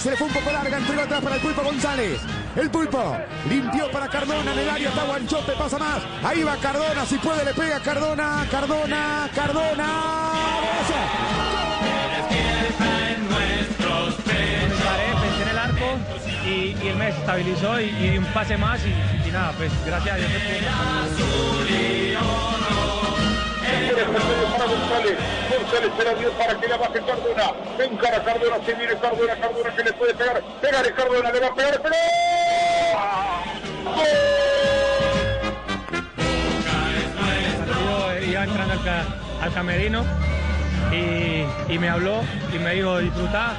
Se le fue un poco larga, entregó atrás para el Pulpo González. El Pulpo limpió para Cardona en el área, está Guanchope, pasa más. Ahí va Cardona, si puede le pega Cardona, Cardona, Cardona. pensé en el arco estabilizó y, y un pase más y, y nada, pues gracias a Dios. Para González. González será bien para que la baje Cardona. Encara Cardona, se viene Cardona, Cardona que le puede pegar. Pegar Cardona, le va a pegar, pero. Iba entrando al, ca- al camerino y, y me habló y me dijo disfrutar.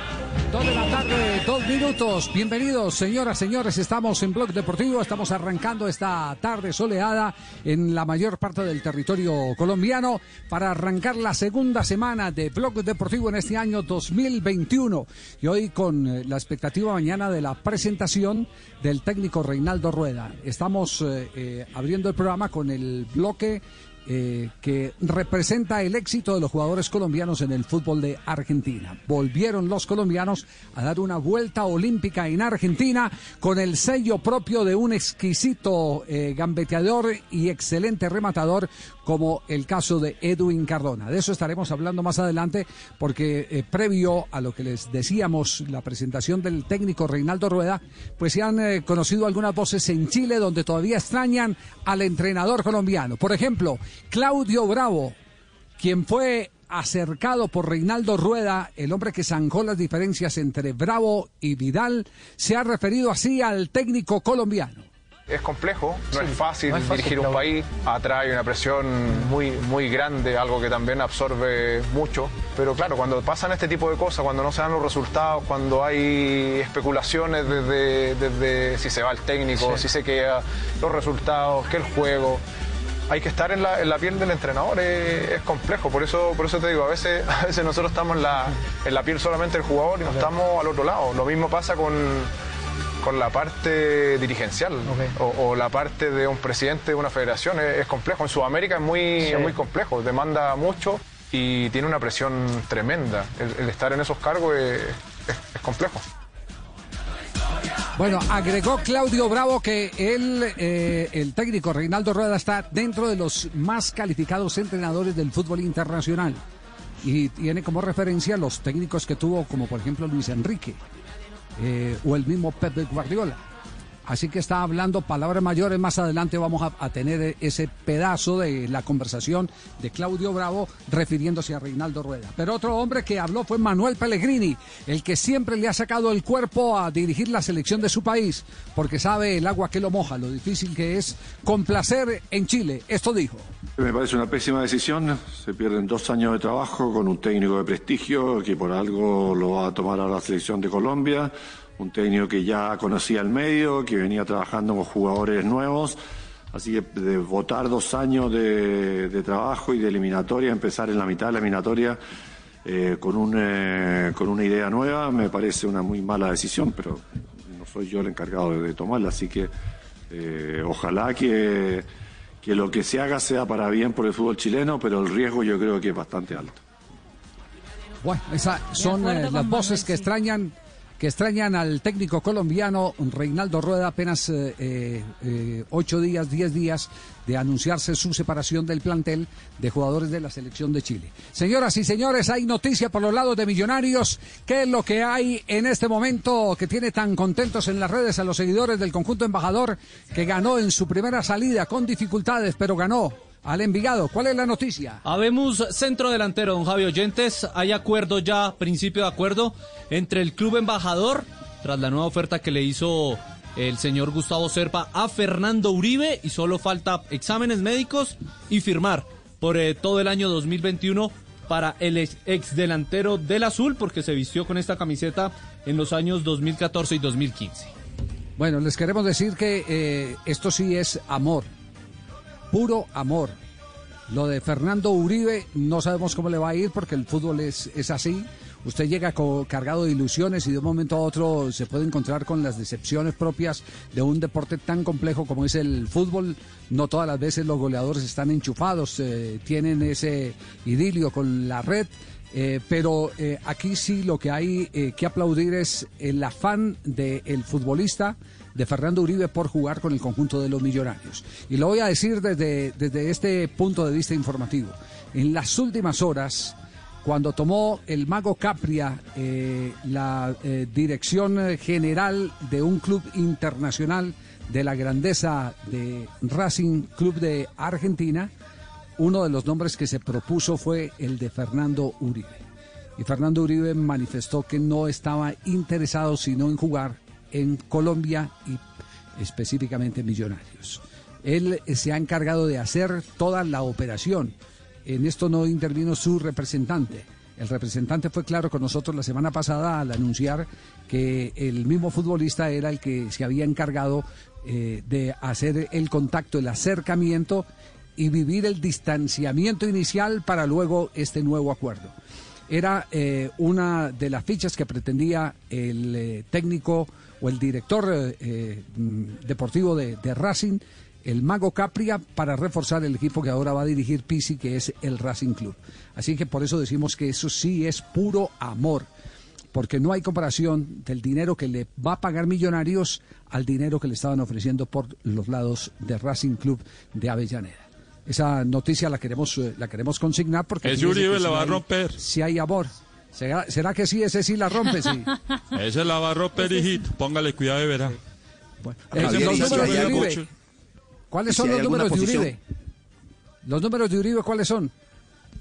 Dos de la tarde, dos minutos. Bienvenidos, señoras, señores. Estamos en Blog Deportivo. Estamos arrancando esta tarde soleada en la mayor parte del territorio colombiano para arrancar la segunda semana de Blog Deportivo en este año 2021. Y hoy con eh, la expectativa mañana de la presentación del técnico Reinaldo Rueda. Estamos eh, eh, abriendo el programa con el bloque eh, que representa el éxito de los jugadores colombianos en el fútbol de Argentina. Volvieron los colombianos a dar una vuelta olímpica en Argentina con el sello propio de un exquisito eh, gambeteador y excelente rematador como el caso de Edwin Cardona. De eso estaremos hablando más adelante porque eh, previo a lo que les decíamos, la presentación del técnico Reinaldo Rueda, pues se han eh, conocido algunas voces en Chile donde todavía extrañan al entrenador colombiano. Por ejemplo, Claudio Bravo, quien fue acercado por Reinaldo Rueda, el hombre que zanjó las diferencias entre Bravo y Vidal, se ha referido así al técnico colombiano. Es complejo, no es fácil no es fácil, dirigir un país. Atrás hay una presión muy, muy grande, algo que también absorbe mucho. Pero claro, cuando pasan este tipo de cosas, cuando no se dan los resultados, cuando hay especulaciones desde, desde si se va el técnico, si se queda, los resultados, que el juego. Hay que estar en la, en la piel del entrenador, es, es complejo, por eso, por eso te digo, a veces, a veces nosotros estamos en la, en la piel solamente del jugador y no estamos al otro lado. Lo mismo pasa con, con la parte dirigencial o, o la parte de un presidente de una federación es, es complejo. En Sudamérica es muy, es muy complejo, demanda mucho y tiene una presión tremenda. El, el estar en esos cargos es complejo. Bueno, agregó Claudio Bravo que él, eh, el técnico Reinaldo Rueda está dentro de los más calificados entrenadores del fútbol internacional y tiene como referencia los técnicos que tuvo, como por ejemplo Luis Enrique eh, o el mismo Pepe Guardiola. Así que está hablando palabras mayores. Más adelante vamos a, tener ese pedazo de la conversación de Claudio Bravo refiriéndose a Reinaldo Rueda. Pero otro hombre que habló fue Manuel Pellegrini, el que siempre le ha sacado el cuerpo a dirigir la selección de su país, porque sabe el agua que lo moja, lo difícil que es complacer en Chile. Esto dijo. Me parece una pésima decisión. Se pierden dos años de trabajo con un técnico de prestigio que por algo lo va a tomar a la selección de Colombia. Un técnico que ya conocía el medio, que venía trabajando con jugadores nuevos. Así que de votar dos años de, de trabajo y de eliminatoria, empezar en la mitad de la eliminatoria eh, con, un, eh, con una idea nueva, me parece una muy mala decisión, pero no soy yo el encargado de, de tomarla. Así que eh, ojalá que que lo que se haga sea para bien por el fútbol chileno, pero el riesgo yo creo que es bastante alto. Bueno, esas son eh, las voces que extrañan que extrañan al técnico colombiano Reinaldo Rueda apenas eh, eh, eh, ocho días, diez días de anunciarse su separación del plantel de jugadores de la selección de Chile. Señoras y señores, hay noticia por los lados de Millonarios. ¿Qué es lo que hay en este momento que tiene tan contentos en las redes a los seguidores del conjunto embajador que ganó en su primera salida con dificultades, pero ganó? Al Envigado. ¿Cuál es la noticia? Habemos centro delantero, don Javi Oyentes. Hay acuerdo ya, principio de acuerdo, entre el club embajador, tras la nueva oferta que le hizo el señor Gustavo Serpa a Fernando Uribe, y solo falta exámenes médicos y firmar por eh, todo el año 2021 para el ex, delantero del Azul, porque se vistió con esta camiseta en los años 2014 y 2015. Bueno, les queremos decir que eh, esto sí es amor, puro amor. Lo de Fernando Uribe no sabemos cómo le va a ir porque el fútbol es, es así. Usted llega cargado de ilusiones y de un momento a otro se puede encontrar con las decepciones propias de un deporte tan complejo como es el fútbol. No todas las veces los goleadores están enchufados, eh, tienen ese idilio con la red. Eh, pero eh, aquí sí lo que hay que aplaudir es el afán del futbolista de Fernando Uribe por jugar con el conjunto de los millonarios. Y lo voy a decir desde, desde este punto de vista informativo. En las últimas horas, cuando tomó el mago Capria eh, la eh, dirección general de un club internacional de la grandeza de Racing Club de Argentina, uno de los nombres que se propuso fue el de Fernando Uribe. Y Fernando Uribe manifestó que no estaba interesado sino en jugar en Colombia y específicamente Millonarios. Él eh, se ha encargado de hacer toda la operación. En esto no intervino su representante. El representante fue claro con nosotros la semana pasada al anunciar que el mismo futbolista era el que se había encargado eh, de hacer el contacto, el acercamiento y vivir el distanciamiento inicial para luego este nuevo acuerdo. Era eh, una de las fichas que pretendía el técnico o el director eh, eh, deportivo de, Racing, el Mago Capria, para reforzar el equipo que ahora va a dirigir Pisi, que es el Racing Club. Así que por eso decimos que eso sí es puro amor, porque no hay comparación del dinero que le va a pagar Millonarios al dinero que le estaban ofreciendo por los lados de Racing Club de Avellaneda. Esa noticia la queremos, eh, la queremos consignar porque... Es Uribe la va a romper. Si hay amor. ¿Será, que sí? Ese sí la rompe, sí. Ese la va a romper, hijito. Póngale cuidado y verá. ¿Cuáles son los números de Uribe? ¿Los números de Uribe cuáles son?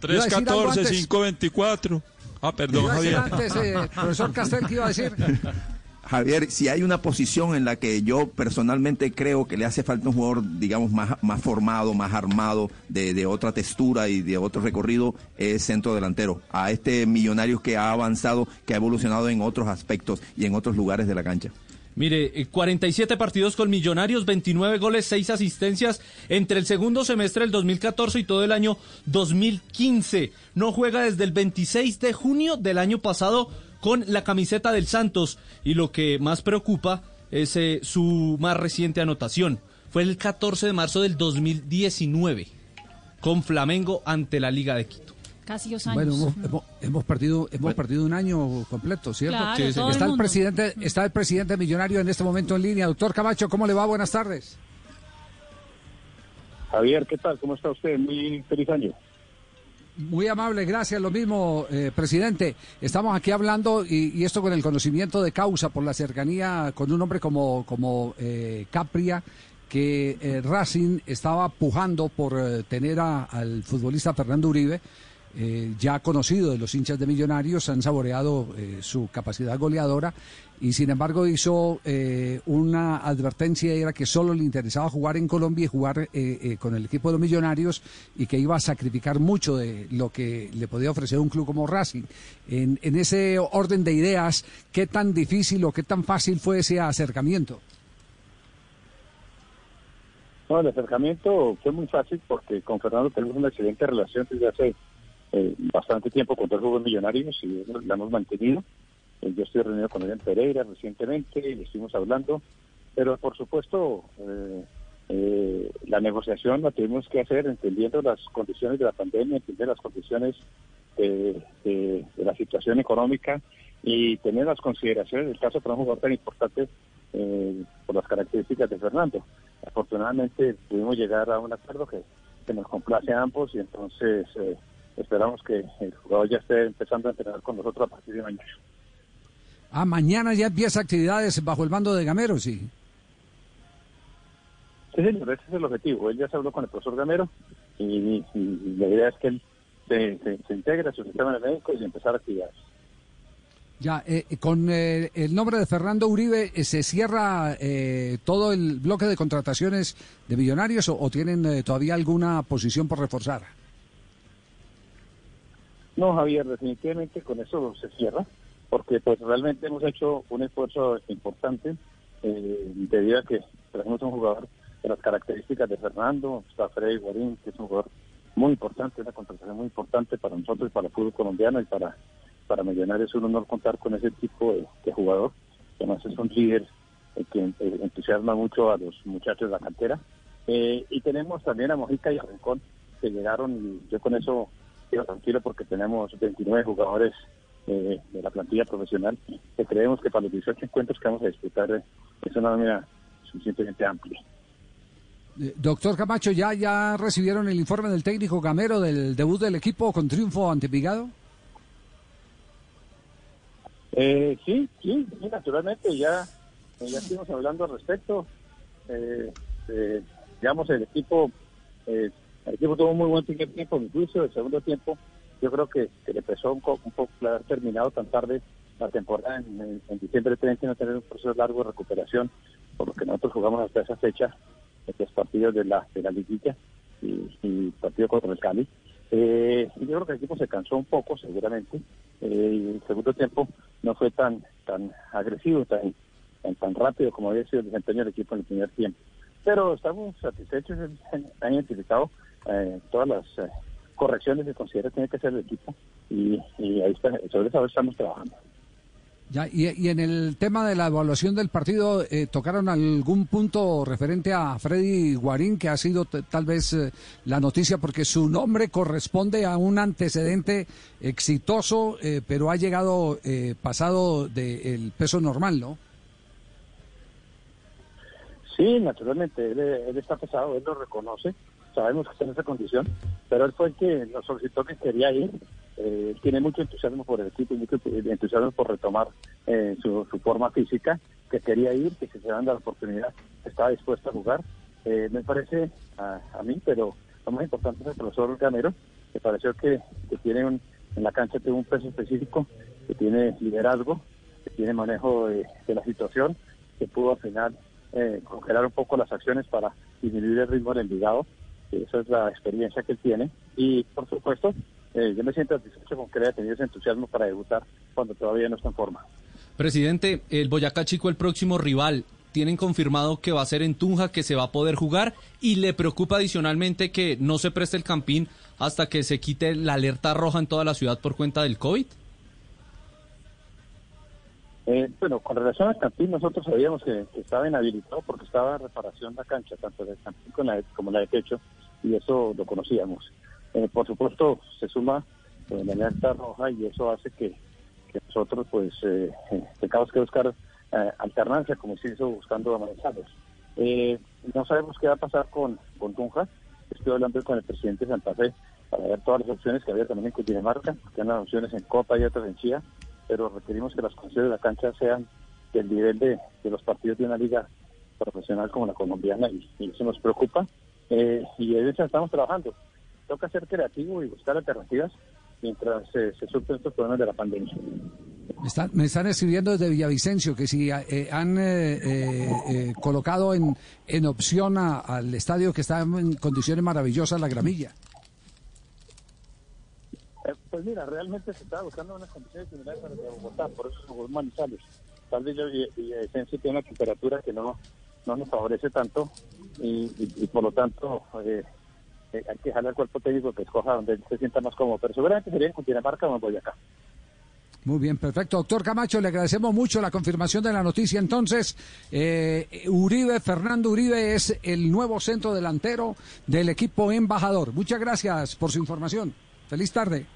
314, 524. Ah, perdón, Javier. Antes, eh, profesor Castel, ¿qué iba a decir? Javier, si hay una posición en la que yo personalmente creo que le hace falta un jugador, digamos, más, más formado, más armado, de, de otra textura y de otro recorrido, es centro delantero. A este millonario que ha avanzado, que ha evolucionado en otros aspectos y en otros lugares de la cancha. Mire, 47 eh, partidos con Millonarios, 29 goles, 6 asistencias entre el segundo semestre del 2014 y todo el año 2015. No juega desde el 26 de junio del año pasado con la camiseta del Santos y lo que más preocupa es eh, su más reciente anotación. Fue el 14 de marzo del 2019 con Flamengo ante la Liga de Quito. Casi dos años. Bueno, hemos, perdido hemos perdido un año completo, ¿cierto? Está el, presidente está el presidente millonario en este momento en línea. Doctor Camacho, ¿cómo le va? Buenas tardes. Javier, ¿qué tal? ¿Cómo está usted? Muy feliz año. Muy amable, gracias. Lo mismo, eh, presidente. Estamos aquí hablando y, esto con el conocimiento de causa por la cercanía con un hombre como, como eh, Capria, que eh, Racing estaba pujando por tener al futbolista Fernando Uribe. Ya conocido de los hinchas de Millonarios, han saboreado su capacidad goleadora y sin embargo hizo eh, una advertencia era que solo le interesaba jugar en Colombia y jugar eh, eh, con el equipo de los millonarios y que iba a sacrificar mucho de lo que le podía ofrecer un club como Racing. En, en ese orden de ideas, ¿qué tan difícil o qué tan fácil fue ese acercamiento? No, el acercamiento fue muy fácil porque con Fernando tenemos una excelente relación desde hace bastante tiempo con todos los millonarios y la hemos mantenido eh, yo estoy reunido con él en Pereira recientemente y estuvimos hablando, pero por supuesto eh, eh, la negociación la tuvimos que hacer entendiendo las condiciones de la pandemia, entendiendo las condiciones de, la situación económica y tener las consideraciones del caso para un jugador tan importante por las características de Fernando. Afortunadamente pudimos llegar a un acuerdo que, que nos complace a ambos y entonces esperamos que el jugador ya esté empezando a entrenar con nosotros a partir de mañana. Ah, mañana ya empieza actividades bajo el mando de Gamero, sí. Sí, señor, ese es el objetivo. Él ya se habló con el profesor Gamero y, la idea es que él se, integre a su sistema de médico y empezar actividades. Ya, eh, con eh, el nombre de Fernando Uribe, eh, ¿se cierra todo el bloque de contrataciones de millonarios o, tienen todavía alguna posición por reforzar? No, Javier, definitivamente con eso se cierra, porque pues realmente hemos hecho un esfuerzo importante debido a que tenemos un jugador de las características de Fernando, está Freddy Guarín, que es un jugador muy importante, una contratación muy importante para nosotros, y para el fútbol colombiano y para para Millonarios es un honor contar con ese tipo de, jugador, que además es un líder eh, que eh, entusiasma mucho a los muchachos de la cantera. Eh, y tenemos también a Mojica y a Rincón, que llegaron, y yo con eso tranquilo porque tenemos 29 jugadores de la plantilla profesional, que creemos que para los 18 encuentros que vamos a disputar es una nómina suficientemente amplia. Doctor Camacho, ¿ya, ¿ya recibieron el informe del técnico Gamero del debut del equipo con triunfo ante Pigado? Eh, sí, sí, naturalmente ya, ya estuvimos hablando al respecto. Eh, eh, digamos, el equipo, el equipo tuvo muy buen primer tiempo, incluso el segundo tiempo, yo creo que, le pesó un, poco, un poco haber terminado tan tarde la temporada en, diciembre 30 y no tener un proceso largo de recuperación, por lo que nosotros jugamos hasta esa fecha, los partidos de la, de la liguilla y, y partido contra el Cali. Eh, yo creo que el equipo se cansó un poco, seguramente, eh, el segundo tiempo no fue tan tan agresivo, tan, tan, rápido como había sido el desempeño del equipo en el primer tiempo. Pero estamos satisfechos, han identificado eh, todas las eh, correcciones que considera que tiene que hacer el equipo y, y ahí está, sobre eso estamos trabajando. Ya, y, en el tema de la evaluación del partido, eh, ¿tocaron algún punto referente a Freddy Guarín, que ha sido tal vez eh, la noticia porque su nombre corresponde a un antecedente exitoso, eh, pero ha llegado pasado del peso normal, ¿no? Sí, naturalmente, él, está pesado, él lo reconoce, sabemos que está en esa condición, pero él fue el que nos solicitó que quería ir eh, tiene mucho entusiasmo por el equipo y mucho entusiasmo por retomar eh, su, forma física, que quería ir, que se se dando la oportunidad, estaba dispuesto a jugar. Eh, me parece a, mí, pero lo más importante es el profesor Gamero, que pareció que, tiene un, en la cancha tiene un peso específico, que tiene liderazgo, que tiene manejo de, la situación, que pudo al final congelar un poco las acciones para disminuir el ritmo del Envigado. Esa es la experiencia que él tiene. Y, por supuesto, eh, yo me siento satisfecho con que haya tenido ese entusiasmo para debutar cuando todavía no está en forma. Presidente, el Boyacá Chico, el próximo rival, tienen confirmado que va a ser en Tunja, que se va a poder jugar y le preocupa adicionalmente que no se preste el campín hasta que se quite la alerta roja en toda la ciudad por cuenta del COVID. Eh, bueno, con relación al campín, nosotros sabíamos que, estaba inhabilitado porque estaba reparación la cancha, tanto del campín como la de techo, y eso lo conocíamos. Eh, por supuesto, se suma eh, la alerta roja y eso hace que, nosotros pues eh, eh, tengamos que buscar alternancia como se hizo buscando a Eh, no sabemos qué va a pasar con, con Tunja. Estoy hablando con el presidente de Santa Fe para ver todas las opciones que había también en Cundinamarca, que hay unas opciones en Copa y otras en Chía, pero requerimos que las condiciones de la cancha sean del nivel de, los partidos de una liga profesional como la colombiana y, eso nos preocupa. y en eso estamos trabajando toca ser creativo y buscar alternativas mientras se suplen estos problemas de la pandemia. me están escribiendo desde Villavicencio que si eh, han eh, eh, colocado en, en opción al estadio que está en condiciones maravillosas la gramilla. Pues mira, realmente se está buscando unas condiciones similares a las de Bogotá, por eso son Manizales. Tal vez Villavicencio tiene una temperatura que no, no nos favorece tanto y, y por lo tanto hay que dejarle al cuerpo técnico que escoja donde se sienta más cómodo, pero seguramente sería en Cundinamarca o en Boyacá. Muy bien, perfecto. Doctor Camacho, le agradecemos mucho la confirmación de la noticia. Entonces, eh, Uribe, Fernando Uribe es el nuevo centro delantero del equipo embajador. Muchas gracias por su información. Feliz tarde.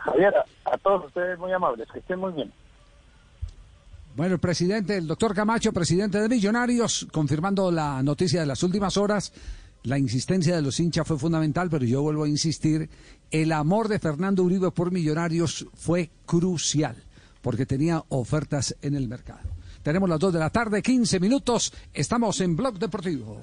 Javier, a, todos ustedes muy amables, que estén muy bien. Bueno, el presidente, el doctor Camacho, presidente de Millonarios, confirmando la noticia de las últimas horas la insistencia de los hinchas fue fundamental, pero yo vuelvo a insistir, el amor de Fernando Uribe por Millonarios fue crucial, porque tenía ofertas en el mercado. Tenemos las 2 de la tarde, 15 minutos, estamos en Blog Deportivo.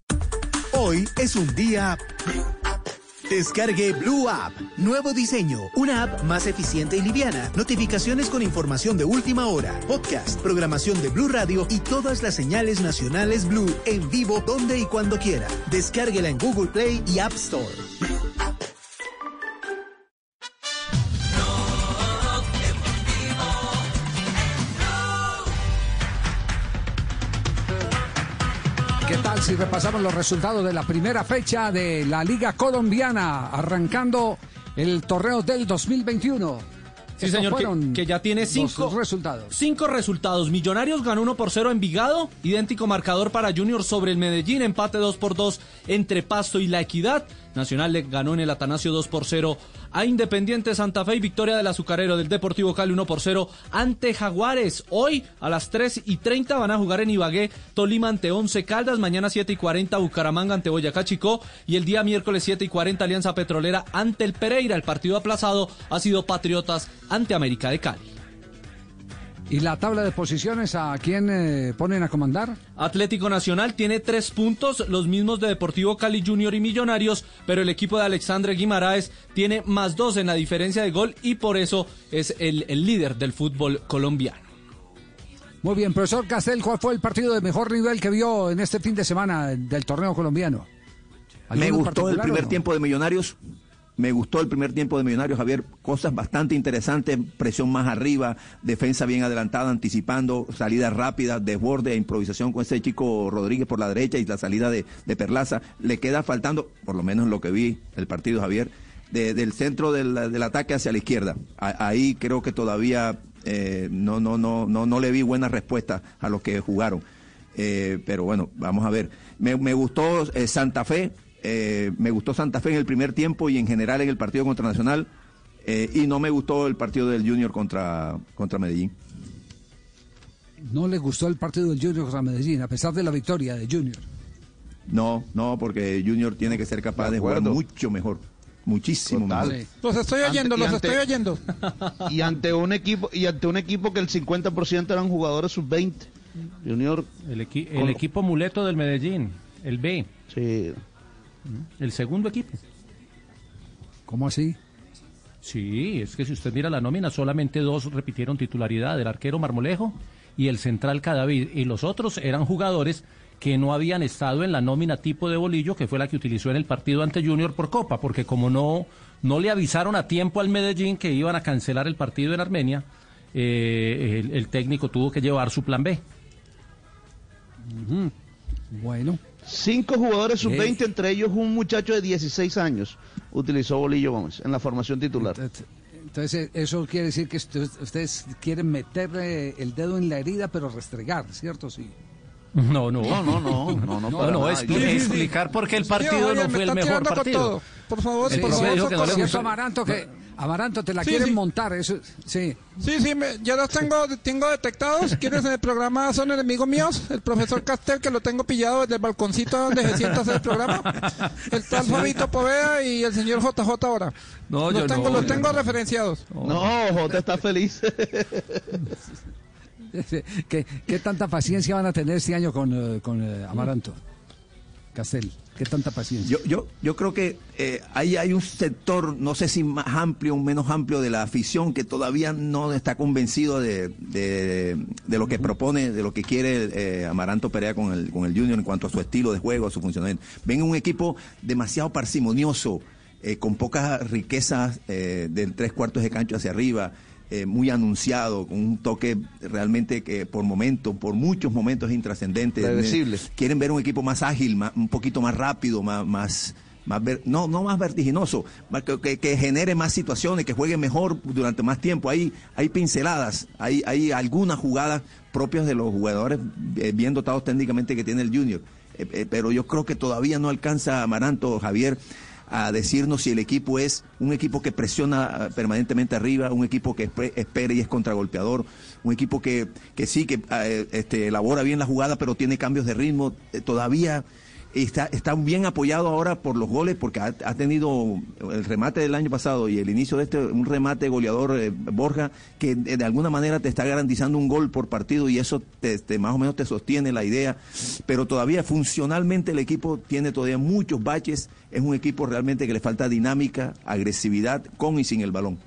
Hoy es un día... Descargue Blue App. Nuevo diseño. Una app más eficiente y liviana. Notificaciones con información de última hora. Podcast, programación de Blue Radio y todas las señales nacionales Blue en vivo donde y cuando quiera. Descárguela en Google Play y App Store. ¿Qué tal si repasamos los resultados de la primera fecha de la Liga Colombiana, arrancando el torneo del 2021? Sí, Estos señor, que, que ya tiene cinco resultados. Cinco resultados. Millonarios ganó 1 por 0 en Vigado. Idéntico marcador para Junior sobre el Medellín. Empate 2 por 2 entre Pasto y La Equidad. Nacional le ganó en el Atanasio 2 por 0 a Independiente Santa Fe y victoria del azucarero del Deportivo Cali 1 por 0 ante Jaguares. Hoy a las 3 y 30 van a jugar en Ibagué Tolima ante 11 Caldas. Mañana 7 y 40 Bucaramanga ante Boyacá Chicó. Y el día miércoles 7 y 40 Alianza Petrolera ante el Pereira. El partido aplazado ha sido Patriotas ante América de Cali. ¿Y la tabla de posiciones a quién eh, ponen a comandar? Atlético Nacional tiene tres puntos, los mismos de Deportivo Cali Junior y Millonarios, pero el equipo de Alexandre Guimaraes tiene más dos en la diferencia de gol y por eso es el, el líder del fútbol colombiano. Muy bien, profesor Castel, ¿cuál fue el partido de mejor nivel que vio en este fin de semana del torneo colombiano? Me ¿Alguno en gustó el primer no? tiempo de Millonarios. Me gustó el primer tiempo de Millonarios, Javier. Cosas bastante interesantes, presión más arriba, defensa bien adelantada, anticipando, salida rápida, desborde, improvisación con ese chico Rodríguez por la derecha y la salida de, de Perlaza. Le queda faltando, por lo menos lo que vi el partido, Javier, de- del centro del, del ataque hacia la izquierda. Ahí creo que todavía eh, no, no, no, no, no le vi buena respuesta a los que jugaron. Eh, pero bueno, vamos a ver. Me, me gustó eh, Santa Fe, eh, me gustó Santa Fe en el primer tiempo y en general en el partido contra Nacional. eh, y no me gustó el partido del Junior contra, contra Medellín. No le gustó el partido del Junior contra Medellín, a pesar de la victoria de Junior. No, no, porque Junior tiene que ser capaz de, De jugar mucho mejor. Muchísimo mejor. Los estoy oyendo, Ante- los ante- estoy oyendo. Y ante un equipo y ante un equipo que el 50% eran jugadores sub-20. Junior El, equi- Con- el equipo muleto del Medellín, el B. Sí. El segundo equipo. ¿Cómo así? Sí, es que si usted mira la nómina, solamente dos repitieron titularidad, el arquero Marmolejo y el central Cadavid. Y los otros eran jugadores que no habían estado en la nómina tipo de bolillo, que fue la que utilizó en el partido ante Junior por Copa, porque como no, no le avisaron a tiempo al Medellín que iban a cancelar el partido en Armenia, eh, el, el técnico tuvo que llevar su plan B. Bueno. Cinco jugadores Eh. sub-20, entre ellos un muchacho de 16 años, utilizó Bolillo Gómez en la formación titular. Entonces, eso quiere decir que usted- ustedes quieren meterle el dedo en la herida, pero restregar, ¿cierto? Sí. No, no. No, no, no, no, no, No, para no, explicar por qué el partido no me fue el mejor partido. todo. Por favor, Sí, por favor, Amaranto, que Amaranto te la Sí, quieren sí. montar, eso, sí. Sí, sí, me- ya los tengo, tengo detectados. ¿Quiénes en el programa son enemigos míos? El profesor Castel, que lo tengo pillado desde el balconcito donde se sienta hacer el programa. El tal Fabito Poveda y el señor JJ ahora. No, los yo tengo, no, los yo tengo no. referenciados. No, Jota está feliz. ¿Qué, qué tanta paciencia van a tener este año con, eh, con eh, Amaranto? Castel, ¿qué tanta paciencia? Yo, yo, yo creo que eh, ahí hay un sector, no sé si más amplio o menos amplio de la afición que todavía no está convencido de, de, de lo que propone, de lo que quiere eh, Amaranto Perea con el, con el Junior en cuanto a su estilo de juego, a su funcionamiento. Ven un equipo demasiado parsimonioso, eh, con pocas riquezas del tres cuartos de cancho hacia arriba. Eh, muy anunciado, con un toque realmente que por momentos, por muchos momentos es intrascendente. Quieren ver un equipo más ágil, más- un poquito más rápido, más, más, más ver- no, no más vertiginoso, más que, que- que genere más situaciones, que juegue mejor durante más tiempo. Hay, hay pinceladas, hay, hay algunas jugadas propias de los jugadores eh, bien dotados técnicamente que tiene el Junior. eh, eh, pero yo creo que todavía no alcanza Amaranto, Javier, a decirnos si el equipo es un equipo que presiona ah, permanentemente arriba, un equipo que espe- espera y es contragolpeador, un equipo que, que sí, que eh, este, elabora bien la jugada, pero tiene cambios de ritmo. Eh, todavía está, está bien apoyado ahora por los goles, porque ha, tenido el remate del año pasado y el inicio de este, un remate goleador eh, Borja, que de, de alguna manera te está garantizando un gol por partido y eso te, te- más o menos te sostiene la idea. Pero todavía funcionalmente el equipo tiene todavía muchos baches. Es un equipo realmente que le falta dinámica, agresividad con y sin el balón.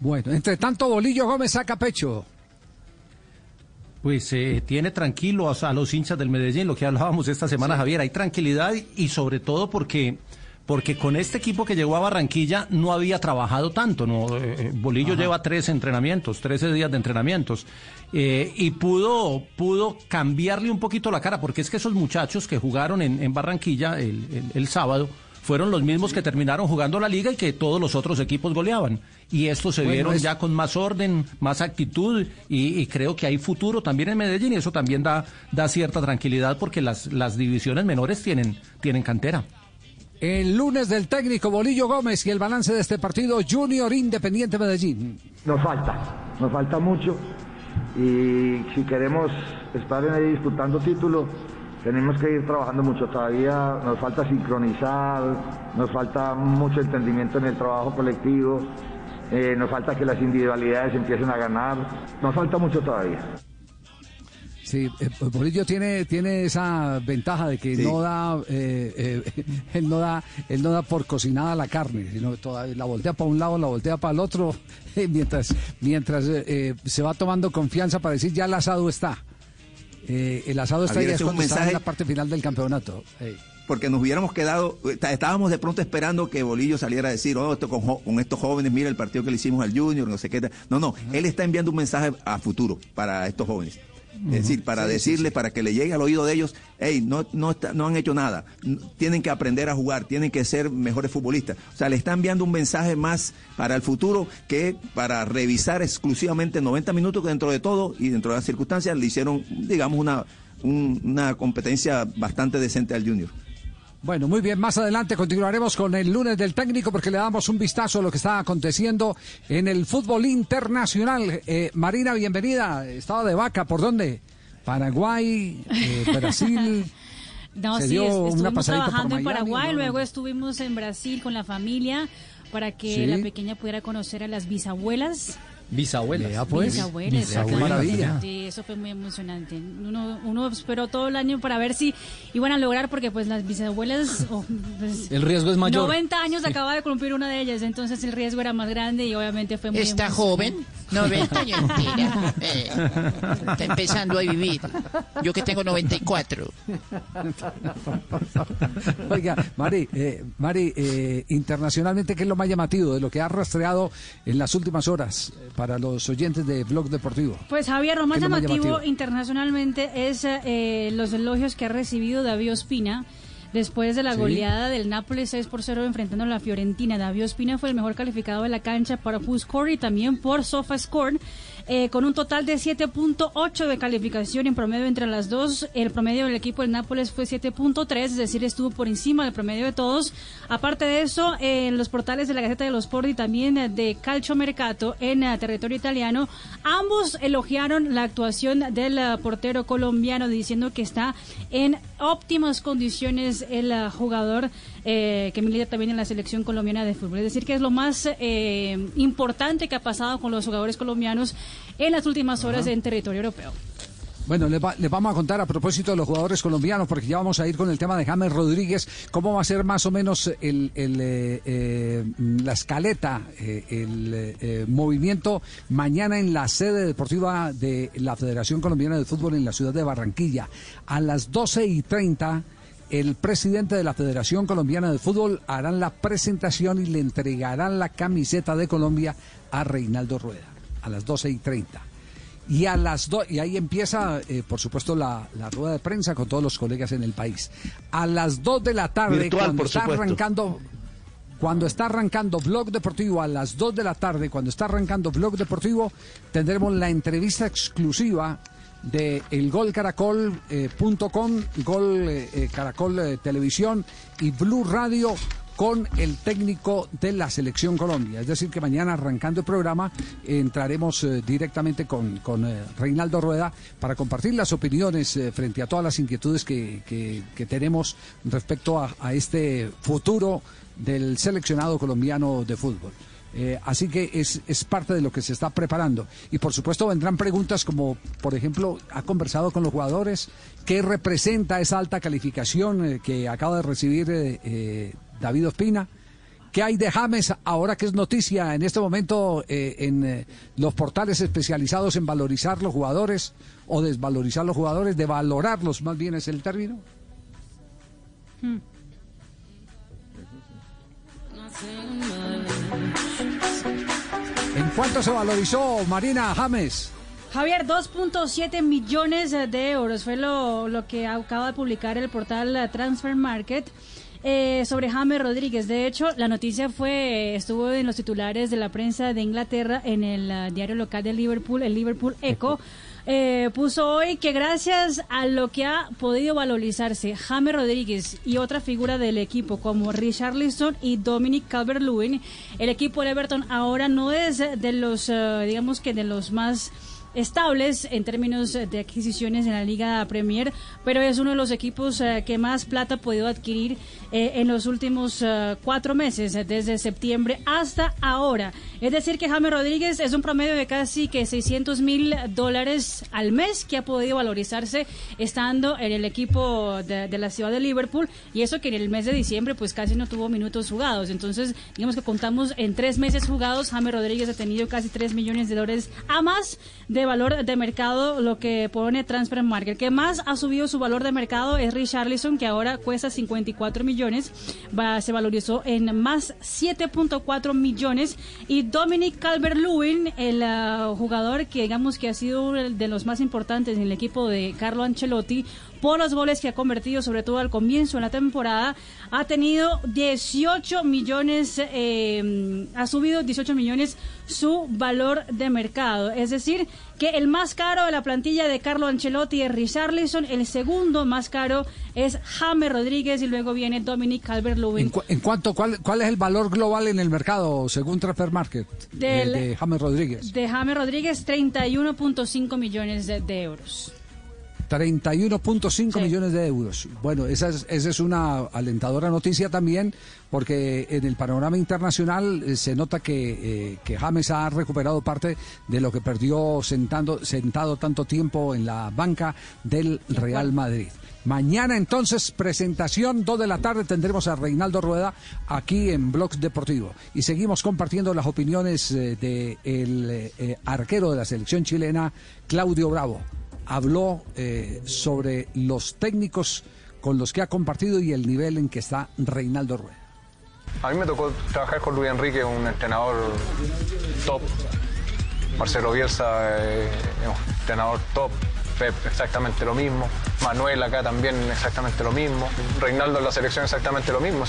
Bueno, entre tanto, Bolillo Gómez saca pecho. Pues eh, tiene tranquilos a los hinchas del Medellín, lo que hablábamos esta semana, Javier. Hay tranquilidad y, y sobre todo porque, porque con este equipo que llegó a Barranquilla no había trabajado tanto. ¿no? Eh, eh, Bolillo Ajá. lleva tres entrenamientos, 13 días de entrenamientos. eh, y pudo, pudo cambiarle un poquito la cara, porque es que esos muchachos que jugaron en, en Barranquilla el, el- el sábado fueron los mismos que terminaron jugando la liga y que todos los otros equipos goleaban. Y estos se Bueno, vieron es- ya con más orden, más actitud y, y creo que hay futuro también en Medellín y eso también da, da cierta tranquilidad porque las, las divisiones menores tienen, tienen cantera. El lunes del técnico Bolillo Gómez y el balance de este partido Junior Independiente Medellín. Nos falta, nos falta mucho y si queremos estar en ahí disputando títulos, tenemos que ir trabajando mucho. Todavía nos falta sincronizar, nos falta mucho entendimiento en el trabajo colectivo, eh, nos falta que las individualidades empiecen a ganar, nos falta mucho todavía. Sí, eh, Bolillo tiene, tiene esa ventaja de que Sí. no da, eh, eh, él no da, él no da por cocinada la carne, sino toda, la voltea para un lado, la voltea para el otro, eh, mientras, mientras eh, eh, se va tomando confianza para decir ya el asado está. Eh, el asado está ya es cuando está en mensaje- la parte final del campeonato. Eh, porque nos hubiéramos quedado, está- estábamos de pronto esperando que Bolillo saliera a decir, oh, esto con, con estos jóvenes, mira el partido que le hicimos al Junior, no sé qué. tal". No, no, él está enviando un mensaje a futuro para estos jóvenes. Es decir, para Sí, sí, decirles, para que le llegue al oído de ellos, hey, no, no, está- no han hecho nada, tienen que aprender a jugar, tienen que ser mejores futbolistas. O sea, le está enviando un mensaje más para el futuro que para revisar exclusivamente 90 minutos que dentro de todo y dentro de las circunstancias le hicieron, digamos, una, un- una competencia bastante decente al Junior. Bueno, muy bien, más adelante continuaremos con el lunes del técnico porque le damos un vistazo a lo que está aconteciendo en el fútbol internacional. Eh, Marina, bienvenida. Estado de vaca, ¿por dónde? Paraguay, eh, Brasil. No, Se sí, dio estuvimos trabajando en Miami, Paraguay, ¿no? luego estuvimos en Brasil con la familia para que Sí. la pequeña pudiera conocer a las bisabuelas. Bisabuelas. Vea, pues. Bisabuelas, Qué exactamente. maravilla. Sí, eso fue muy emocionante. Uno, uno esperó todo el año para ver si iban a lograr, porque pues las bisabuelas... oh, pues, El riesgo es mayor. 90 años acaba de cumplir una de ellas, entonces el riesgo era más grande y obviamente fue muy Está emocionante. joven, 90 años entera. Eh, está empezando a vivir. Yo que tengo 94. Oiga, Mari, eh, Mari eh, internacionalmente, ¿qué es lo más llamativo de lo que ha rastreado en las últimas horas para los oyentes de Blog Deportivo? Pues Javier, lo más ¿Qué es lo más llamativo, internacionalmente es eh, los elogios que ha recibido David Ospina después de la Sí. goleada del Nápoles 6 por 0 enfrentando a la Fiorentina. David Ospina fue el mejor calificado de la cancha por WhoScore y también por SofaScore. Eh, con un total de 7.8 de calificación en promedio entre las dos. El promedio del equipo del Nápoles fue 7.3, es decir, estuvo por encima del promedio de todos. Aparte de eso, en los portales de la Gaceta de los Sport y también de Calcio Mercato en eh, territorio italiano, ambos elogiaron la actuación del eh, portero colombiano diciendo que está en óptimas condiciones el jugador que milita también en la selección colombiana de fútbol. Es decir, que es lo más importante que ha pasado con los jugadores colombianos en las últimas horas en territorio europeo. Bueno, les, va- les vamos a contar a propósito de los jugadores colombianos, porque ya vamos a ir con el tema de James Rodríguez, cómo va a ser más o menos el, el, eh, eh, la escaleta, eh, el movimiento mañana en la sede deportiva de la Federación Colombiana de Fútbol en la ciudad de Barranquilla. A las 12 y 30, el presidente de la Federación Colombiana de Fútbol harán la presentación y le entregarán la camiseta de Colombia a Reinaldo Rueda, a las 12 y 30. Y a las dos, y ahí empieza, eh, por supuesto, la, la rueda de prensa con todos los colegas en el país. A las 2 de la tarde, Virtual, cuando por está supuesto. arrancando, cuando está arrancando Blog Deportivo a las 2 de la tarde, cuando está arrancando Blog Deportivo, tendremos la entrevista exclusiva de elgolcaracol.com, Gol eh, eh, Caracol eh, Televisión y Blue Radio con el técnico de la Selección Colombia. Es decir, que mañana arrancando el programa entraremos eh, directamente con, con eh, Reinaldo Rueda para compartir las opiniones eh, frente a todas las inquietudes que, que- que tenemos respecto a, a este futuro del seleccionado colombiano de fútbol. Así que es, es parte de lo que se está preparando. Y por supuesto vendrán preguntas como, por ejemplo, ¿ha conversado con los jugadores? ¿Qué representa esa alta calificación que acaba de recibir David Ospina? ¿Qué hay de James ahora que es noticia en este momento eh, en eh, los portales especializados en valorizar los jugadores o desvalorizar los jugadores, de valorarlos más bien es el término? ¿En cuánto se valorizó Marina James? Javier, 2.7 millones de euros fue lo, lo que acaba de publicar el portal eh, Transfer Market. Eh, sobre James Rodríguez. De hecho, la noticia fue estuvo en los titulares de la prensa de Inglaterra en el eh, diario local de Liverpool, el Liverpool Echo. Eh, puso hoy que gracias a lo que ha podido valorizarse James Rodríguez y otra figura del equipo como Richarlison y Dominic Calvert-Lewin, el equipo de Everton ahora no es de los, eh, digamos que de los más estables en términos de adquisiciones en la Liga Premier, pero es uno de los equipos eh, que más plata ha podido adquirir eh, en los últimos eh, cuatro meses, eh, desde septiembre hasta ahora. Es decir, que James Rodríguez es un promedio de casi que 600 mil dólares al mes que ha podido valorizarse estando en el equipo de, la ciudad de Liverpool y eso que en el mes de diciembre pues casi no tuvo minutos jugados. Entonces, digamos que contamos en tres meses jugados, James Rodríguez ha tenido casi 3 millones de dólares a más valor de mercado, lo que pone Transfer Market. Que más ha subido su valor de mercado es Richarlison, que ahora cuesta 54 millones, va, se valorizó en más 7.4 millones. Y Dominic Calvert-Lewin, el ah, jugador que digamos que ha sido de los más importantes en el equipo de Carlo Ancelotti, por los goles que ha convertido, sobre todo al comienzo de la temporada, ha tenido 18 millones, eh, ha subido 18 millones su valor de mercado. Es decir, que el más caro de la plantilla de Carlo Ancelotti es Richarlison, el segundo más caro es James Rodríguez y luego viene Dominic Calvert-Lewin. ¿En, cu- en cuánto, cuál, ¿Cuál es el valor global en el mercado según Transfer Market de, Del- de James Rodríguez? De James Rodríguez, 31.5 millones de, de euros. 31.5 millones de euros. Bueno, esa es, esa es una alentadora noticia también, porque en el panorama internacional eh, se nota que, eh, que James ha recuperado parte de lo que perdió sentando, sentado tanto tiempo en la banca del Real Madrid. Mañana entonces, presentación, 2 de la tarde, tendremos a Reinaldo Rueda aquí en Blogs Deportivo. Y seguimos compartiendo las opiniones del de el, eh, eh, arquero de la selección chilena, Claudio Bravo habló eh, sobre los técnicos con los que ha compartido y el nivel en que está Reinaldo Rueda. A mí me tocó trabajar con Luis Enrique, un entrenador top. Marcelo Bielsa, eh, un entrenador top. Pep, exactamente lo mismo. Manuel acá también, exactamente lo mismo. Reinaldo en la selección, exactamente lo mismo.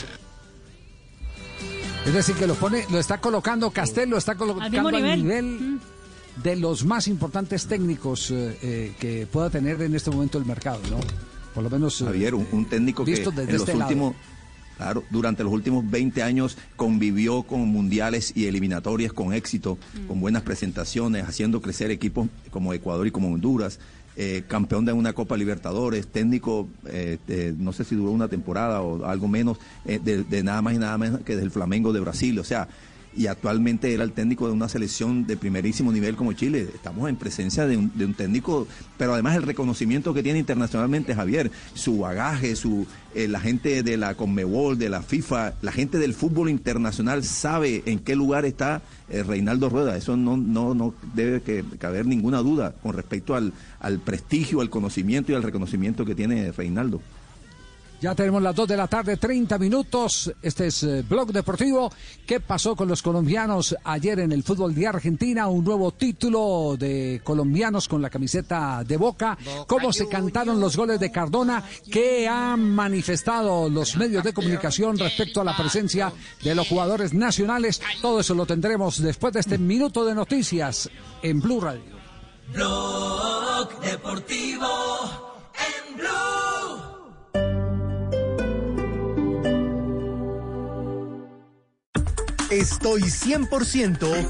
Es decir, que lo pone, lo está colocando Castel, lo está colocando mismo al nivel. nivel de los más importantes técnicos eh, eh, que pueda tener en este momento el mercado, ¿no? Por lo menos. eh, Javier, un, un técnico que en desde los este lado. últimos, claro, durante los últimos 20 años convivió con mundiales y eliminatorias con éxito, con buenas presentaciones, haciendo crecer equipos como Ecuador y como Honduras. eh, campeón de una Copa Libertadores, técnico, eh, de- no sé si duró una temporada o algo menos, eh, de, de nada más y nada menos que del Flamengo de Brasil. O sea, y actualmente era el técnico de una selección de primerísimo nivel como Chile. Estamos en presencia de un, de un técnico, pero además el reconocimiento que tiene internacionalmente Javier, su bagaje, su eh, la gente de la Conmebol, de la FIFA, la gente del fútbol internacional sabe en qué lugar está eh, Reinaldo Rueda. Eso no, no, no debe caber ninguna duda con respecto al, al prestigio, al conocimiento y al reconocimiento que tiene Reinaldo. Ya tenemos las 2 de la tarde, 30 minutos. Este es eh, Blog Deportivo. ¿Qué pasó con los colombianos ayer en el fútbol de Argentina? Un nuevo título de colombianos con la camiseta de Boca. ¿Cómo se cantaron los goles de Cardona? ¿Qué han manifestado los medios de comunicación respecto a la presencia de los jugadores nacionales? Todo eso lo tendremos después de este minuto de noticias en Blue Radio. Blog Deportivo. Deportivo en Blue. Estoy 100%.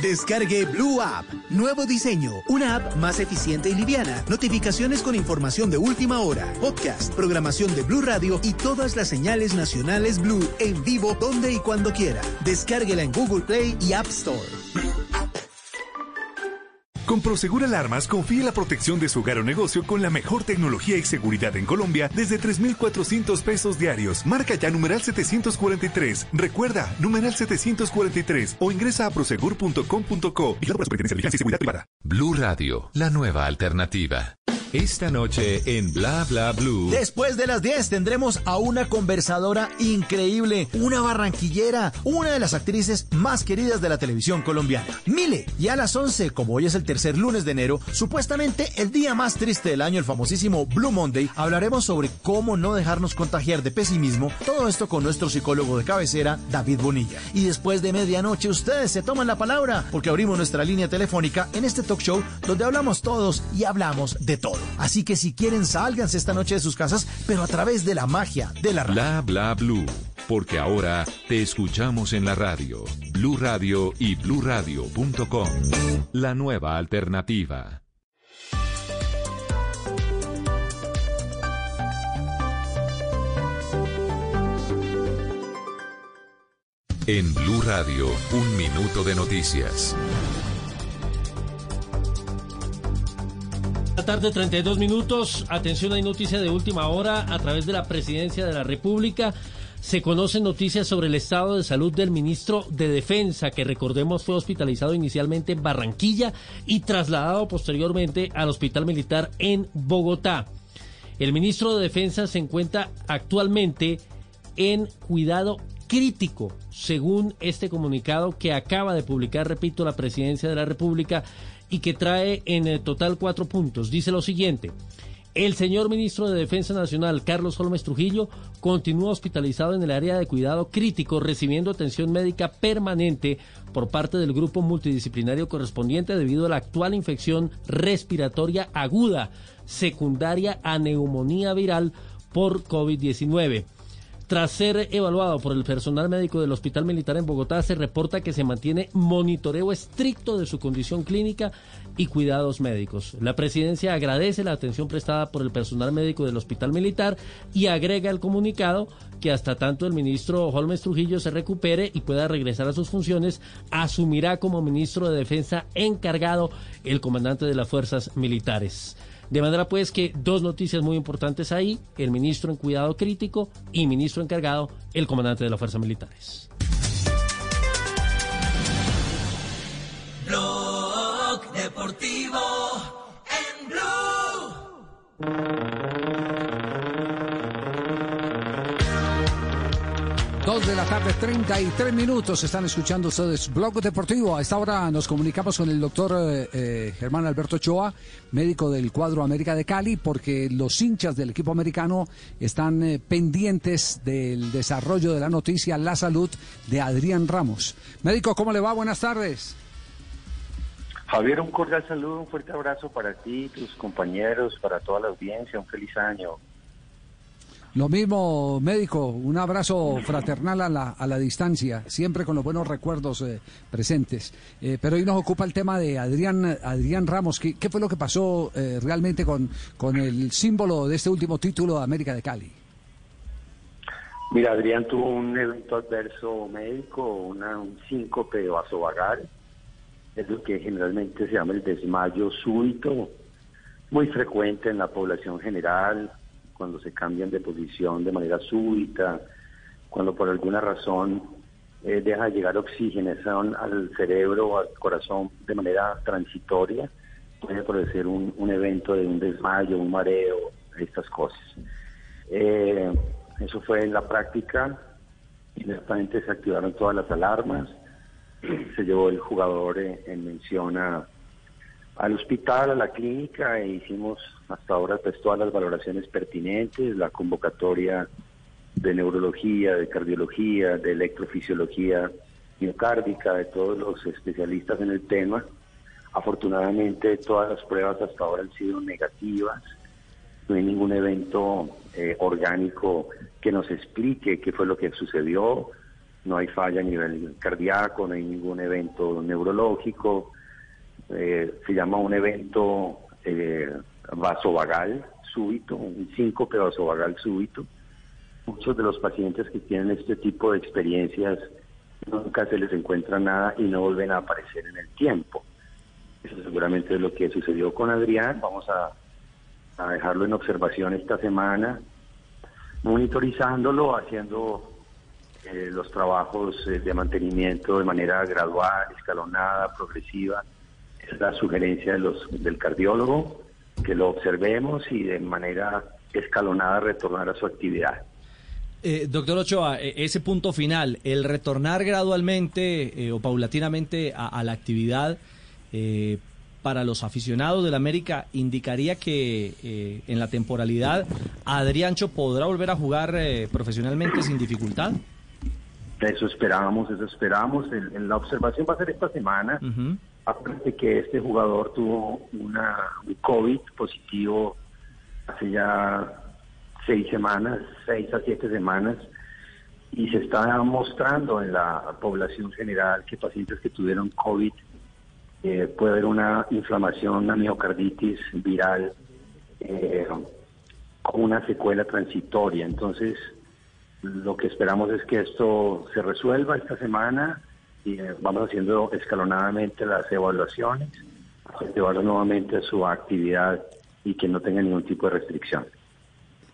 Descargue Blue App. Nuevo diseño. Una app más eficiente y liviana. Notificaciones con información de última hora. Podcast, programación de Blue Radio y todas las señales nacionales Blue en vivo donde y cuando quiera. Descárguela en Google Play y App Store. Con Prosegur Alarmas confíe la protección de su hogar o negocio con la mejor tecnología y seguridad en Colombia desde 3,400 pesos diarios. Marca ya numeral 743. Recuerda, numeral 743 o ingresa a prosegur.com.co y la de y Seguridad Privada. Blue Radio, la nueva alternativa. Esta noche en Bla Bla Blue. Después de las 10 tendremos a una conversadora increíble, una barranquillera, una de las actrices más queridas de la televisión colombiana, Mile. Y a las 11, como hoy es el tercer lunes de enero, supuestamente el día más triste del año, el famosísimo Blue Monday, hablaremos sobre cómo no dejarnos contagiar de pesimismo, todo esto con nuestro psicólogo de cabecera, David Bonilla. Y después de medianoche ustedes se toman la palabra, porque abrimos nuestra línea telefónica en este talk show donde hablamos todos y hablamos de todo. Así que si quieren, sálganse esta noche de sus casas, pero a través de la magia de la radio. Bla Bla Blue. Porque ahora te escuchamos en la radio. Blue Radio y bluradio.com. La nueva alternativa. En Blue Radio, un minuto de noticias. Tarde, 32 minutos. Atención, hay noticia de última hora a través de la Presidencia de la República. Se conocen noticias sobre el estado de salud del ministro de Defensa, que recordemos fue hospitalizado inicialmente en Barranquilla y trasladado posteriormente al Hospital Militar en Bogotá. El ministro de Defensa se encuentra actualmente en cuidado crítico, según este comunicado que acaba de publicar, repito, la Presidencia de la República y que trae en total cuatro puntos. Dice lo siguiente. El señor ministro de Defensa Nacional, Carlos Holmes Trujillo, continúa hospitalizado en el área de cuidado crítico, recibiendo atención médica permanente por parte del grupo multidisciplinario correspondiente debido a la actual infección respiratoria aguda, secundaria a neumonía viral por COVID-19. Tras ser evaluado por el personal médico del Hospital Militar en Bogotá, se reporta que se mantiene monitoreo estricto de su condición clínica y cuidados médicos. La presidencia agradece la atención prestada por el personal médico del Hospital Militar y agrega el comunicado que hasta tanto el ministro Holmes Trujillo se recupere y pueda regresar a sus funciones, asumirá como ministro de Defensa encargado el comandante de las fuerzas militares. De manera pues que dos noticias muy importantes ahí, el ministro en cuidado crítico y ministro encargado, el comandante de las fuerzas militares. De la tarde, 33 minutos. Están escuchando ustedes Blog Deportivo. A esta hora nos comunicamos con el doctor eh, eh, Germán Alberto Ochoa, médico del cuadro América de Cali, porque los hinchas del equipo americano están eh, pendientes del desarrollo de la noticia, la salud de Adrián Ramos. Médico, ¿cómo le va? Buenas tardes. Javier, un cordial saludo, un fuerte abrazo para ti, tus compañeros, para toda la audiencia, un feliz año. Lo mismo, médico, un abrazo fraternal a la, a la distancia, siempre con los buenos recuerdos eh, presentes. Eh, pero hoy nos ocupa el tema de Adrián, Adrián Ramos. ¿Qué, fue lo que pasó eh, realmente con, con el símbolo de este último título de América de Cali? Mira, Adrián tuvo un evento adverso médico, una, un síncope vasovagal, es lo que generalmente se llama el desmayo súbito, muy frecuente en la población general, cuando se cambian de posición de manera súbita, cuando por alguna razón eh, deja de llegar oxigenación al cerebro o al corazón de manera transitoria, puede producir un, evento de un desmayo, un mareo, estas cosas. Eh, eso fue en la práctica, inmediatamente se activaron todas las alarmas, se llevó el jugador eh, en mención a, al hospital, a la clínica, e hicimos hasta ahora pues todas las valoraciones pertinentes, la convocatoria de neurología, de cardiología, de electrofisiología miocárdica, de todos los especialistas en el tema. Afortunadamente todas las pruebas hasta ahora han sido negativas. No hay ningún evento eh, orgánico que nos explique qué fue lo que sucedió. No hay falla a nivel cardíaco, no hay ningún evento neurológico. Eh, se llama un evento eh, vasovagal súbito, un síncope vasovagal súbito. Muchos de los pacientes que tienen este tipo de experiencias nunca se les encuentra nada y no vuelven a aparecer en el tiempo. Eso seguramente es lo que sucedió con Adrián. Vamos a, dejarlo en observación esta semana, monitorizándolo, haciendo eh, los trabajos eh, de mantenimiento de manera gradual, escalonada, progresiva. Es la sugerencia de los, del cardiólogo, que lo observemos y de manera escalonada retornar a su actividad. Eh, doctor Ochoa, eh, ese punto final, el retornar gradualmente eh, o paulatinamente a, a la actividad eh, para los aficionados del América indicaría que eh, en la temporalidad Adriancho podrá volver a jugar profesionalmente sin dificultad. Eso esperábamos, eso esperábamos. En, en la observación va a ser esta semana. Aparte que este jugador tuvo una, un COVID positivo hace ya seis semanas, seis a siete semanas, y se está mostrando en la población general que pacientes que tuvieron COVID eh, puede haber una inflamación, una miocarditis viral eh, con una secuela transitoria. Entonces, lo que esperamos es que esto se resuelva esta semana y eh, vamos haciendo escalonadamente las evaluaciones, llevarlo nuevamente a su actividad y que no tenga ningún tipo de restricción.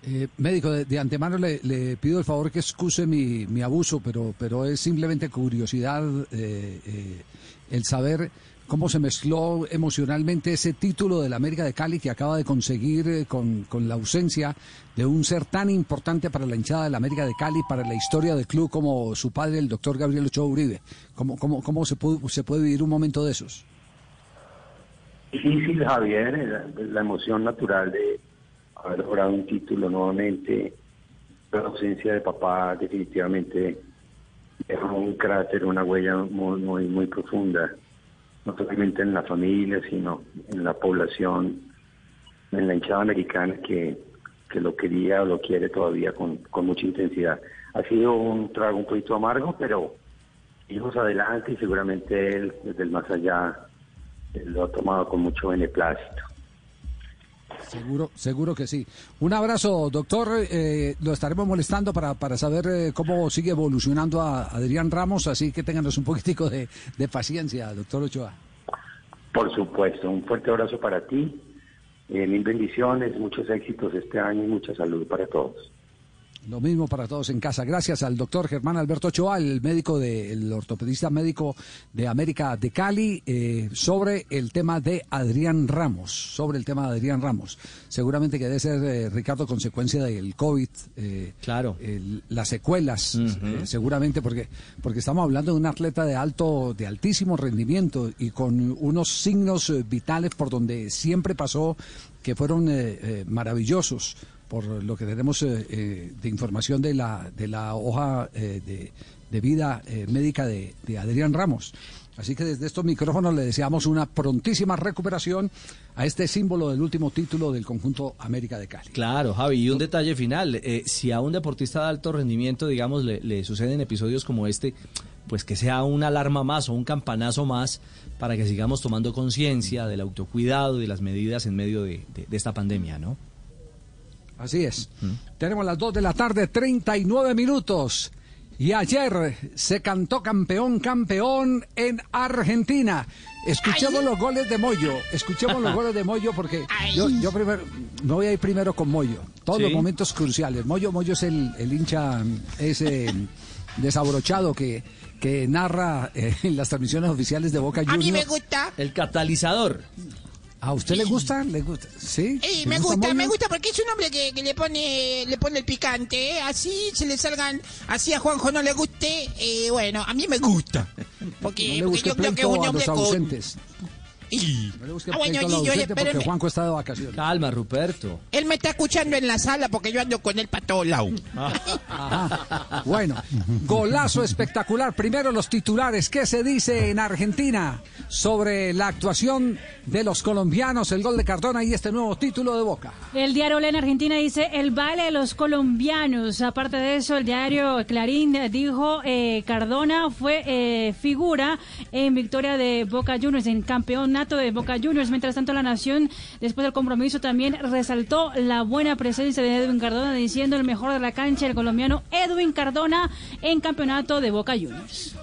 Eh, médico, de, de antemano le, le pido el favor que excuse mi, mi abuso, pero, pero es simplemente curiosidad eh, eh, el saber cómo se mezcló emocionalmente ese título del América de Cali que acaba de conseguir eh, con, con la ausencia de un ser tan importante para la hinchada del América de Cali, para la historia del club como su padre, el doctor Gabriel Ochoa Uribe. ¿Cómo, cómo, cómo se, puede, vivir un momento de esos? Difícil, Javier, la, la emoción natural de haber logrado un título nuevamente. La ausencia de papá definitivamente dejó un cráter, una huella muy, muy profunda, no solamente en la familia, sino en la población, en la hinchada americana que, que lo quería o lo quiere todavía con, con mucha intensidad. Ha sido un trago un poquito amargo, pero hijos adelante y seguramente él, desde el más allá, lo ha tomado con mucho beneplácito. Seguro, seguro que sí. Un abrazo, doctor. Eh, lo estaremos molestando para, para saber eh, cómo sigue evolucionando a Adrián Ramos, así que ténganos un poquitico de, de paciencia, doctor Ochoa. Por supuesto, un fuerte abrazo para ti, eh, mil bendiciones, muchos éxitos este año y mucha salud para todos. Lo mismo para todos en casa. Gracias al doctor Germán Alberto Ochoa, el médico de, el ortopedista médico de América de Cali, eh, sobre el tema de Adrián Ramos. Sobre el tema de Adrián Ramos. Seguramente que debe ser, eh, Ricardo, consecuencia del COVID. eh, claro. el- las secuelas, seguramente, porque, porque estamos hablando de un atleta de alto, de altísimo rendimiento y con unos signos vitales por donde siempre pasó que fueron maravillosos por lo que tenemos eh, eh, de información de la, de la hoja eh, de, de vida médica de, Adrián Ramos. Así que desde estos micrófonos le deseamos una prontísima recuperación a este símbolo del último título del conjunto América de Cali. Claro, Javi, y un detalle final, si a un deportista de alto rendimiento, digamos, le, suceden episodios como este, pues que sea una alarma más o un campanazo más para que sigamos tomando conciencia del autocuidado y de las medidas en medio de esta pandemia, ¿no? Así es. Tenemos las 2 de la tarde, 39 minutos. Y ayer se cantó campeón, campeón en Argentina. Escuchemos los goles de Moyo. Escuchemos los goles de Moyo porque yo, yo primero, me voy a ir primero con Moyo. Todos Sí. los momentos cruciales. Moyo, Moyo es el, el hincha ese desabrochado que, que narra eh, en las transmisiones oficiales de Boca A Juniors. mí me gusta. El catalizador. ¿A usted le gusta? ¿Le gusta? ¿Sí? Eh, ¿Le me gusta, me gusta porque es un hombre que, que le pone le pone el picante, ¿eh? así se le salgan, así a Juanjo no le guste, eh, bueno, a mí me gusta. Porque, No le porque yo creo que es un hombre con... ausentes. No le busque Ah, bueno, porque. Juanco está de vacaciones. Calma, Ruperto. Él me está escuchando en la sala porque yo ando con él para todos lados. Ajá. Bueno, golazo espectacular. Primero los titulares. ¿Qué se dice en Argentina sobre la actuación de los colombianos, el gol de Cardona y este nuevo título de Boca? El diario Olé en Argentina dice el baile de los colombianos. Aparte de eso, el diario Clarín dijo eh, Cardona fue eh, figura en victoria de Boca Juniors, en campeonato de Boca Juniors. Mientras tanto, la Nación, después del compromiso, también resaltó la buena presencia de Edwin Cardona, diciendo el mejor de la cancha, el colombiano Edwin Cardona en campeonato de Boca Juniors.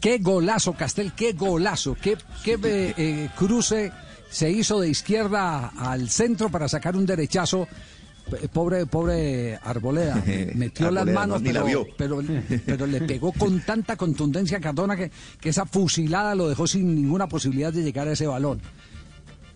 Qué golazo, Castel, qué golazo, qué, qué eh, eh, cruce se hizo de izquierda al centro para sacar un derechazo. Pobre, pobre Arboleda, metió las manos, no, ni la pero, pero, le pegó con tanta contundencia a Cardona que, que esa fusilada lo dejó sin ninguna posibilidad de llegar a ese balón.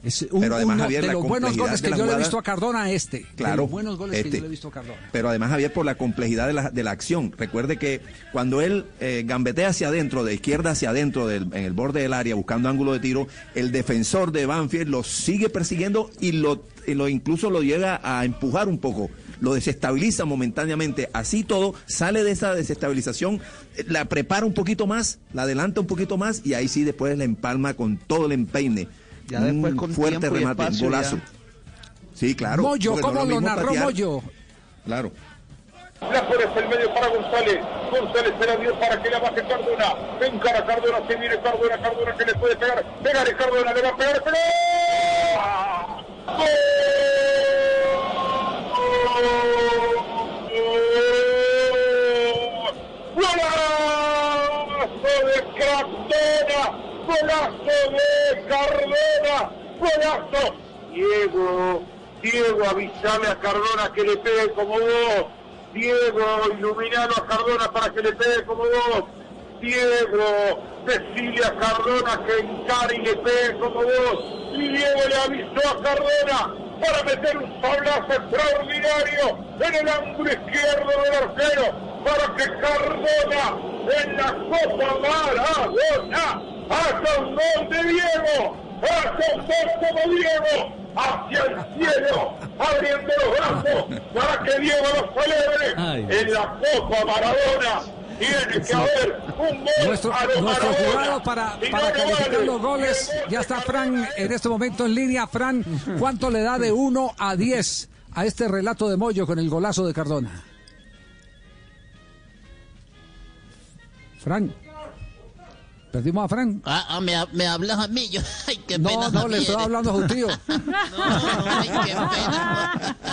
Es un- Pero además, uno Javier, de los buenos goles que yo le he visto a Cardona, este. de Claro, los buenos goles que este. yo le he visto a Cardona. Pero además, Javier, por la complejidad de la, de la acción. Recuerde que cuando él eh, gambetea hacia adentro, de izquierda hacia adentro, del- en el borde del área, buscando ángulo de tiro, el defensor de Banfield lo sigue persiguiendo y lo, lo incluso lo llega a empujar un poco. Lo desestabiliza momentáneamente. Así todo, sale de esa desestabilización, eh, la prepara un poquito más, la adelanta un poquito más y ahí sí después la empalma con todo el empeine. Ya después Un con fuerte remate, espacio golazo. ya. Sí, claro. Moyo, no ¿cómo es lo narró Moyo? Claro. La por el medio para González. González se la dio para que la baje Cardona. Encara Cardona, se viene Cardona, Cardona que le puede pegar. Pegar Cardona, le va a pegar. ¡Pero! ¡Golazo de Cardona! ¡Golazo de Cardona! ¡Golazo! Diego, Diego, avisame a Cardona que le pegue como vos. Diego, iluminalo a Cardona para que le pegue como vos. Diego, decile a Cardona que encare y le pegue como vos. Y Diego le avisó a Cardona para meter un sablazo extraordinario en el ángulo izquierdo del arquero para que Cardona en la Copa Maradona haga un gol de Diego, haga un gol como Diego hacia el cielo, abriendo los brazos para que Diego lo celebre en la Copa Maradona. Tiene que haber un gol Nuestro, a los nuestro jurado para, para calificar los goles. Ya está Fran en este momento en línea. Fran, ¿cuánto le da de 1 a 10 a este relato de Moyo con el golazo de Cardona? Fran. ¿Perdimos a Fran? Ah, ah, me, me hablas a mí. Yo, ay, qué No, pena. no, le estoy hablando a su tío. Ay, qué pena.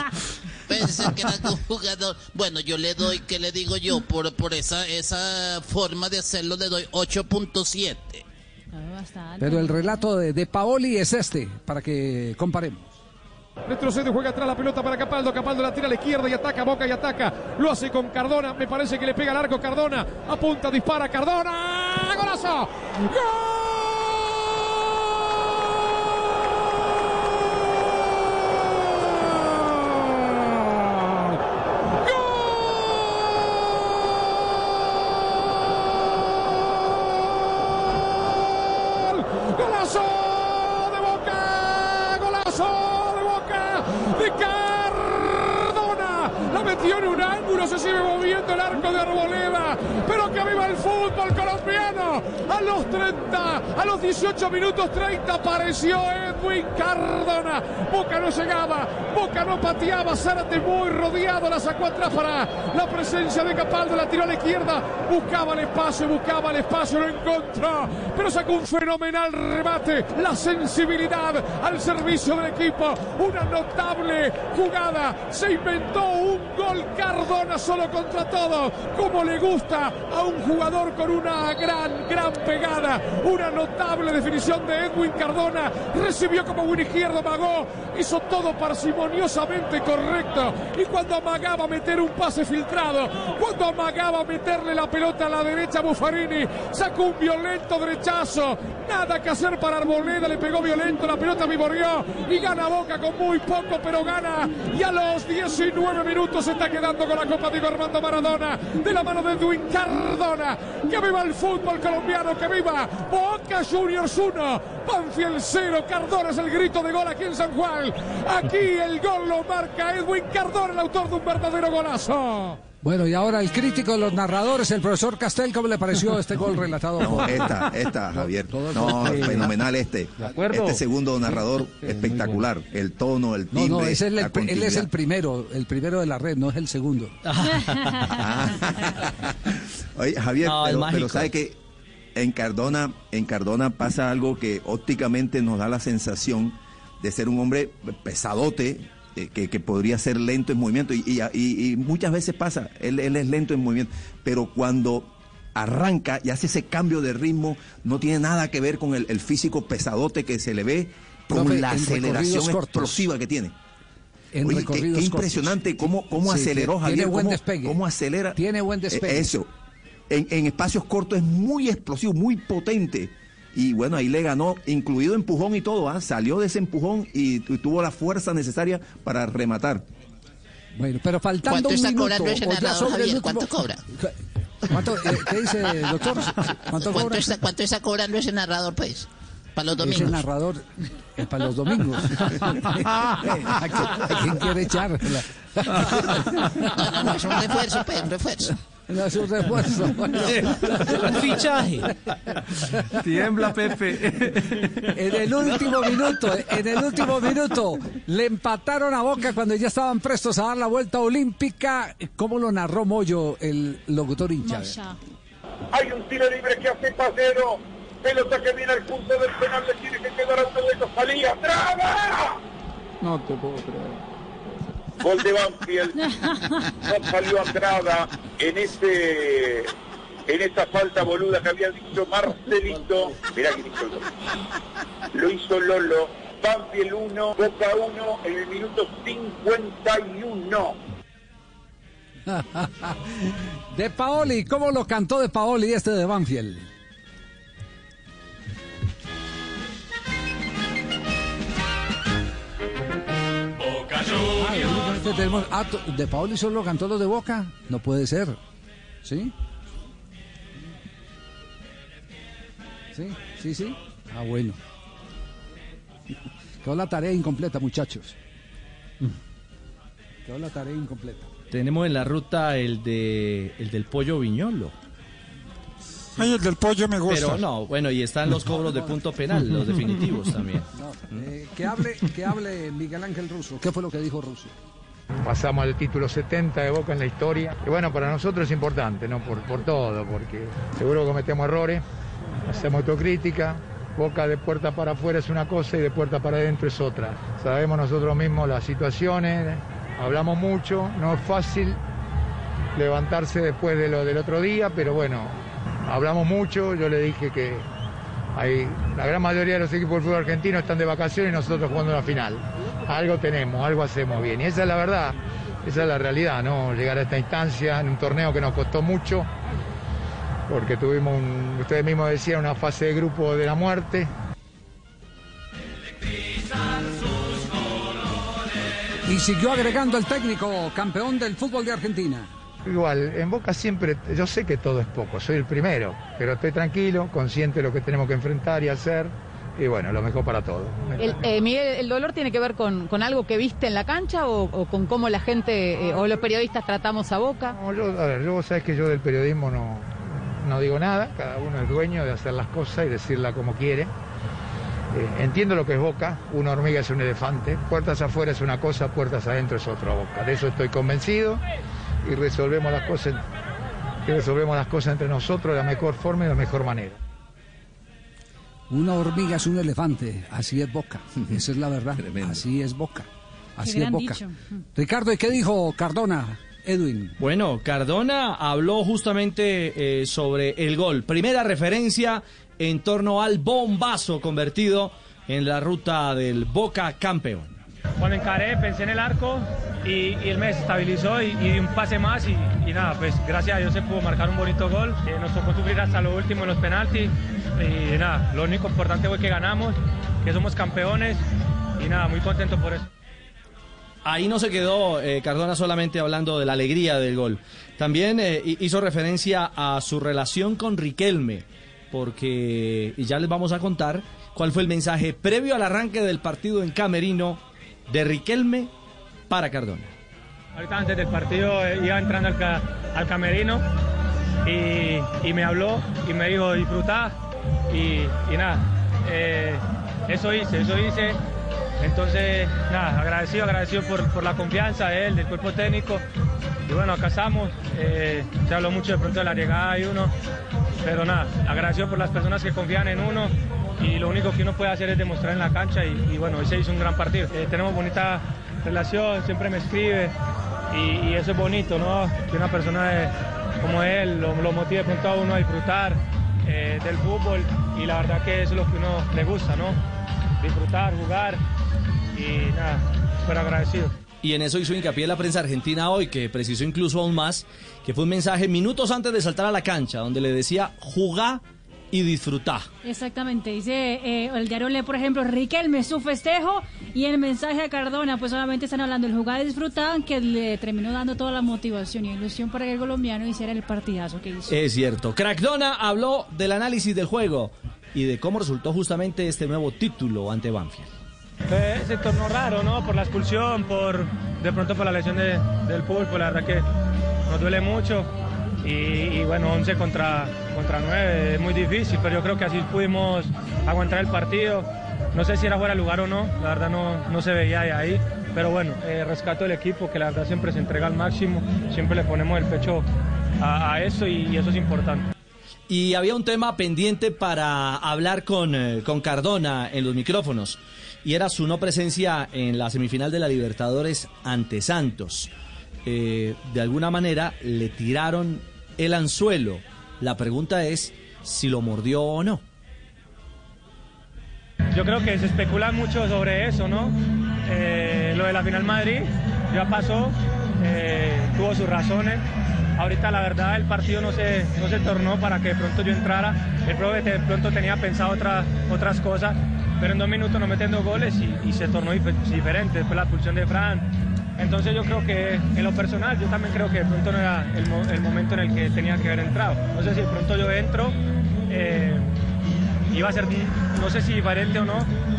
Pensé que era un jugador. Bueno, yo le doy, ¿qué le digo yo? Por, por esa, esa forma de hacerlo, le doy 8.7. Pero el relato de, de Paoli es este, para que comparemos. Retrocede, juega atrás la pelota para Capaldo. Capaldo la tira a la izquierda y ataca, Boca y ataca. Lo hace con Cardona. Me parece que le pega al arco Cardona. Apunta, dispara Cardona. ¡Golazo! ¡Golazo de Boca! ¡Golazo de Boca! ¡De Cardona! La metió en un ángulo, se sigue moviendo el arco de Arboleda. Pero que viva el fútbol A los 30, a los 18 minutos 30 apareció Edwin Cardona. Boca no llegaba, Boca no pateaba. Zárate muy rodeado, la sacó atrás para la presencia de Capaldo. La tiró a la izquierda, buscaba el espacio, buscaba el espacio, lo encontró. Pero sacó un fenomenal remate. La sensibilidad al servicio del equipo. Una notable jugada. Se inventó un gol Cardona solo contra todo. Como le gusta a un jugador con una gran, gran pegada. Una notable definición de Edwin Cardona. Recibió como buen izquierdo, Magó. hizo todo parsimoniosamente correcto. Y cuando amagaba meter un pase filtrado, cuando amagaba meterle la pelota a la derecha a Buffarini, sacó un violento derechazo. Nada que hacer para Arboleda, le pegó violento, la pelota viborió y gana Boca con muy poco, pero gana. Y a los 19 minutos se está quedando con la Copa Diego Armando Maradona, de la mano de Edwin Cardona. Que viva el fútbol colombiano, que viva Boca Juniors 1, Banfield 0, Cardona es el grito de gol aquí en San Juan. Aquí el gol lo marca Edwin Cardona, el autor de un verdadero golazo. Bueno, y ahora el crítico de los narradores, el profesor Castel, ¿cómo le pareció este gol relatado? No, esta, esta, Javier. No, fenomenal este. Este segundo narrador espectacular. El tono, el No, timbre. no, ese es el- la él es el continuidad. primero, el primero de la red, no es el segundo. Oye, Javier, No, pero, pero sabe que en Cardona, en Cardona pasa algo que ópticamente nos da la sensación de ser un hombre pesadote, que, que podría ser lento en movimiento. Y, y- y- y muchas veces pasa, él, él es lento en movimiento. Pero cuando arranca y hace ese cambio de ritmo, no tiene nada que ver con el, el físico pesadote que se le ve, con Profe, la aceleración explosiva que tiene. En Oye, qué- impresionante cómo, cómo Sí, aceleró tiene Javier. buen cómo, despegue. cómo acelera. Tiene buen despegue. Eh, Eso. En, en espacios cortos es muy explosivo, muy potente. Y bueno, ahí le ganó, incluido empujón y todo. ¿ah? Salió de ese empujón y tu- tuvo la fuerza necesaria para rematar. Bueno, pero faltando ¿Cuánto un está minuto. cobrando ese narrador, Javier? ¿Cuánto cobra? ¿Cuánto, eh, ¿Qué dice, doctor? ¿Cuánto ¿Cuánto cobra? está, ¿Cuánto está cobrando ese narrador, pues? Para los Ese domingos. narrador es para los domingos. ¿A quién, a quién quiere echar? No, no, no, es un refuerzo, pues, un refuerzo. No es un refuerzo. Un fichaje. Tiembla, Pepe. En el último minuto, en el último minuto, le empataron a Boca cuando ya estaban prestos a dar la vuelta olímpica. ¿Cómo lo narró Moyo, el locutor hincha? Hay un tiro libre que hace Pacero. Pelota que viene al punto del penal. Le tiene que quedar a uno de. Salía. ¡Traba! No te puedo creer. Gol de Banfield. No salió Andrada en ese en esa falta boluda que había dicho Marcelito. Mirá que hizo el. Lo hizo Lolo. Banfield 1, Boca 1 en el minuto 51. De Paoli, ¿cómo lo cantó de Paoli este de Banfield? Únicamente tenemos- ah, ¿De Paoli solo cantó los de Boca? No puede ser. ¿Sí? ¿Sí? ¿Sí, sí? Ah, bueno. Quedó la tarea incompleta, muchachos. Quedó la tarea incompleta. Tenemos en la ruta el de el del pollo viñolo. Ay, el del pollo me gusta. Pero no, bueno, y están los cobros de punto penal, los definitivos también. Eh, que hable, que hable Miguel Ángel Russo. ¿Qué fue lo que dijo Russo? Pasamos al título 70 de Boca en la historia. Y bueno, para nosotros es importante, ¿no? Por, por todo, porque seguro cometemos errores, hacemos autocrítica. Boca de puerta para afuera es una cosa y de puerta para adentro es otra. Sabemos nosotros mismos las situaciones, hablamos mucho, no es fácil levantarse después de lo del otro día, pero bueno, hablamos mucho, yo le dije que hay, la gran mayoría de los equipos del fútbol argentino están de vacaciones y nosotros jugando la final. Algo tenemos, algo hacemos bien. Y esa es la verdad, esa es la realidad, ¿no? Llegar a esta instancia en un torneo que nos costó mucho, porque tuvimos, un, ustedes mismos decían, una fase de grupo de la muerte. Y siguió agregando el técnico, campeón del fútbol de Argentina. Igual, en Boca siempre, yo sé que todo es poco, soy el primero, pero estoy tranquilo, consciente de lo que tenemos que enfrentar y hacer, y bueno, lo mejor para todos. El, eh, Miguel, ¿el dolor tiene que ver con, con algo que viste en la cancha o, o con cómo la gente eh, o los periodistas tratamos a Boca? No, yo, a ver, yo vos sabés que yo del periodismo no, no digo nada, cada uno es dueño de hacer las cosas y decirla como quiere. Eh, entiendo lo que es Boca, una hormiga es un elefante, puertas afuera es una cosa, puertas adentro es otra Boca. De eso estoy convencido y resolvemos las cosas, y resolvemos las cosas entre nosotros de la mejor forma y de la mejor manera. Una hormiga es un elefante, así es Boca. Esa es la verdad. Así es Boca. Así es Boca. dicho. Ricardo, ¿y qué dijo Cardona, Edwin? Bueno, Cardona habló justamente eh, sobre el gol. Primera referencia en torno al bombazo convertido en la ruta del Boca campeón. Cuando encaré pensé en el arco y, y él me estabilizó y, y un pase más y, y nada, pues gracias a Dios se pudo marcar un bonito gol. Eh, nos tocó sufrir hasta lo último en los penaltis y nada, lo único importante fue que ganamos, que somos campeones y nada, muy contento por eso. Ahí no se quedó eh, Cardona solamente hablando de la alegría del gol. También eh, hi- hizo referencia a su relación con Riquelme, porque ya les vamos a contar cuál fue el mensaje previo al arranque del partido en Camerino de Riquelme para Cardona. Ahorita antes del partido eh, iba entrando al, al camerino y, y me habló y me dijo disfrutar y, y nada, eh, eso hice, eso hice. Entonces, nada, agradecido, agradecido por, por la confianza de él, del cuerpo técnico. Y bueno, acá eh, se habló mucho de pronto de la llegada de uno, pero nada, agradecido por las personas que confían en uno y lo único que uno puede hacer es demostrar en la cancha y, bueno, hoy se hizo un gran partido. Eh, tenemos bonita relación, siempre me escribe y, eso es bonito, ¿no? Que una persona como él lo, motive pronto a uno a disfrutar eh, del fútbol y la verdad que eso es lo que uno le gusta, ¿no? Disfrutar, jugar y nada, súper agradecido. Y en eso hizo hincapié la prensa argentina hoy, que precisó incluso aún más, que fue un mensaje minutos antes de saltar a la cancha, donde le decía, jugá y disfrutá. Exactamente, dice eh, el diario Le, por ejemplo, Riquelme, su festejo y el mensaje a Cardona, pues solamente están hablando del jugar y disfrutar, que le terminó dando toda la motivación y ilusión para que el colombiano hiciera el partidazo que hizo. Es cierto. Crackdona habló del análisis del juego y de cómo resultó justamente este nuevo título ante Banfield. Fue ese torneo raro, ¿no? Por la expulsión, por de pronto por la lesión de- del pulpo, la verdad que nos duele mucho. Y, bueno, 11 contra, contra 9 es muy difícil, pero yo creo que así pudimos aguantar el partido. No sé si era fuera de lugar o no, la verdad no, no se veía de ahí. Pero bueno, eh, rescato el equipo que la verdad siempre se entrega al máximo, siempre le ponemos el pecho a, eso y, y eso es importante. Y había un tema pendiente para hablar con, eh, con Cardona en los micrófonos. Y era su no presencia en la semifinal de la Libertadores ante Santos. Eh, de alguna manera le tiraron el anzuelo. La pregunta es si lo mordió o no. Yo creo que se especula mucho sobre eso, ¿no? Eh, lo de la final Madrid ya pasó, eh, tuvo sus razones. Ahorita la verdad el partido no se, no se tornó para que de pronto yo entrara. El profe de pronto tenía pensado otras otras cosas, pero en dos minutos nos meten dos goles y, y se tornó dif- diferente. Después la expulsión de Fran. Entonces yo creo que en lo personal yo también creo que de pronto no era el, mo- el momento en el que tenía que haber entrado. No sé si de pronto yo entro. eh, iba a ser, no sé si diferente o no,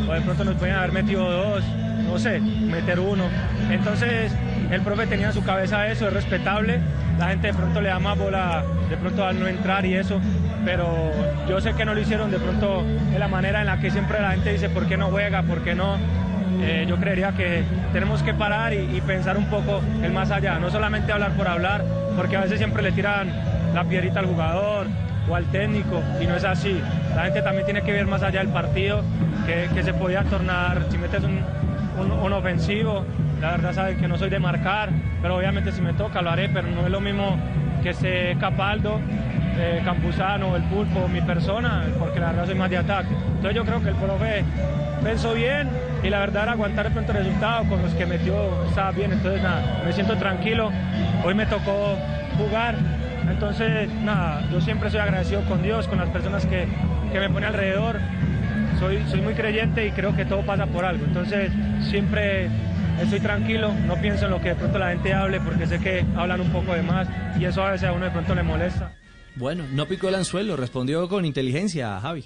o de pronto nos pueden haber metido dos, no sé, meter uno. Entonces, el profe tenía en su cabeza eso, es respetable, la gente de pronto le da más bola, de pronto al no entrar y eso, pero yo sé que no lo hicieron de pronto de la manera en la que siempre la gente dice, ¿por qué no juega? ¿Por qué no? Eh, yo creería que tenemos que parar y, y pensar un poco el más allá, no solamente hablar por hablar, porque a veces siempre le tiran la piedrita al jugador o al técnico y no es así. La gente también tiene que ver más allá del partido, que, se podía tornar, si metes un, un- ofensivo, la verdad sabes que no soy de marcar, pero obviamente si me toca lo haré, pero no es lo mismo que esté Capaldo, eh, Campuzano, el Pulpo, mi persona, porque la verdad soy más de ataque. Entonces yo creo que el profe pensó bien y la verdad era aguantar de pronto el resultado con los que metió, estaba bien, entonces nada, me siento tranquilo, hoy me tocó jugar, entonces nada, yo siempre soy agradecido con Dios, con las personas que, que me pone alrededor, soy, soy muy creyente y creo que todo pasa por algo, entonces siempre estoy tranquilo, no pienso en lo que de pronto la gente hable porque sé que hablan un poco de más y eso a veces a uno de pronto le molesta. Bueno, no picó el anzuelo, respondió con inteligencia Javi.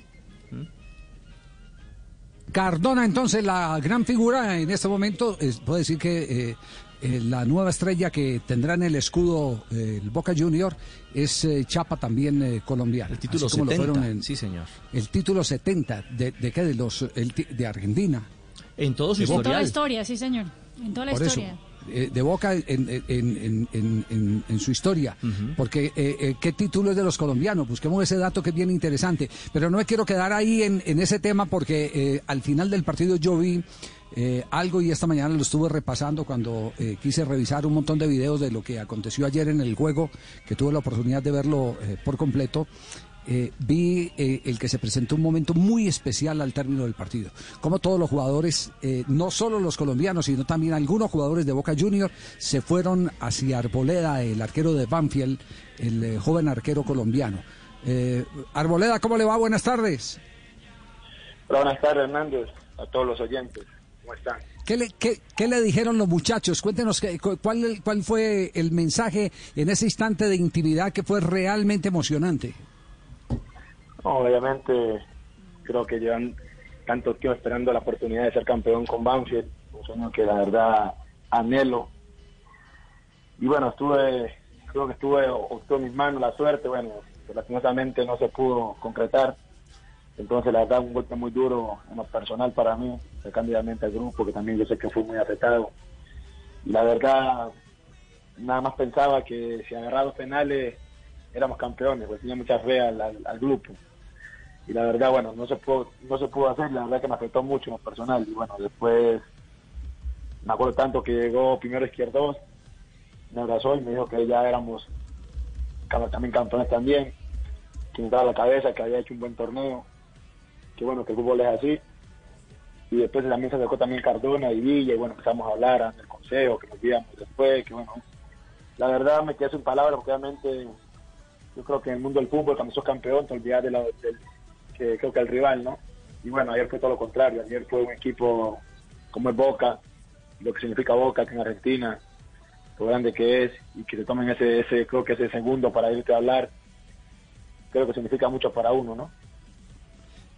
Cardona, entonces, la gran figura en este momento, es- puedo decir que eh, eh, la nueva estrella que tendrá en el escudo eh, el Boca Junior es eh, Chapa también eh, colombiano. El título 70, sí, señor. El título 70, ¿de, de qué? De, los, el ti- de Argentina. En todo su En toda la historia, sí, señor. En toda la Por eso, historia. eh, de Boca en, en- en- en- su historia. Porque, eh, eh, ¿qué título es de los colombianos? Busquemos ese dato que es bien interesante. Pero no me quiero quedar ahí en, en ese tema porque eh, al final del partido yo vi eh, algo y esta mañana lo estuve repasando cuando eh, quise revisar un montón de videos de lo que aconteció ayer en el juego, que tuve la oportunidad de verlo eh, por completo. Eh, vi eh, el que se presentó un momento muy especial al término del partido. Como todos los jugadores, eh, no solo los colombianos, sino también algunos jugadores de Boca Junior, se fueron hacia Arboleda, el arquero de Banfield, el joven arquero colombiano. Arboleda, ¿cómo le va? Buenas tardes. Hola, buenas tardes, Hernández, a todos los oyentes. ¿Cómo están? ¿Qué le, qué, qué le dijeron los muchachos? Cuéntenos qué- cu- cuál, cuál fue el mensaje en ese instante de intimidad que fue realmente emocionante. Obviamente, creo que llevan tanto tiempo esperando la oportunidad de ser campeón con Banfield, un sueño que la verdad anhelo. Y bueno, estuve, creo que estuve, en mis manos la suerte, bueno, lastimosamente no se pudo concretar. Entonces, la verdad, un golpe muy duro en lo personal para mí, cándidamente al grupo, que también yo sé que fue muy afectado. La verdad, nada más pensaba que si agarraba los penales éramos campeones, pues tenía mucha fe al grupo. Y la verdad, bueno, no se pudo, no se pudo hacer, la verdad que me afectó mucho en lo personal. Y bueno, después me acuerdo tanto que llegó primero Izquierdos, me abrazó y me dijo que ya éramos también campeones también, que me daba la cabeza, que había hecho un buen torneo, que bueno, que el fútbol es así. Y después también se acercó también Cardona y Villa, y bueno, empezamos a hablar en el consejo, que nos viéramos después, que bueno, la verdad me quedé sin palabras porque obviamente yo creo que en el mundo del fútbol cuando sos campeón te olvidas de la, del que creo que el rival, ¿no? Y bueno, ayer fue todo lo contrario, ayer fue un equipo como es Boca, lo que significa Boca aquí en Argentina, lo grande que es y que se tomen ese, ese creo que ese segundo para irte a hablar, creo que significa mucho para uno, ¿no?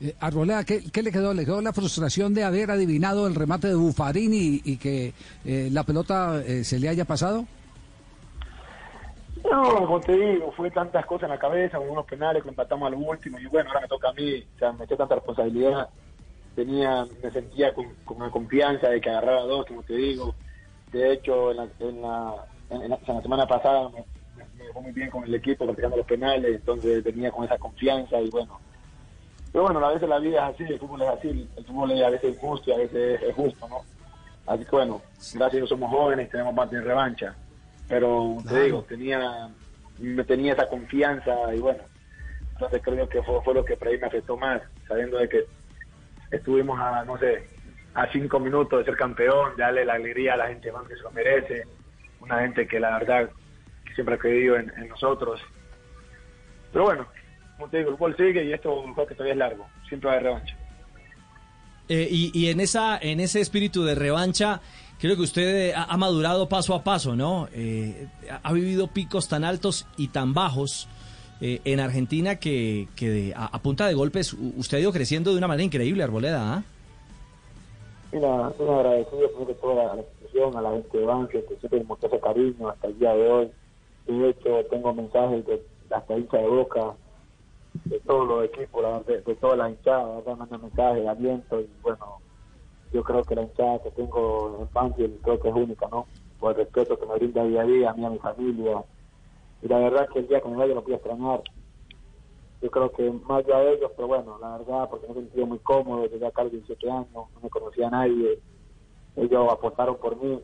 Eh, Arboleda, ¿qué, qué le quedó? ¿Le quedó la frustración de haber adivinado el remate de Bufarini y, y que eh, la pelota eh, se le haya pasado? No, como te digo, fue tantas cosas en la cabeza, unos penales que empatamos a lo último y bueno, ahora me toca a mí, o sea, me echó tanta responsabilidad, tenía, me sentía con, con la confianza de que agarraba dos, como te digo, de hecho en la, en la, semana pasada me, me, me fue muy bien con el equipo practicando los penales, entonces venía con esa confianza y bueno, pero bueno, a veces la vida es así, el fútbol es así, el fútbol es a veces injusto a veces es justo, ¿no? Así que bueno, gracias Dios somos jóvenes, tenemos parte de revancha. Pero te digo, tenía, me tenía esa confianza y bueno, entonces creo que fue, fue lo que por ahí me afectó más, sabiendo de que estuvimos a, no sé, a cinco minutos de ser campeón, darle la alegría a la gente más que se lo merece, una gente que la verdad que siempre ha creído en, en nosotros. Pero bueno, como te digo, el fútbol sigue y esto creo que todavía es largo, siempre va a haber revancha. Eh, y, y en esa en ese espíritu de revancha, creo que usted eh, ha, madurado paso a paso, ¿no? Eh, ha, vivido picos tan altos y tan bajos eh, en Argentina que, que de- a, punta de golpes usted ha ido creciendo de una manera increíble, Arboleda. ¿ah? Mira, muy agradecido que todo a la a la gente de Banque, que siempre mostró ese cariño hasta el día de hoy. De hecho, tengo mensajes de hasta hincha de boca, de todos los equipos, de, de todas las hinchadas, la verdad, mandan mensajes de aliento y bueno, yo creo que la hinchada que tengo en Banfield creo que es única, ¿no? Por el respeto que me brinda día a día a mí, a mi familia. Y la verdad que el día que me vaya lo voy a extrañar. Yo creo que más de ellos, pero bueno, la verdad, porque me he sentido muy cómodo, llegué acá a los 17 años, no me conocía a nadie, ellos apostaron por mí.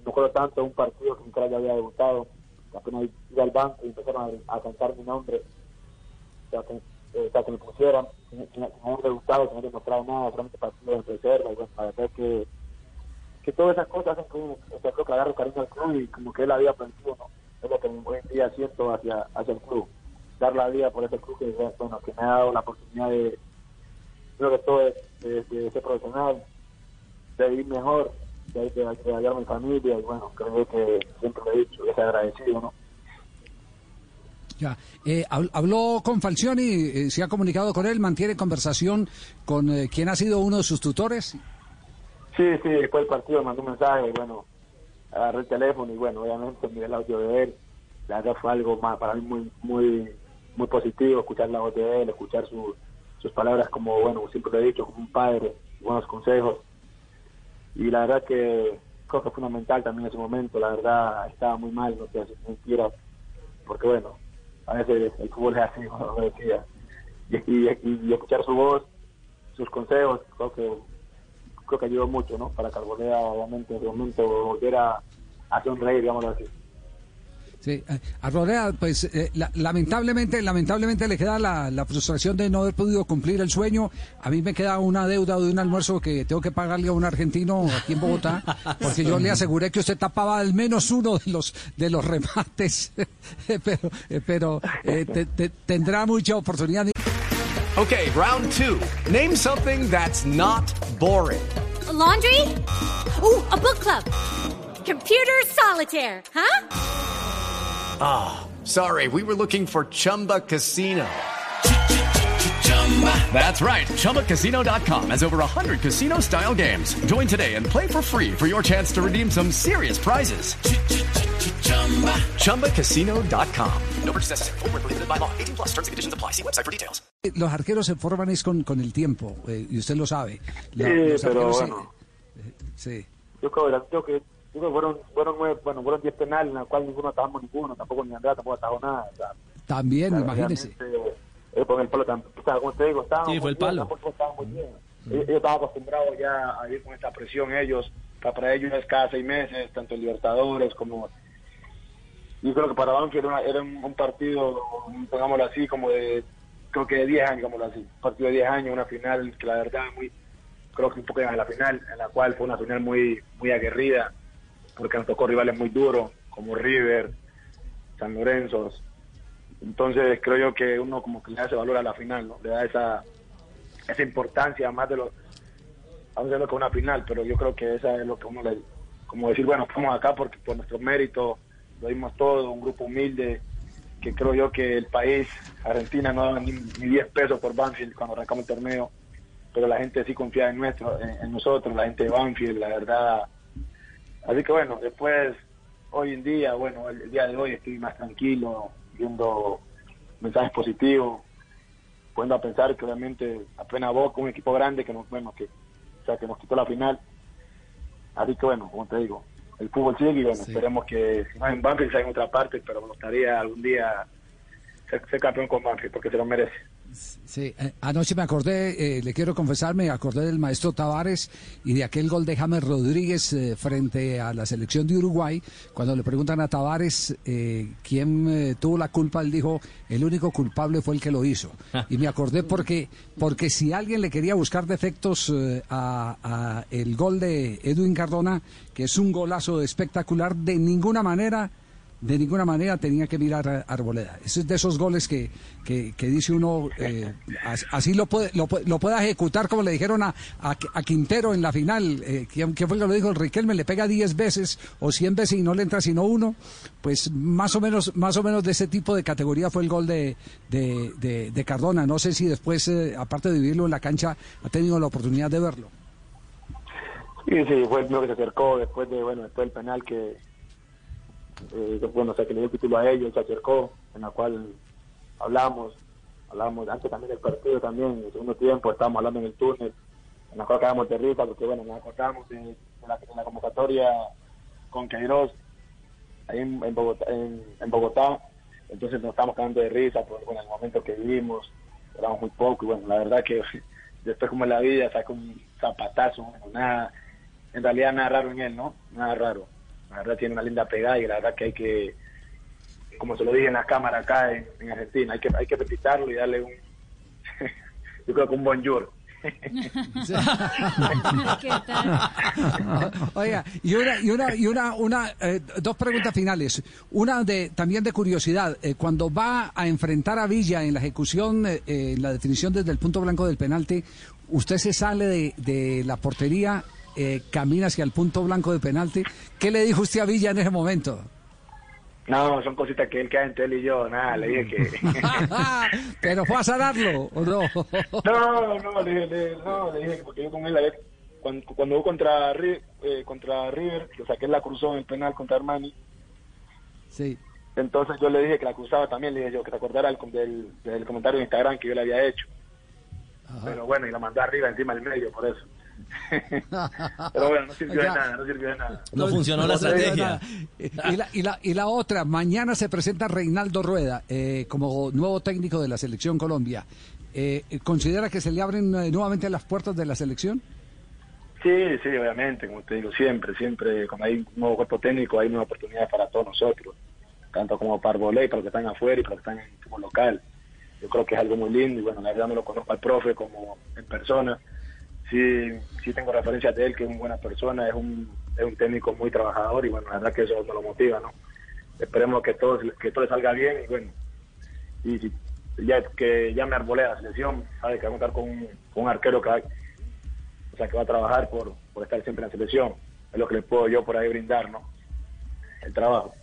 No recuerdo tanto un partido que nunca ya había debutado, apenas iba al banco y empezaron a, cantar mi nombre, o sea, o sea, que me pusieran, que, me que había demostrado nada, solamente partidos de reserva, y bueno, la verdad que, que todas esas cosas hacen que uno, o creo que agarro cariño al club y como que él había aprendido, ¿no? Es lo que hoy en día siento hacia, hacia el club dar la vida por ese club que, bueno, que me ha dado la oportunidad de, creo que todo es de, de ser profesional, de vivir mejor, de, de, de ayudar a mi familia y bueno, creo que siempre lo he dicho, es agradecido, ¿no? Ya. Eh, hab- habló con Falcioni, eh, se ha comunicado con él, mantiene conversación con eh, quien ha sido uno de sus tutores. Sí, sí, después del partido mandó un mensaje y bueno, agarré el teléfono y bueno, obviamente miré el audio de él, la verdad fue algo más para mí muy, muy, muy positivo, escuchar la voz de él, escuchar su- sus palabras como, bueno, siempre lo he dicho, como un padre, buenos consejos. Y la verdad que fue fundamental también en ese momento, la verdad estaba muy mal, no sé, si porque bueno, a veces el fútbol es así, como decía. Y, y, y escuchar su voz, sus consejos, creo que creo que ayudó mucho, ¿no? Para que obviamente, en ese momento volviera a sonreír, digámoslo así. Sí, eh, Arboleda, pues eh, la- lamentablemente, lamentablemente le queda la, la frustración de no haber podido cumplir el sueño. A mí me queda una deuda de un almuerzo que tengo que pagarle a un argentino aquí en Bogotá, porque yo le aseguré que usted tapaba al menos uno de los de los remates, pero, eh, pero eh, te- te- tendrá mucha oportunidad. Okay, round two. Name something that's not boring. A laundry? Ooh, a book club. Computer solitaire, huh? Ah, sorry, we were looking for Chumba Casino. That's right. ChumbaCasino.com has over 100 casino style games. Join today and play for free for your chance to redeem some serious prizes. ChumbaCasino.com. No purchase necessary. Void where prohibited by law. 18 plus terms and conditions apply. See website for details. Los arqueros se forman es con, con el tiempo, eh, y usted lo sabe. Lo- Sí, pero arqueros se- eh, sí. Yo creo, yo creo que, yo creo que fueron, fueron, bueno, fueron 10 penales, en los cuales ninguno atajamos ninguno, tampoco ni Andrea tampoco atajó nada. O sea, También, o sea, imagínese. realmente, eh, con el palo o sea, como te digo, estábamos Sí, fue el muy bien, palo. muy bien. Ellos, ellos estaban acostumbrados ya a ir con esta presión ellos, para, ellos es cada seis meses, tanto en Libertadores como... Yo creo que para Banfield era, una- era un, un partido, pongámoslo así, como de, creo que de 10 años, digámoslo así, un partido de 10 años, una final que la verdad muy, creo que un poco en la final, en la cual fue una final muy, muy aguerrida, porque nos tocó rivales muy duros, como River, San Lorenzo. Entonces creo yo que uno como que le ese valor a la final, ¿no? Le da esa, esa importancia más de lo, vamos a verlo que una final, pero yo creo que esa es lo que uno le, como decir, bueno, estamos acá porque por nuestro mérito lo dimos todo, un grupo humilde, que creo yo que el país, Argentina, no daba ni, ni 10 pesos por Banfield cuando arrancamos el torneo, pero la gente sí confía en, nuestro, en nosotros, la gente de Banfield, la verdad. Así que bueno, después, hoy en día, bueno, el, el día de hoy estoy más tranquilo, viendo mensajes positivos, poniendo a pensar que obviamente apenas Boca, un equipo grande que nos, bueno, que, o sea, que nos quitó la final. Así que bueno, como te digo, el fútbol sigue y bueno, esperemos que si no en Banfield sea en otra parte, pero me gustaría algún día ser, ser campeón con Banfield porque se lo merece. Sí, eh, anoche me acordé, eh, le quiero confesar, me acordé del maestro Tavares y de aquel gol de James Rodríguez eh, frente a la selección de Uruguay. Cuando le preguntan a Tavares eh, quién tuvo la culpa, él dijo, el único culpable fue el que lo hizo. Y me acordé porque, porque si alguien le quería buscar defectos a, a el gol de Edwin Cardona, que es un golazo espectacular, de ninguna manera de ninguna manera tenía que mirar a Arboleda. Ese es de esos goles que, que, que dice uno, eh, as- así lo puede, lo, puede- lo pueda ejecutar como le dijeron a, a, a Quintero en la final, eh, ¿quién, quién fue que lo dijo? El Riquelme le pega 10 veces o 100 veces y no le entra sino uno. Pues más o menos, más o menos de ese tipo de categoría fue el gol de, de, de- de Cardona. No sé si después, eh, aparte de vivirlo en la cancha, ha tenido la oportunidad de verlo. Sí, sí, fue el primero que se acercó después de, bueno, después del penal que, eh, bueno, o sea, que le dio título a ellos, se acercó, en la cual hablamos, hablamos antes también del partido también, en el segundo tiempo estábamos hablando en el túnel, en la cual quedamos de risa porque, bueno, nos acordamos de, la, convocatoria con Queiroz ahí en, Bogotá, en, Bogotá, entonces nos estamos quedando de risa por bueno, el momento que vivimos, éramos muy poco y bueno, la verdad que después como en la vida saca un zapatazo, nada, en realidad nada raro en él, ¿no? Nada raro. La verdad tiene una linda pegada y la verdad que hay que, como se lo dije en la cámara acá en, en Argentina, hay que hay que felicitarlo y darle un, yo creo que un bonjour. Oiga, y una, y una, y una, una eh, dos preguntas finales. Una de también de curiosidad. eh, cuando va a enfrentar a Villa en la ejecución, eh, eh, en la definición desde el punto blanco del penalti, usted se sale de, de la portería, eh, camina hacia el punto blanco del penalti. ¿Qué le dijo usted a Villa en ese momento? No, son cositas que él queda entre él y yo, nada, le dije que... Pero fue a sanarlo, ¿o no? No, no, le, le- no, le dije que porque yo con él, la vez, cuando, cuando hubo contra, eh, contra River, que saqué la cruzó en el penal contra Armani, Sí. entonces yo le dije que la cruzaba también, le dije yo que te acordara del, del, del comentario de Instagram que yo le había hecho. Pero bueno, y la mandó arriba encima del medio, por eso. Pero bueno, no sirvió de nada, no sirvió de nada. No funcionó la No estrategia. Y la, y, la, y la otra, mañana se presenta Reinaldo Rueda eh, como nuevo técnico de la selección Colombia. Eh, ¿Considera que se le abren eh, nuevamente las puertas de la selección? Sí, sí, obviamente, como te digo, siempre, siempre, cuando hay un nuevo cuerpo técnico hay una oportunidad para todos nosotros. tanto como para volei, para los que están afuera y para los que están en el local. Yo creo que es algo muy lindo y bueno, la verdad no lo conozco al profe como en persona. Sí, sí tengo referencias de él, que es una buena persona, es un, es un técnico muy trabajador y bueno, la verdad que eso me lo motiva, ¿no? Esperemos que todo, que todo salga bien y bueno, y si- ya que ya me arbolé la selección, sabe que va a contar con un, con un arquero que, va- o sea, que va a trabajar por, por estar siempre en la selección. Es lo que le puedo yo por ahí brindar, ¿no? El trabajo.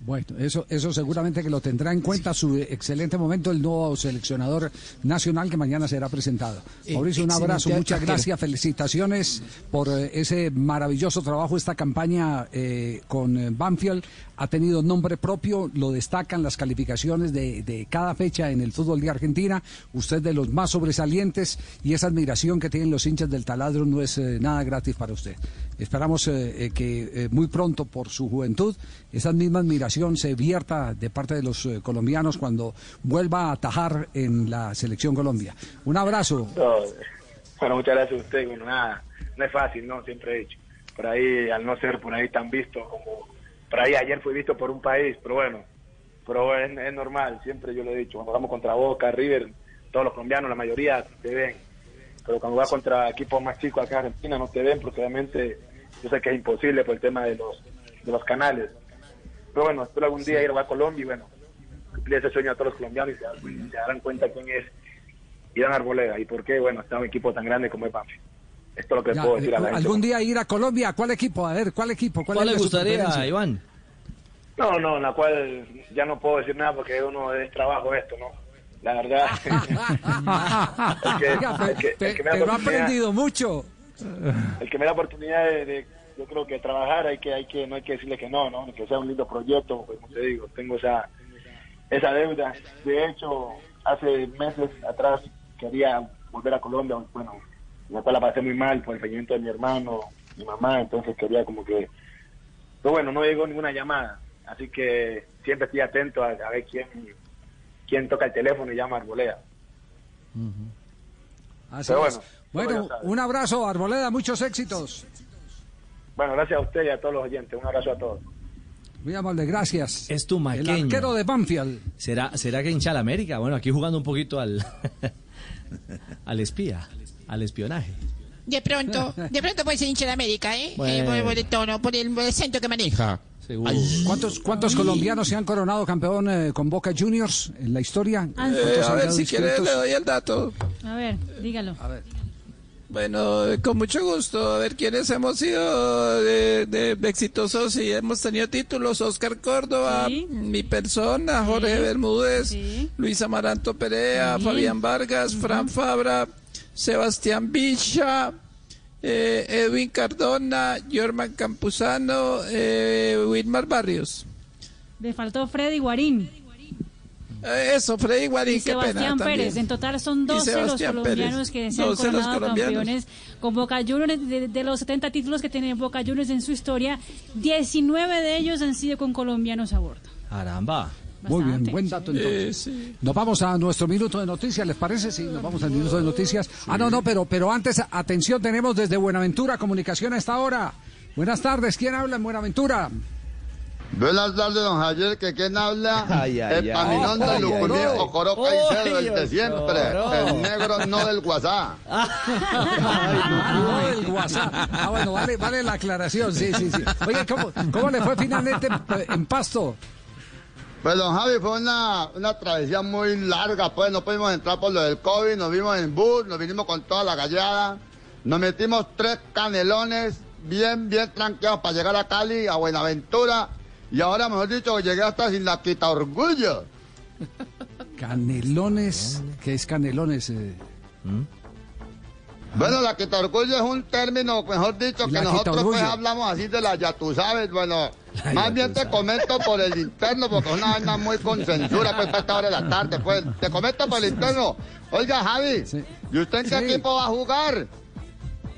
Bueno, eso, eso seguramente que lo tendrá en cuenta su excelente momento el nuevo seleccionador nacional que mañana será presentado. Eh, Mauricio, un abrazo, muchas arquero. gracias, felicitaciones por eh, ese maravilloso trabajo, esta campaña eh, con eh, Banfield. Ha tenido nombre propio, lo destacan las calificaciones de, de cada fecha en el fútbol de Argentina. Usted de los más sobresalientes y esa admiración que tienen los hinchas del taladro no es eh, nada gratis para usted. Esperamos eh, eh, que eh, muy pronto, por su juventud, esa misma admiración se vierta de parte de los eh, colombianos cuando vuelva a atajar en la selección Colombia. Un abrazo. No, bueno, muchas gracias a usted. Bueno, nada, no es fácil, ¿no? Siempre he dicho. Por ahí, al no ser por ahí tan visto como... Por ahí ayer fui visto por un país, pero bueno, pero es, normal, siempre yo lo he dicho. Cuando vamos contra Boca, River, todos los colombianos, la mayoría te ven. Pero cuando vas contra equipos más chicos acá en Argentina no te ven porque obviamente yo sé que es imposible por el tema de los, de los canales. Pero bueno, espero algún día ir a Colombia y bueno, cumplir ese sueño a todos los colombianos y se, darán cuenta quién es Irán Arboleda y por qué, bueno, está un equipo tan grande como es Banfield. Esto es lo que Ya, puedo decir a la eh, gente. algún día ir a Colombia, ¿cuál equipo? A ver, ¿cuál equipo? ¿Cuál, ¿Cuál es le gustaría? Iván? No, no, en la cual ya no puedo decir nada porque uno es trabajo esto, ¿no? La verdad. el que, Oiga, el que- pe- el que me da pero ha aprendido mucho. el que me da oportunidad de, de- yo creo que trabajar hay que hay que no hay que decirle que no no que sea un lindo proyecto pues, como te digo tengo esa esa deuda de hecho hace meses atrás quería volver a Colombia bueno después la pasé muy mal por el fallecimiento de mi hermano mi mamá entonces quería como que pero bueno no llegó ninguna llamada así que siempre estoy atento a, a ver quién quién toca el teléfono y llama a Arboleda Así Pero es. bueno, un abrazo, Arboleda, muchos éxitos. bueno gracias a usted y a todos los oyentes un abrazo a todos Muy amable, gracias. Es tu El maqueño. arquero de Banfield. ¿Será, ¿Será que hincha la América? Bueno, aquí jugando un poquito al, al espía, al espionaje. De pronto, de pronto puede ser hincha de América, ¿eh? Bueno. Eh, por, por el tono, por el acento que maneja. ¿Cuántos, cuántos colombianos se han coronado campeón eh, con Boca Juniors en la historia? Ah, Eh, ¿Cuántos a ver, si quiere le doy el dato. A ver, dígalo. Bueno, con mucho gusto. A ver, ¿quiénes hemos sido de, de exitosos y hemos tenido títulos? Oscar Córdoba, mi persona, Jorge Bermúdez, Luis Amaranto Perea, Sí. Fabián Vargas, Fran Fabra, Sebastián Bicha, eh, Edwin Cardona, Jorman Campuzano, eh, Wilmar Barrios. Le faltó Freddy Guarín Eh, eso, Freddy Guarín, y qué pena Sebastián también. Pérez. En total son Y 12 los colombianos Pérez. que se han 12 los coronado campeones con Boca Juniors. De, de los 70 títulos que tiene Boca Juniors en su historia, 19 de ellos han sido con colombianos a bordo. Caramba. Muy bien, buen dato Eh, entonces. Nos vamos a nuestro minuto de noticias, ¿les parece? Sí, nos vamos al minuto de noticias. Ah, no, no, pero, pero antes, atención, tenemos desde Buenaventura comunicación a esta hora. Buenas tardes, ¿quién habla en Buenaventura? Buenas tardes, don Javier, que quién habla, Ay, ay, el paminón del ay, Lucumí, y Cero, el de siempre, el negro no del WhatsApp. Ah, no, el WhatsApp. Ah, bueno, vale, vale la aclaración, sí, sí, sí. Oye, ¿cómo, cómo le fue finalmente en, en Pasto? Pues don Javi, fue una, una travesía muy larga, pues no pudimos entrar por lo del COVID, nos vimos en bus, nos vinimos con toda la gallada, nos metimos tres canelones bien, bien tranquilos para llegar a Cali, a Buenaventura, y ahora, mejor dicho, llegué hasta sin la quita orgullo. Canelones, ¿qué es canelones? eh? Bueno, la quita orgullo es un término, mejor dicho, que nosotros pues hablamos así de la ya tú sabes, bueno, más bien te comento por el interno, porque es una vaina muy con censura, pues para esta hora de la tarde, pues, te comento por el interno. Oiga, Javi, ¿y usted en qué Sí. equipo va a jugar?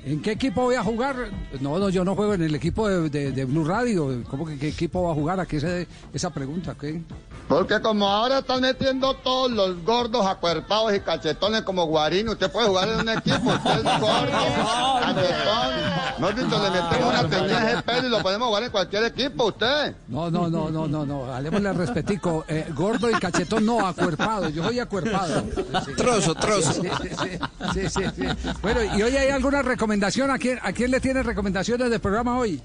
¿En qué equipo voy a jugar? No, no, yo no juego en el equipo de, de- de Blue Radio. ¿Cómo que qué equipo va a jugar? ¿A qué se esa pregunta? ¿Qué? Porque como ahora están metiendo todos los gordos acuerpados y cachetones como Guarín, usted puede jugar en un equipo, usted es gordo, cachetón. No dicho, le metemos una teñida de pelo y lo podemos jugar en cualquier equipo, usted. No, no, no, no, no, no. Halémosle respetico. Eh, gordo y cachetón, no, acuerpado. Yo soy acuerpado. Sí. Trozo, trozo. Sí, sí, sí, sí, sí. Bueno, ¿y hoy hay alguna recomendación? ¿A quién, ¿A quién le tiene recomendaciones del programa hoy?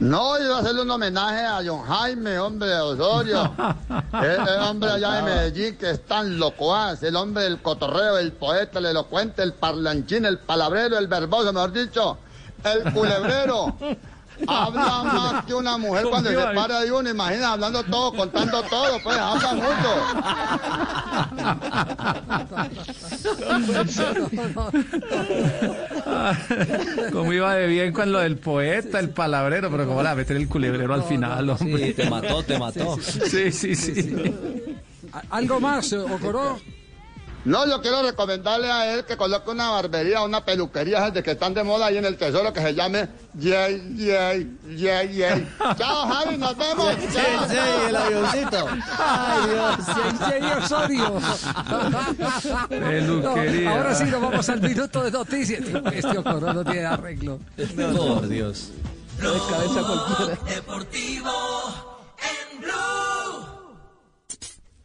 No, iba a hacerle un homenaje a John Jaime, hombre de Osorio. el, el hombre allá de Medellín que es tan locuaz, el hombre del cotorreo, el poeta, el elocuente, el parlanchín, el palabrero, el verboso, mejor dicho, el culebrero. Habla más que una mujer cuando se para de uno, imagina hablando todo, contando todo, pues habla Como iba de bien con lo del poeta, el palabrero, pero como la meter el culebrero al final, hombre. Sí, te mató, te mató. Sí, sí, sí. ¿Algo más, Ocoró? No, yo quiero recomendarle a él que coloque una barbería, una peluquería, de que están de moda ahí en el tesoro, que se llame Yay, Yay, Yay, Yay. Chao, Javi, nos vemos. Sí, sí, el avioncito. Ay, Dios. Yay, Yay, Osorio. Peluquería. No, ahora sí nos vamos al minuto de noticias. Este Ocoró no tiene arreglo. Por Dios. Deportivo en Blue.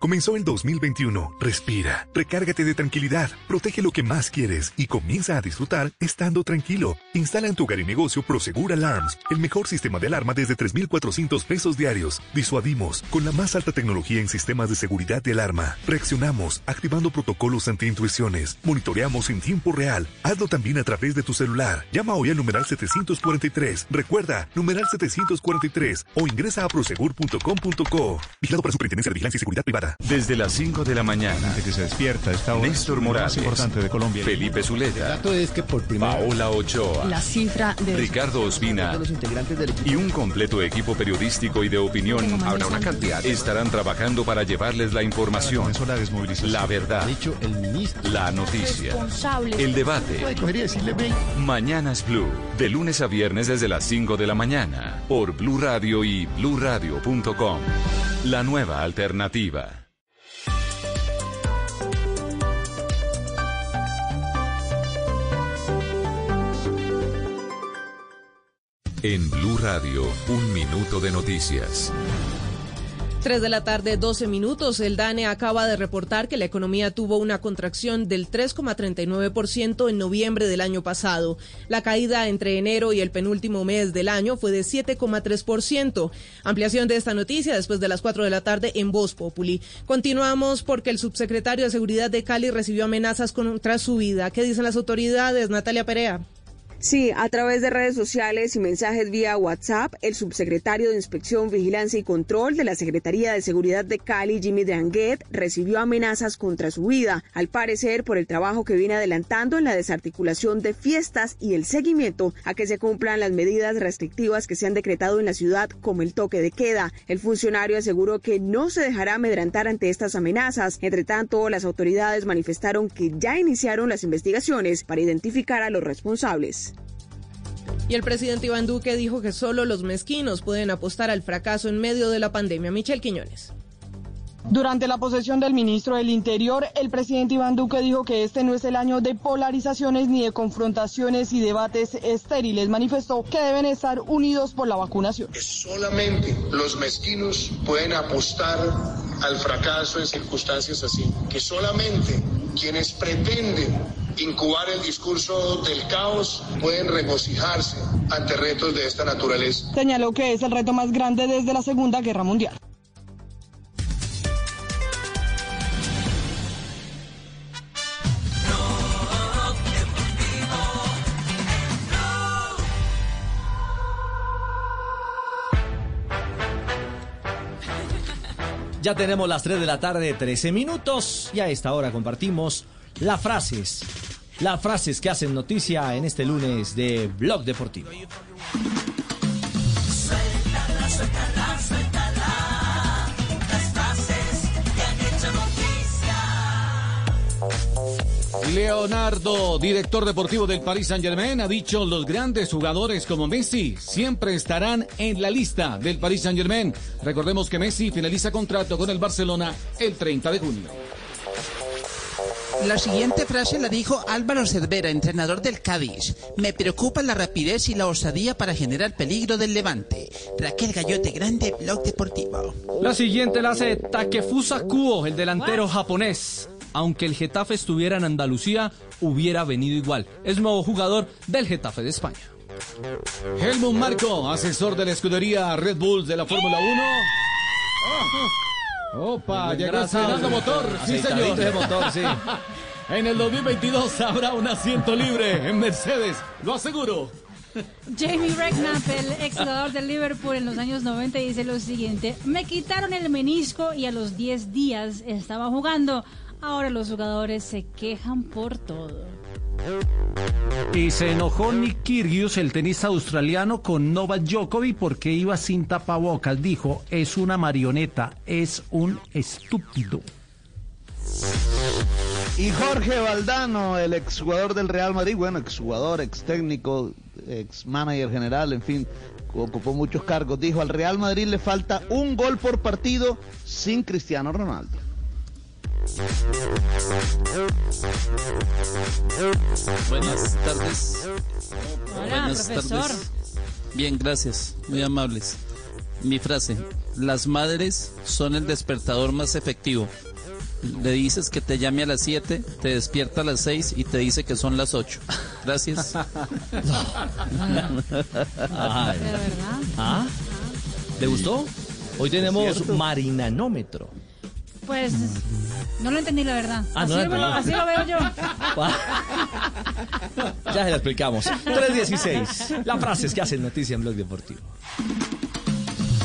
Comenzó el 2021. Respira, recárgate de tranquilidad, protege lo que más quieres y comienza a disfrutar estando tranquilo. Instala en tu hogar y negocio Prosegur Alarms, el mejor sistema de alarma desde 3,400 pesos diarios. Disuadimos con la más alta tecnología en sistemas de seguridad de alarma. Reaccionamos activando protocolos anti-intrusiones. Monitoreamos en tiempo real. Hazlo también a través de tu celular. Llama hoy al numeral 743. Recuerda, numeral 743 o ingresa a prosegur.com.co. Vigilado por la Superintendencia de Vigilancia y Seguridad Privada. Desde las 5 de la mañana. que se despierta esta hora. Néstor Morales. importante de Colombia. Felipe Zuleta. es que por primera Paola Ochoa. La cifra de Ricardo Ospina y un completo equipo periodístico y de opinión Habrá una cantidad estarán trabajando para llevarles la información, la verdad, la noticia, el debate. Mañanas Blue, de lunes a viernes desde las 5 de la mañana, por Blue Radio y bluradio.com. La nueva alternativa. En Blue Radio, un minuto de noticias. 3 de la tarde, 12 minutos. El DANE acaba de reportar que la economía tuvo una contracción del 3,39% en noviembre del año pasado. La caída entre enero y el penúltimo mes del año fue de 7,3%. Ampliación de esta noticia después de las 4 de la tarde en Voz Populi. Continuamos porque el subsecretario de Seguridad de Cali recibió amenazas contra su vida. ¿Qué dicen las autoridades? Natalia Perea. Sí, a través de redes sociales y mensajes vía WhatsApp, el subsecretario de Inspección, Vigilancia y Control de la Secretaría de Seguridad de Cali, Jimmy Dranguet, recibió amenazas contra su vida, al parecer por el trabajo que viene adelantando en la desarticulación de fiestas y el seguimiento a que se cumplan las medidas restrictivas que se han decretado en la ciudad, como el toque de queda. El funcionario aseguró que no se dejará amedrentar ante estas amenazas. Entre tanto, las autoridades manifestaron que ya iniciaron las investigaciones para identificar a los responsables. Y el presidente Iván Duque dijo que solo los mezquinos pueden apostar al fracaso en medio de la pandemia. Michelle Quiñones. Durante la posesión del ministro del Interior, el presidente Iván Duque dijo que este no es el año de polarizaciones ni de confrontaciones y debates estériles. Manifestó que deben estar unidos por la vacunación. Solamente los mezquinos pueden apostar al fracaso en circunstancias así. Que solamente quienes pretenden incubar el discurso del caos pueden regocijarse ante retos de esta naturaleza. Señaló que es el reto más grande desde la Segunda Guerra Mundial. Ya tenemos las 3 de la tarde, 13 minutos. Y a esta hora compartimos las frases. Las frases que hacen noticia en este lunes de Blog Deportivo. Leonardo, director deportivo del Paris Saint-Germain, ha dicho los grandes jugadores como Messi siempre estarán en la lista del Paris Saint-Germain. Recordemos que Messi finaliza contrato con el Barcelona el 30 de junio. La siguiente frase la dijo Álvaro Cervera, entrenador del Cádiz. Me preocupa la rapidez y la osadía para generar peligro del levante. Raquel Gallote Grande, Blog Deportivo. La siguiente la hace Takefusa Kubo, el delantero japonés. Aunque el Getafe estuviera en Andalucía, hubiera venido igual. Es nuevo jugador del Getafe de España. Helmut Marco, asesor de la escudería Red Bull de la Fórmula 1. Opa, llegó estrenando motor, sí señor. de motor, sí. En el 2022 habrá un asiento libre en Mercedes, lo aseguro. Jamie Redknapp, el ex jugador del Liverpool en los años 90, dice lo siguiente: Me quitaron el menisco y a los 10 días estaba jugando. Ahora los jugadores se quejan por todo. Y se enojó Nick Kyrgios, el tenista australiano, con Novak Djokovic porque iba sin tapabocas. Dijo, es una marioneta, es un estúpido. Y Jorge Valdano, el exjugador del Real Madrid, bueno, exjugador, ex técnico, ex manager general, en fin, ocupó muchos cargos, dijo, al Real Madrid le falta un gol por partido sin Cristiano Ronaldo. Buenas tardes. Hola, Buenas profesor. tardes. Bien, gracias. Muy amables. Mi frase. Las madres son el despertador más efectivo. Le dices que te llame a las 7, te despierta a las 6 y te dice que son las 8. Gracias. Ay. ¿Ah? ¿Le gustó? Hoy tenemos marinanómetro. Pues no lo entendí, la verdad. Ah, así, no lo así lo veo yo. Ya se lo explicamos. 316. Las frases que hacen noticia en Blog Deportivo.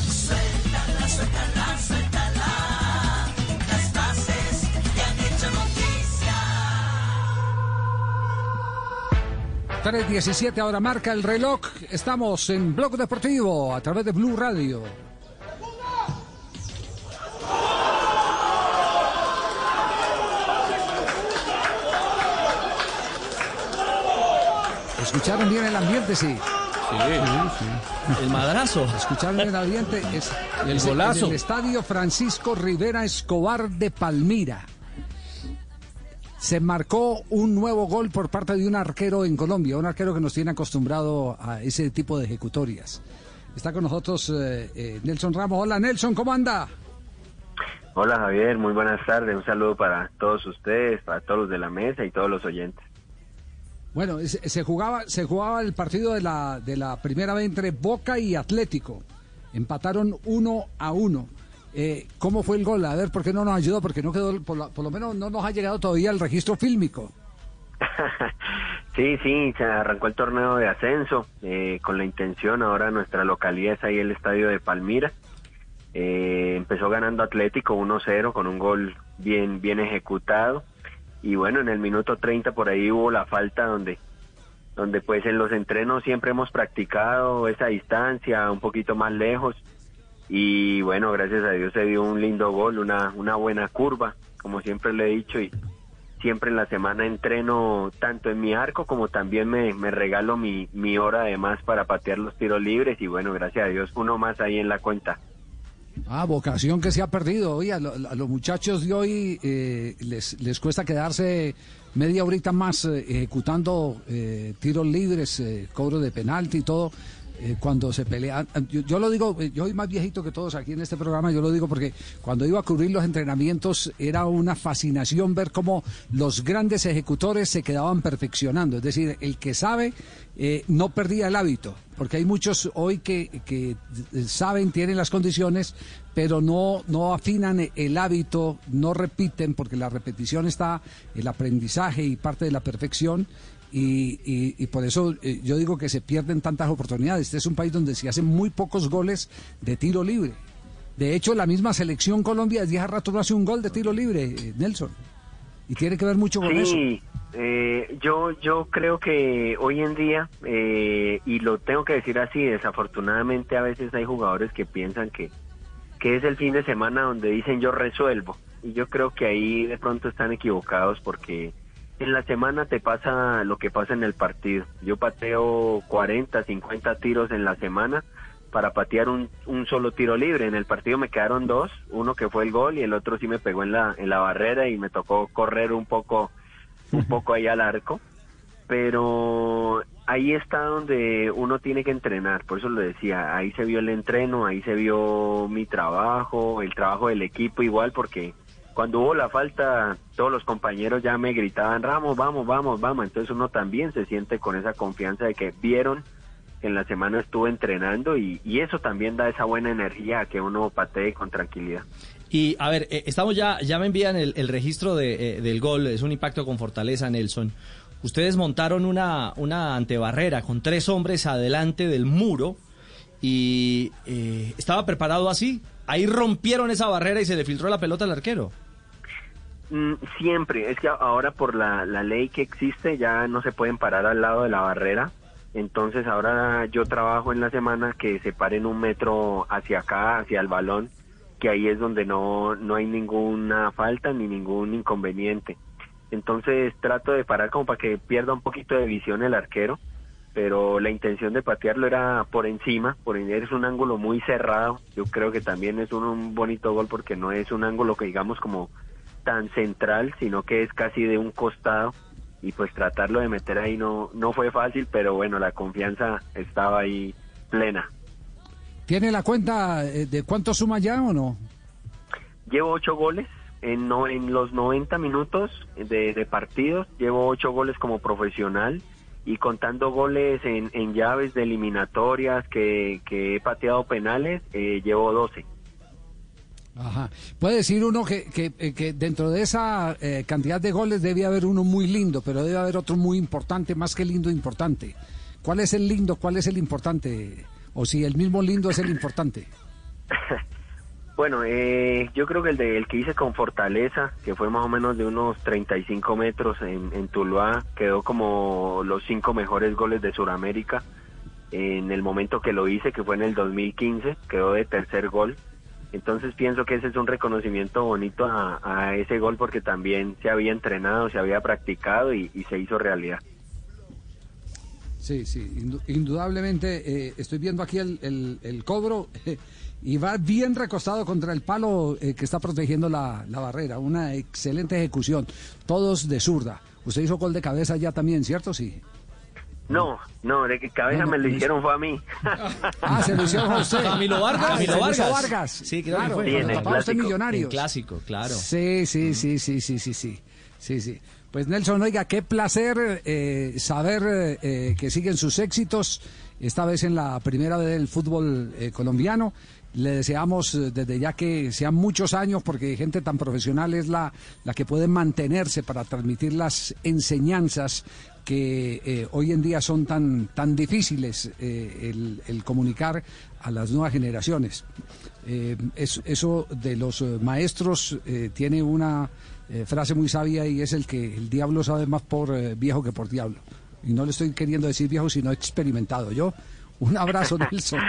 Suéltala, suéltala, suéltala. Las frases que han hecho noticia. 3.17 ahora marca el reloj. Estamos en Blog Deportivo a través de Blue Radio. ¿Escucharon bien el ambiente? Sí. El madrazo. ¿Escucharon bien el ambiente? Es, El es golazo. En el estadio Francisco Rivera Escobar de Palmira. Se marcó un nuevo gol por parte de un arquero en Colombia, un arquero que nos tiene acostumbrado a ese tipo de ejecutorias. Está con nosotros eh, eh, Nelson Ramos. Hola Nelson, ¿cómo anda? Hola Javier, muy buenas tardes. Un saludo para todos ustedes, para todos los de la mesa y todos los oyentes. Bueno, se, jugaba, se jugaba el partido de la, de la primera vez entre Boca y Atlético. Empataron uno a uno. Eh, ¿Cómo fue el gol? A ver, ¿por qué no nos ayudó? Porque no quedó, por, la- por lo menos no nos ha llegado todavía el registro fílmico. Sí, sí, se arrancó el torneo de ascenso eh, con la intención. Ahora nuestra localidad es ahí el estadio de Palmira. Eh, empezó ganando Atlético 1-0 con un gol bien, bien ejecutado. Y bueno, en el minuto 30 por ahí hubo la falta donde, donde pues en los entrenos siempre hemos practicado esa distancia un poquito más lejos. Y bueno, gracias a Dios se dio un lindo gol, una, una buena curva, como siempre le he dicho. Y siempre en la semana entreno tanto en mi arco como también me, me regalo mi, mi hora de más para patear los tiros libres. Y bueno, gracias a Dios, uno más ahí en la cuenta. Ah, vocación que se ha perdido. Oye, a, lo- a los muchachos de hoy eh, les, les cuesta quedarse media horita más eh, ejecutando eh, tiros libres, eh, cobro de penalti y todo. Eh, cuando se pelean, yo, yo lo digo, eh, yo soy más viejito que todos aquí en este programa, yo lo digo porque cuando iba a cubrir los entrenamientos era una fascinación ver cómo los grandes ejecutores se quedaban perfeccionando, es decir, el que sabe eh, no perdía el hábito, porque hay muchos hoy que, que eh, saben, tienen las condiciones, pero no, no afinan el hábito, no repiten, porque la repetición está, el aprendizaje y parte de la perfección, y, y- y por eso eh, yo digo que se pierden tantas oportunidades. Este es un país donde se hacen muy pocos goles de tiro libre. De hecho, la misma selección Colombia desde hace rato no hace un gol de tiro libre, eh, Nelson. Y tiene que ver mucho con eso. Sí, eh, yo, yo creo que hoy en día, eh, y lo tengo que decir así, desafortunadamente a veces hay jugadores que piensan que, que es el fin de semana donde dicen yo resuelvo. Y yo creo que ahí de pronto están equivocados porque en la semana te pasa lo que pasa en el partido. Yo pateo 40, 50 tiros en la semana para patear un, un solo tiro libre. En el partido me quedaron dos, uno que fue el gol y el otro sí me pegó en la, en la barrera y me tocó correr un poco, un poco ahí al arco. Pero ahí está donde uno tiene que entrenar, por eso lo decía, ahí se vio el entreno, ahí se vio mi trabajo, el trabajo del equipo igual, porque cuando hubo la falta, todos los compañeros ya me gritaban, Ramos, vamos, vamos, vamos, entonces uno también se siente con esa confianza de que vieron que en la semana estuvo entrenando y, eso también da esa buena energía a que uno patee con tranquilidad. Y a ver, eh, estamos ya, ya me envían el, el registro de, eh, del gol, es un impacto con fortaleza, Nelson. Ustedes montaron una, una antebarrera con tres hombres adelante del muro y eh, estaba preparado así. Ahí rompieron esa barrera y se le filtró la pelota al arquero. Mm, Siempre, es que ahora por la, la ley que existe ya no se pueden parar al lado de la barrera, entonces ahora yo trabajo en la semana que se paren un metro hacia acá, hacia el balón, que ahí es donde no, no hay ninguna falta ni ningún inconveniente. Entonces trato de parar como para que pierda un poquito de visión el arquero, pero la intención de patearlo era por encima, por es un ángulo muy cerrado. Yo creo que también es un bonito gol porque no es un ángulo que digamos como tan central, sino que es casi de un costado y pues tratarlo de meter ahí no no fue fácil, pero bueno, la confianza estaba ahí plena. ¿Tiene la cuenta eh, de cuánto suma ya o no? Llevo ocho goles en, no, en los 90 minutos de, de partidos, llevo ocho goles como profesional y contando goles en, en llaves de eliminatorias que, que he pateado penales, eh, llevo 12. Ajá. Puede decir uno que, que, eh, dentro de esa eh, cantidad de goles debe haber uno muy lindo, pero debe haber otro muy importante, más que lindo, importante. ¿Cuál es el lindo? ¿Cuál es el importante? O si el mismo lindo es el importante. Bueno, eh, yo creo que el, de, el que hice con Fortaleza, que fue más o menos de unos 35 metros en, en Tuluá, quedó como los cinco mejores goles de Sudamérica. En el momento que lo hice, que fue en el 2015, quedó de tercer gol. Entonces pienso que ese es un reconocimiento bonito a, ese gol porque también se había entrenado, se había practicado y, se hizo realidad. Sí, sí, indu- indudablemente eh, estoy viendo aquí el cobro y va bien recostado contra el palo eh, que está protegiendo la, la barrera. Una excelente ejecución, todos de zurda. Usted hizo gol de cabeza ya también, ¿cierto? Sí. No, no, de que cabeza me lo pues, hicieron fue a mí. Ah, ah, se lo hicieron a usted. Camilo Vargas. Ah, Camilo Vargas. Sí, claro. Sí, en el clásico. Millonarios. clásico, claro. Sí, sí, mm. sí, sí, sí, sí, sí. Sí, sí. Pues Nelson, oiga, qué placer eh, saber eh, que siguen sus éxitos, esta vez en la primera del fútbol eh, colombiano. Le deseamos eh, desde ya que sean muchos años, porque gente tan profesional es la, la que puede mantenerse para transmitir las enseñanzas que eh, hoy en día son tan, tan difíciles eh, el, el comunicar a las nuevas generaciones. Eh, es- eso de los maestros tiene una frase muy sabia y es el que el diablo sabe más por viejo que por diablo. Y no le estoy queriendo decir viejo, sino experimentado. Yo, un abrazo, Nelson.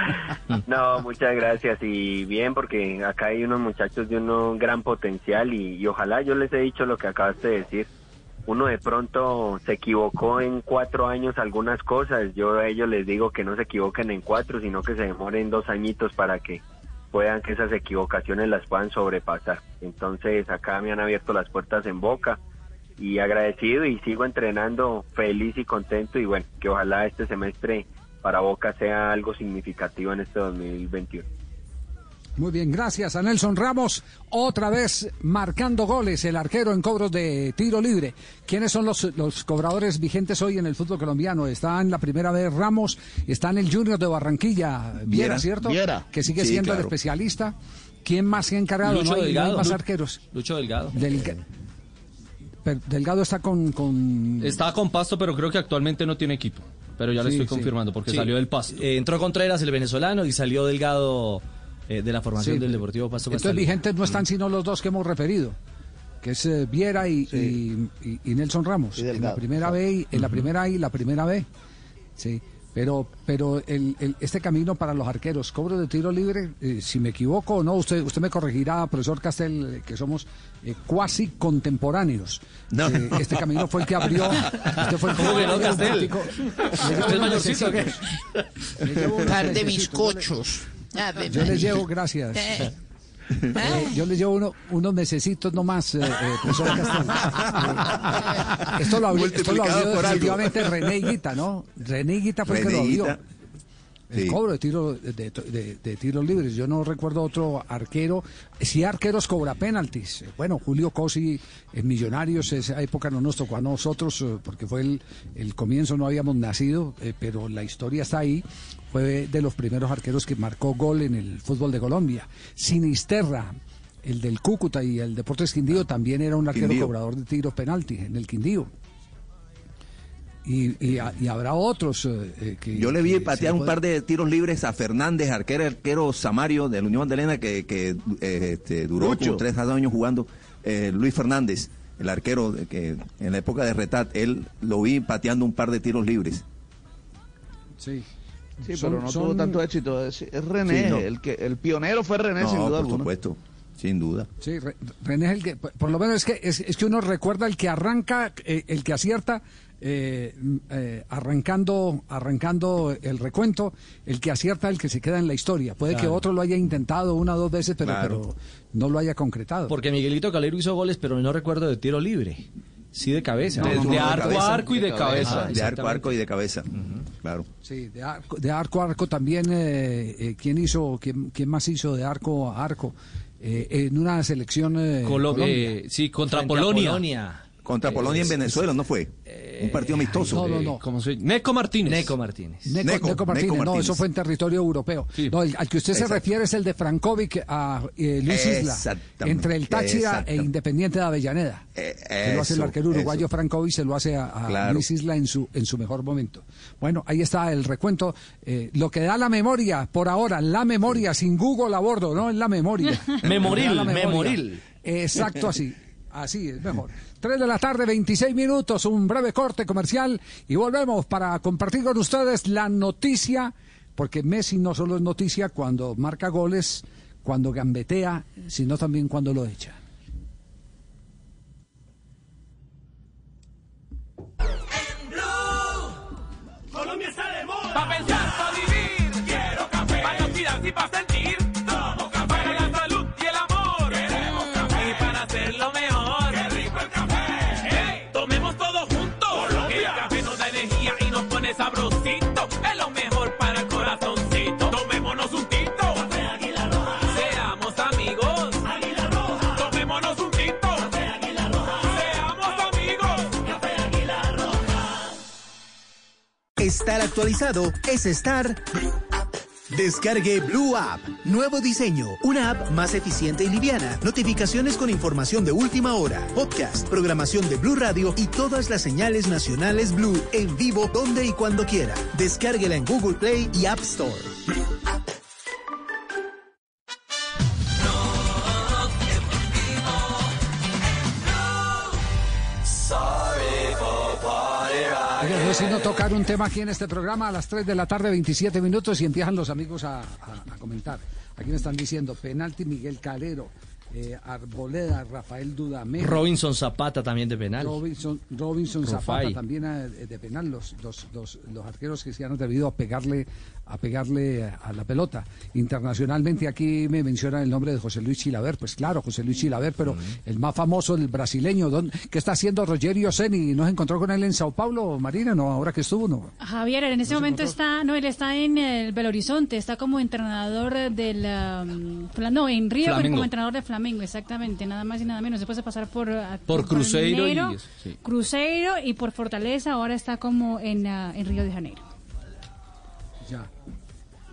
No, muchas gracias y bien porque acá hay unos muchachos de un gran potencial y, y ojalá yo les he dicho lo que acabaste de decir. Uno de pronto se equivocó en cuatro años algunas cosas. Yo a ellos les digo que no se equivoquen en cuatro, sino que se demoren dos añitos para que puedan que esas equivocaciones las puedan sobrepasar. Entonces acá me han abierto las puertas en boca y agradecido y sigo entrenando feliz y contento y bueno, que ojalá este semestre para Boca sea algo significativo en este 2021. Muy bien, gracias a Nelson Ramos. Otra vez marcando goles el arquero en cobros de tiro libre. ¿Quiénes son los, los cobradores vigentes hoy en el fútbol colombiano? Está en la primera vez Ramos, está en el Junior de Barranquilla, Viera, Viera, ¿cierto? Viera. Que sigue Sí, siendo el especialista. ¿Quién más se ha encargado? Lucho no, hay, no hay Delgado. más arqueros. Lucho Delgado. Delga- Pero Delgado está con... con... Está con Pasto, pero creo que actualmente no tiene equipo. Pero ya le Sí, estoy sí. confirmando porque Sí. salió del Pasto. Eh, entró Contreras, el venezolano, y salió Delgado eh, de la formación Sí. del Deportivo Pasto Entonces Pastaza. vigentes no están sino los dos que hemos referido, que es eh, Viera y, y- y- y Nelson Ramos. Y en la primera B, y- en la primera A y la primera B. Sí. Pero, pero el, el- este camino para los arqueros, cobro de tiro libre, eh, si me equivoco o no, usted, usted me corregirá, profesor Castel, que somos eh, cuasi contemporáneos. No. Eh, este camino fue el que abrió. Este fue el ¿Cómo que abrió un Castel? poquitico- ¿Usted le llevo es unos mayorcito o qué? mesecitos. Le llevo unos Par de mesecitos. bizcochos. Ave Yo les llevo, gracias. Eh. Eh, yo les llevo uno- unos mesecitos nomás, eh, eh, profesor Castel. Eh, esto lo abrió, esto lo abrió definitivamente René Higuita, ¿no? René Higuita fue el que lo abrió. El Sí. cobro de, tiro, de, de- de tiros libres. Yo no recuerdo otro arquero. Sí, arqueros cobra penaltis. Bueno, Julio Cosi en Millonarios, esa época no nos tocó a nosotros eh, porque fue el, el comienzo, no habíamos nacido, eh, pero la historia está ahí. Fue de los primeros arqueros que marcó gol en el fútbol de Colombia. Sinisterra, el del Cúcuta y el Deportes Quindío también era un arquero Quindío. cobrador de tiros penaltis en el Quindío. Y, y, y habrá otros eh, eh, que... Yo le vi que patear un puede- par de tiros libres a Fernández, arquero, arquero Samario de la Unión Magdalena, que, que eh, este, duró como tres años jugando. Eh, Luis Fernández, el arquero que en la época de Retat, él lo vi pateando un par de tiros libres. Sí. Sí, Son- pero no son- tuvo tanto éxito. Es, es René, Sí, no. el que el pionero fue René, No, sin duda por alguna. supuesto, sin duda. Sí, Re- René es el que, por lo menos es que es, es que uno recuerda el que arranca, eh, el que acierta, eh, eh, arrancando, arrancando el recuento, el que acierta, el que se queda en la historia. Puede que otro lo haya intentado una o dos veces, pero, Claro. pero no lo haya concretado. Porque Miguelito Calero hizo goles, pero no recuerdo de tiro libre. Sí, de cabeza. De- de arco a arco y de cabeza. Ah, de arco a arco y de cabeza. Claro. Sí, de arco, de arco a arco también, eh, eh, ¿quién hizo, quién, quién más hizo de arco a arco? Eh, en una selección eh, Colo- Colombia. eh, sí, contra Frente a Polonia. Polonia. Contra Polonia en Venezuela, ¿no fue? un partido amistoso. no, no, no. ¿Cómo se Neco Martínez. Neco Martínez. Neco, Neco, Neco Martínez, Neco no, eso fue en territorio europeo. Sí. No, el- al que usted se refiere es el de Frankovic a eh, Luis Isla, Exactamente, entre el Táchira e. Independiente de Avellaneda. Eh, se lo hace el arquero uruguayo eso. Frankovic, se lo hace a, a Claro. Luis Isla en su, en su mejor momento. Bueno, ahí está el recuento. eh, lo que da la memoria, por ahora, la memoria, sin Google a bordo, ¿no? Es la memoria. Memoril, Da la memoria. memoril. Exacto, así. Así es mejor. 3 de la tarde, 26 minutos, un breve corte comercial y volvemos para compartir con ustedes la noticia, porque Messi no solo es noticia cuando marca goles, cuando gambetea, sino también cuando lo echa. Estar actualizado es estar. Descargue Blue App. Nuevo diseño. Una app más eficiente y liviana. Notificaciones con información de última hora. Podcast, programación de Blue Radio y todas las señales nacionales Blue en vivo donde y cuando quiera. Descárguela en Google Play y App Store. Decido tocar un tema aquí en este programa a las 3 de la tarde, 27 minutos, y empiezan los amigos a, a- a comentar. Aquí me están diciendo, penalti Miguel Calero, eh, Arboleda, Rafael Dudamel. Robinson Zapata también de penal. Robinson, Robinson. Zapata también eh, de penal, los, los, los, los arqueros que se han atrevido a pegarle, a pegarle a la pelota. Internacionalmente aquí me mencionan el nombre de José Luis Chilaver, pues claro, José Luis Chilaver, pero el más famoso, el brasileño, ¿dónde- ¿qué está haciendo Rogerio Seni? ¿No se encontró con él en Sao Paulo, Marina? No, ahora que estuvo, ¿no? Javier, en ese momento está, no, él está en el Belo Horizonte, está como entrenador del, um, no, en Río como entrenador de Flamengo, exactamente, nada más y nada menos. Después de pasar por uh, Por Cruzeiro y Palmeiro, eso, sí. Cruzeiro y por Fortaleza, ahora está como en, uh, en Río de Janeiro. Ya.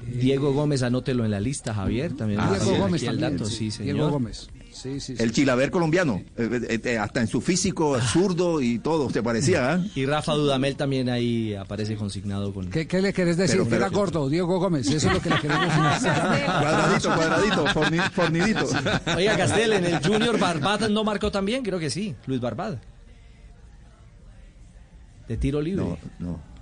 Diego Gómez, anótelo en la lista, Javier. También Diego aquí Gómez el también, dato, sí, sí, señor. Diego Gómez. Sí, sí, El chilaver colombiano, eh, eh, eh, hasta en su físico zurdo y todo, ¿te parecía? ah? Y Rafa Dudamel también ahí aparece consignado con... ¿Qué, qué le querés decir? Pero- que era pero- gordo, Diego Gómez. Eso es lo que le querés decir. Cuadradito, cuadradito, forni- fornidito. Oiga, Castel, en el Junior Barbad no marcó también, creo que sí, Luis Barbad. De tiro libre. No, no.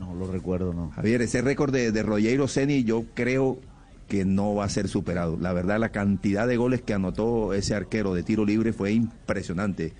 No lo recuerdo, no. Javier, ese récord de, de Rogero Ceni yo creo que no va a ser superado. La verdad, la cantidad de goles que anotó ese arquero de tiro libre fue impresionante.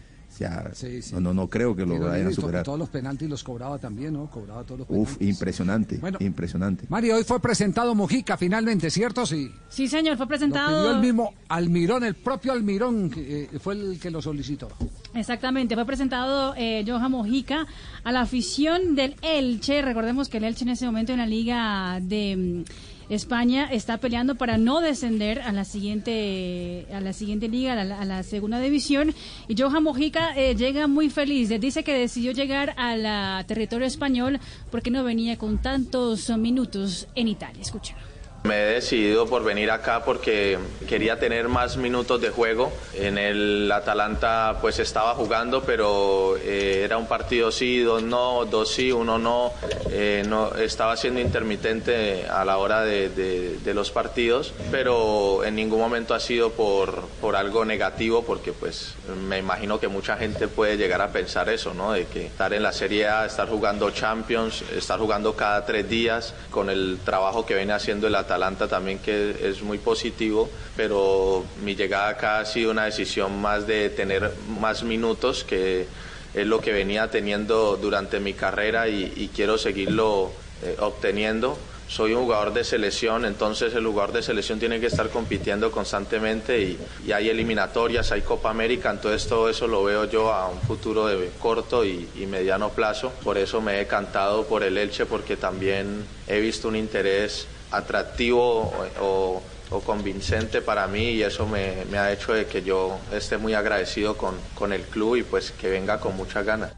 Sí, sí. No, no, no creo que lo Tiro vayan a superar. Todos los penaltis los cobraba también, ¿no? Cobraba todos los penaltis. Uf, impresionante, Bueno. impresionante. Mario, hoy fue presentado Mojica finalmente, ¿cierto? Sí. Sí, señor, fue Lo pidió presentado. el mismo Almirón, el propio Almirón eh, fue el que lo solicitó. Exactamente, fue presentado eh, Johan Mojica a la afición del Elche. Recordemos que el Elche en ese momento en la Liga de mm, España está peleando para no descender a la siguiente a la siguiente liga, a la, segunda división. Y Johan Mojica eh, llega muy feliz. Dice que decidió llegar al territorio español porque no venía con tantos minutos en Italia. Escucha. Me he decidido por venir acá porque quería tener más minutos de juego. En el Atalanta pues estaba jugando, pero eh, era un partido sí, dos no, dos sí, uno no. Eh, no estaba siendo intermitente a la hora de, de- de los partidos, pero en ningún momento ha sido por, por algo negativo, porque pues me imagino que mucha gente puede llegar a pensar eso, ¿no? De que estar en la Serie A, estar jugando Champions, estar jugando cada tres días, con el trabajo que viene haciendo el Atalanta también que es muy positivo, pero mi llegada acá ha sido una decisión más de tener más minutos que es lo que venía teniendo durante mi carrera y, y quiero seguirlo eh, obteniendo. Soy un jugador de selección, entonces el jugador de selección tiene que estar compitiendo constantemente y, y hay eliminatorias, hay Copa América, entonces todo eso lo veo yo a un futuro de corto y, y mediano plazo. Por eso me he cantado por el Elche porque también he visto un interés atractivo o, o convincente para mí y eso me, me ha hecho de que yo esté muy agradecido con, con el club y pues que venga con muchas ganas.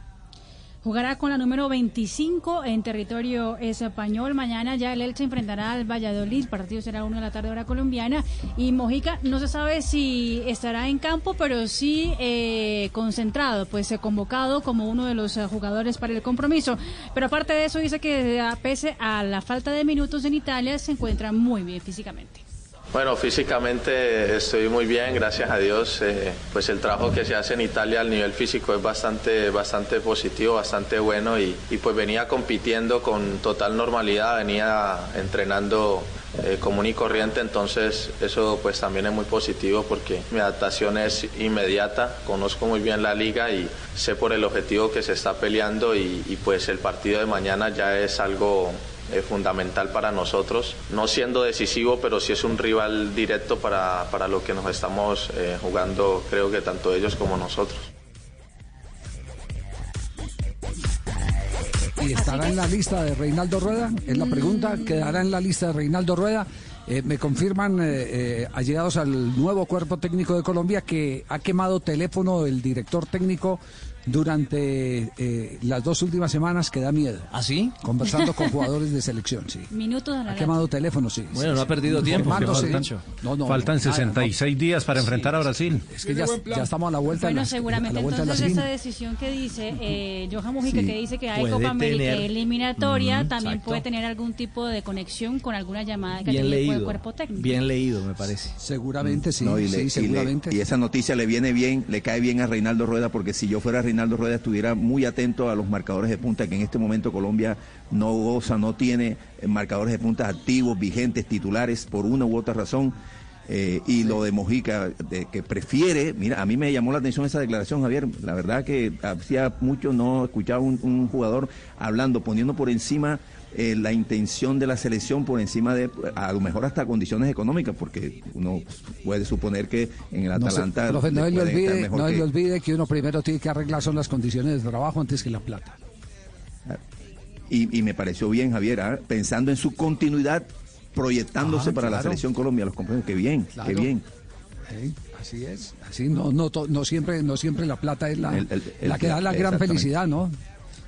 Jugará con la número 25 en territorio español. Mañana ya el Elche enfrentará al Valladolid. El partido será a 1 de la tarde hora colombiana. Y Mojica no se sabe si estará en campo, pero sí eh, concentrado, pues eh, convocado como uno de los eh, jugadores para el compromiso. Pero aparte de eso dice que eh, pese a la falta de minutos en Italia se encuentra muy bien físicamente. Bueno, físicamente estoy muy bien, gracias a Dios. Eh, pues el trabajo que se hace en Italia al nivel físico es bastante, bastante positivo, bastante bueno y, pues venía compitiendo con total normalidad, venía entrenando eh, común y corriente, entonces eso pues también es muy positivo porque mi adaptación es inmediata, conozco muy bien la liga y sé por el objetivo que se está peleando y pues el partido de mañana ya es algo eh, fundamental para nosotros, no siendo decisivo, pero sí es un rival directo para, para lo que nos estamos eh, jugando, creo que tanto ellos como nosotros. ¿Y estará en la lista de Reinaldo Rueda? Es la pregunta. ¿Quedará en la lista de Reinaldo Rueda? Eh, me confirman, eh, eh, allegados al nuevo cuerpo técnico de Colombia, que ha quemado teléfono el director técnico durante eh, las dos últimas semanas que da miedo. ¿Ah, sí? Conversando con jugadores de selección, sí. Minutos a la Ha quemado teléfono, sí. Bueno, sí, no ha perdido tiempo, faltan- No, no, Faltan nada, 66 días para enfrentar a Brasil. Es que ya, ya estamos a la vuelta de Bueno, la, seguramente a la vuelta de la entonces esa decisión que dice eh, Johan Mujica, Sí. que dice que hay Puede Copa América tener- eliminatoria, Mm, también exacto. puede tener algún tipo de conexión con alguna llamada que Bien tenía el leído. cuerpo técnico. Bien leído, me parece. Seguramente sí, No, y, le- sí, le- seguramente. y esa noticia le viene bien, le cae bien a Reinaldo Rueda, porque si yo fuera Reinaldo Rueda estuviera muy atento a los marcadores de punta, que en este momento Colombia no goza, no tiene eh, marcadores de punta activos, vigentes, titulares, por una u otra razón. Eh, y lo de Mojica, que prefiere, mira, a mí me llamó la atención esa declaración, Javier. La verdad que hacía mucho no escuchaba un jugador hablando, poniendo por encima eh, la intención de la selección, por encima de, a lo mejor hasta condiciones económicas, porque uno puede suponer que en el No se- Atalanta. profe, no le se le puede estar olvide, no que- le olvide que uno primero tiene que arreglar son las condiciones de trabajo antes que la plata. Y, y me pareció bien, Javier, ¿ah? pensando en su continuidad, proyectándose Ah, para la selección Colombia, los compañeros, qué bien, Claro. qué bien. Sí, así es. Así no, no, to- no siempre, no siempre la plata es la, El- el- el- la que da la gran felicidad, ¿no?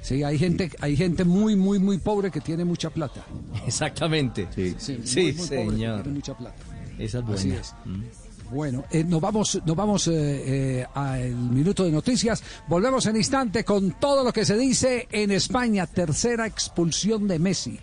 Sí, hay gente, hay gente muy, muy, muy pobre que tiene mucha plata. Exactamente. Sí, Sí, Sí, muy, muy señor. tiene mucha plata. Esa es buena. Así es. Mm. Bueno, eh, nos vamos, nos vamos eh, eh, al minuto de noticias. Volvemos en instante con todo lo que se dice en España. Tercera expulsión de Messi.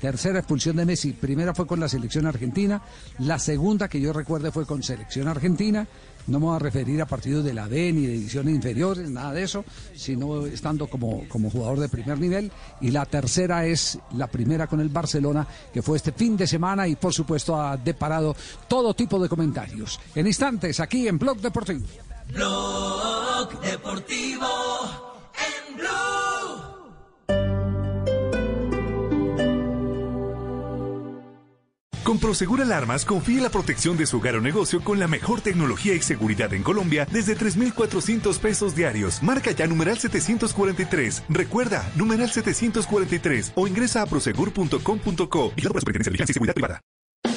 Tercera expulsión de Messi. Primera fue con la selección argentina. La segunda que yo recuerde fue con selección argentina. No me voy a referir a partidos de la B ni de divisiones inferiores, nada de eso, sino estando como, como jugador de primer nivel. Y la tercera es la primera con el Barcelona, que fue este fin de semana y por supuesto ha deparado todo tipo de comentarios. En instantes, aquí en Blog Deportivo. Blog Deportivo en Blue. Con Prosegur Alarmas confíe la protección de su hogar o negocio con la mejor tecnología y seguridad en Colombia desde 3,400 pesos diarios. Marca ya numeral 743. Recuerda, numeral 743 o ingresa a prosegur.com.co y la Superintendencia de Vigilancia y Seguridad Privada.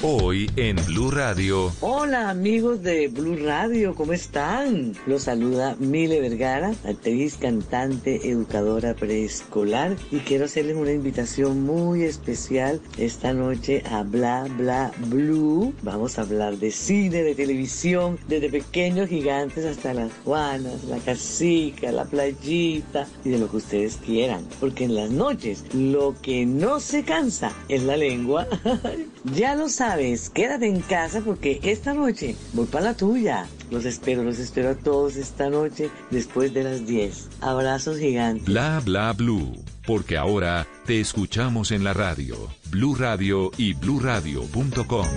Hoy en Blue Radio. Hola amigos de Blue Radio, ¿cómo están? Los saluda Mile Vergara, actriz, cantante, educadora preescolar y quiero hacerles una invitación muy especial esta noche a Bla Bla Blue. Vamos a hablar de cine, de televisión, desde pequeños gigantes hasta las Juanas, la casica, la playita y de lo que ustedes quieran. Porque en las noches lo que no se cansa es la lengua. ya lo sabes, quédate en casa porque esta noche voy para la tuya. Los espero, los espero a todos esta noche después de las 10. Abrazos gigantes. Bla bla blue. Porque ahora te escuchamos en la radio. Blue Radio y bluradio.com.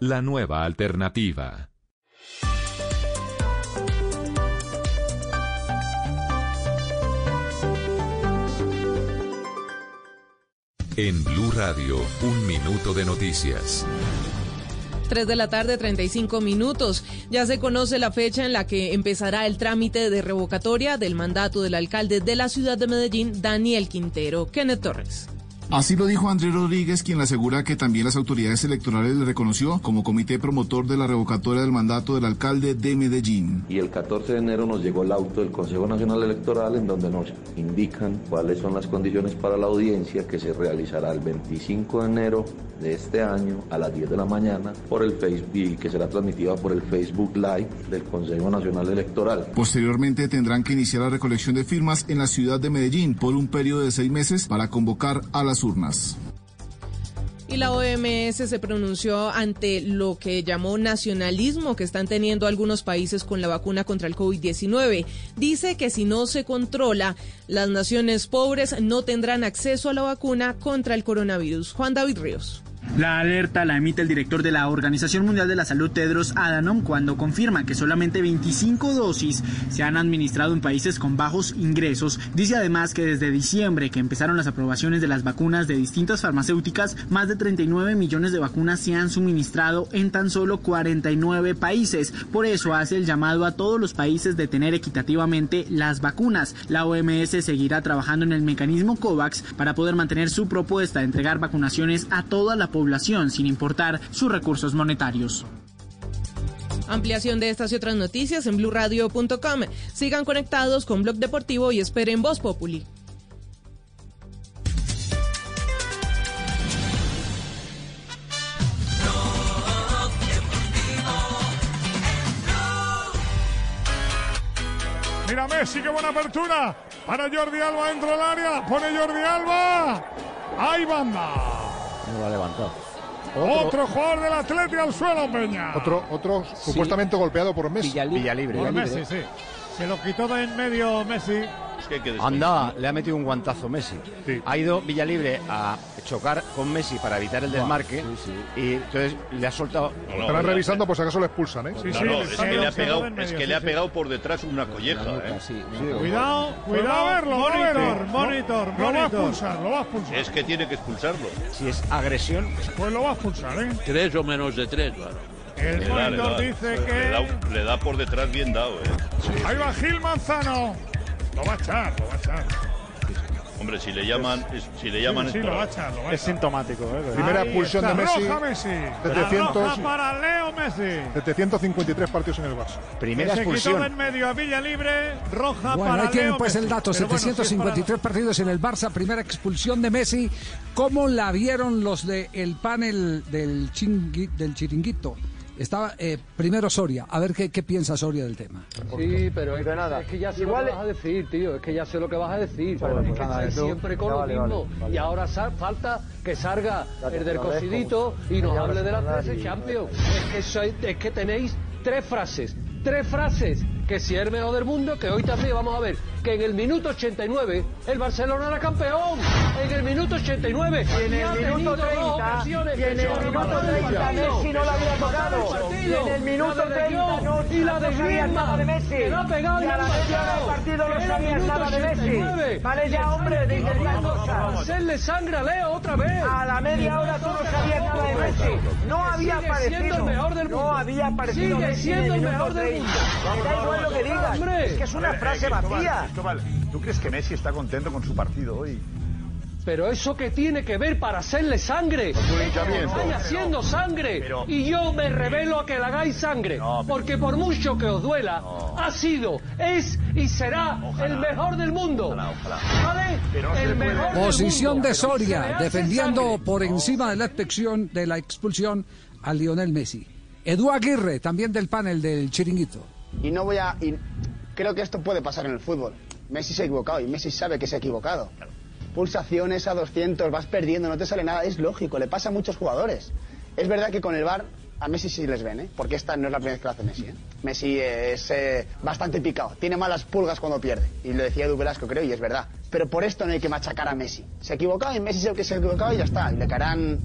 La nueva alternativa. En Blue Radio, un minuto de noticias. 3 de la tarde, 35 minutos. Ya se conoce la fecha en la que empezará el trámite de revocatoria del mandato del alcalde de la ciudad de Medellín, Daniel Quintero. Kenneth Torres. Así lo dijo Andrés Rodríguez, quien le asegura que también las autoridades electorales le reconoció como comité promotor de la revocatoria del mandato del alcalde de Medellín. Y el 14 de enero nos llegó el auto del Consejo Nacional Electoral en donde nos indican cuáles son las condiciones para la audiencia que se realizará el 25 de enero de este año a las 10 de la mañana por el Facebook y que será transmitida por el Facebook Live del Consejo Nacional Electoral. Posteriormente tendrán que iniciar la recolección de firmas en la ciudad de Medellín por un periodo de seis meses para convocar a las Y la OMS se pronunció ante lo que llamó nacionalismo que están teniendo algunos países con la vacuna contra el COVID-19. Dice que si no se controla, las naciones pobres no tendrán acceso a la vacuna contra el coronavirus. Juan David Ríos. La alerta la emite el director de la Organización Mundial de la Salud, Tedros Adhanom, cuando confirma que solamente 25 dosis se han administrado en países con bajos ingresos. Dice además que desde diciembre, que empezaron las aprobaciones de las vacunas de distintas farmacéuticas, más de 39 millones de vacunas se han suministrado en tan solo 49 países. Por eso hace el llamado a todos los países de tener equitativamente las vacunas. La OMS seguirá trabajando en el mecanismo COVAX para poder mantener su propuesta de entregar vacunaciones a toda la población sin importar sus recursos monetarios. Ampliación de estas y otras noticias en blurradio.com. Sigan conectados con Blog Deportivo y esperen Voz Populi. Mira Messi, qué buena apertura. Para Jordi Alba dentro del área. Pone Jordi Alba. Ahí banda. No lo ha levantado. Otro, jugador del Atlético al suelo, Peña. Otro, otro supuestamente golpeado por Messi. Villalibre. Por Messi, sí. Se lo quitó de en medio Messi. Anda, le ha metido un guantazo Messi. Ha ido Villalibre a chocar con Messi para evitar el desmarque y entonces le ha soltado. Estarán revisando por si acaso le expulsan, ¿eh? No, no, es que le ha pegado, es que le ha pegado por detrás una colleja, ¿eh? Cuidado, cuidado, verlo, monitor, monitor, Lo va a expulsar, lo va a expulsar. Es que tiene que expulsarlo. Si es agresión. Pues lo va a expulsar, ¿eh? Tres o menos de tres, claro. El Le da, le monitor da. dice Le que. da, le da por detrás bien dado, ¿eh? Ahí va Gil Manzano. Lo va a echar, lo va a echar. Hombre, si le llaman, es- si le llaman Sí, sí, es lo va a echar, lo va a Es sintomático, ¿eh? Primera Ahí expulsión está, de Messi. Roja Messi. La 100 roja para Leo Messi. 753 partidos en el Barça. Que se quitó de en medio a Villa Libre, roja Bueno, para ahí tienen Leo pues el dato, Pero bueno, si 753 partidos en el Barça, primera expulsión de Messi. ¿Cómo la vieron los del panel del, chingui- del chiringuito? Estaba eh, primero Soria, a ver qué, qué piensa Soria del tema. Sí, pero es, es que ya sé Igual- lo que vas a decir, tío. Es que ya sé lo que vas a decir. Bueno, es pues que nada, siempre con lo vale, mismo. vale, vale. Y ahora falta que salga el del cocidito y nos hable de la hablar 13 y- Champions. Es que, sois- es que tenéis tres frases. Tres frases. Que si es el mejor del mundo, que hoy también vamos a ver que en el minuto 89 el Barcelona era campeón. En el minuto 89. Y en el minuto tenido dos 30, ocasiones y en el minuto matar el 30 partido, Messi no lo había tocado. Y en el minuto La de 30 Dios no- y la de no sabías nada de Griezmann, Messi. que la ha pegado Y a la la media del partido no minuto nada de Messi. 89. Vale ya, hombre, de intentar cosas. Hacerle sangre a Leo otra vez. A la media hora tú no sabías nada de Messi. No había Sigue aparecido. siendo el mejor del mundo. No había aparecido Sigue siendo en el mejor del 30. mundo. Me da igual lo que digas. Hombre. Es que es una ver, frase eh, Cristóbal, vacía. Cristóbal, ¿tú crees que Messi está contento con su partido hoy? Pero eso que tiene que ver para hacerle sangre. Estáis haciendo sangre. Pero- Y yo me revelo a que le hagáis sangre. porque por mucho que os duela, ha sido, es y será el mejor del mundo. ¿Vale? Pero no el mejor del Posición mundo. de Soria, defendiendo sangre. por encima de la expulsión, de la expulsión a Lionel Messi. Edu Aguirre, también del panel del Chiringuito. Y no voy a. y creo que esto puede pasar en el fútbol. Messi se ha equivocado y Messi sabe que se ha equivocado. Pulsaciones a 200, vas perdiendo, no te sale nada. Es lógico, le pasa a muchos jugadores. Es verdad que con el VAR a Messi sí les ven, ¿eh? Porque esta no es la primera vez que lo hace Messi, ¿eh? Messi es eh, bastante picado. Tiene malas pulgas cuando pierde. Y lo decía Edu Velasco, creo, y es verdad. Pero por esto no hay que machacar a Messi. Se ha equivocado y Messi es el que se ha equivocado y ya está. Y le caerán,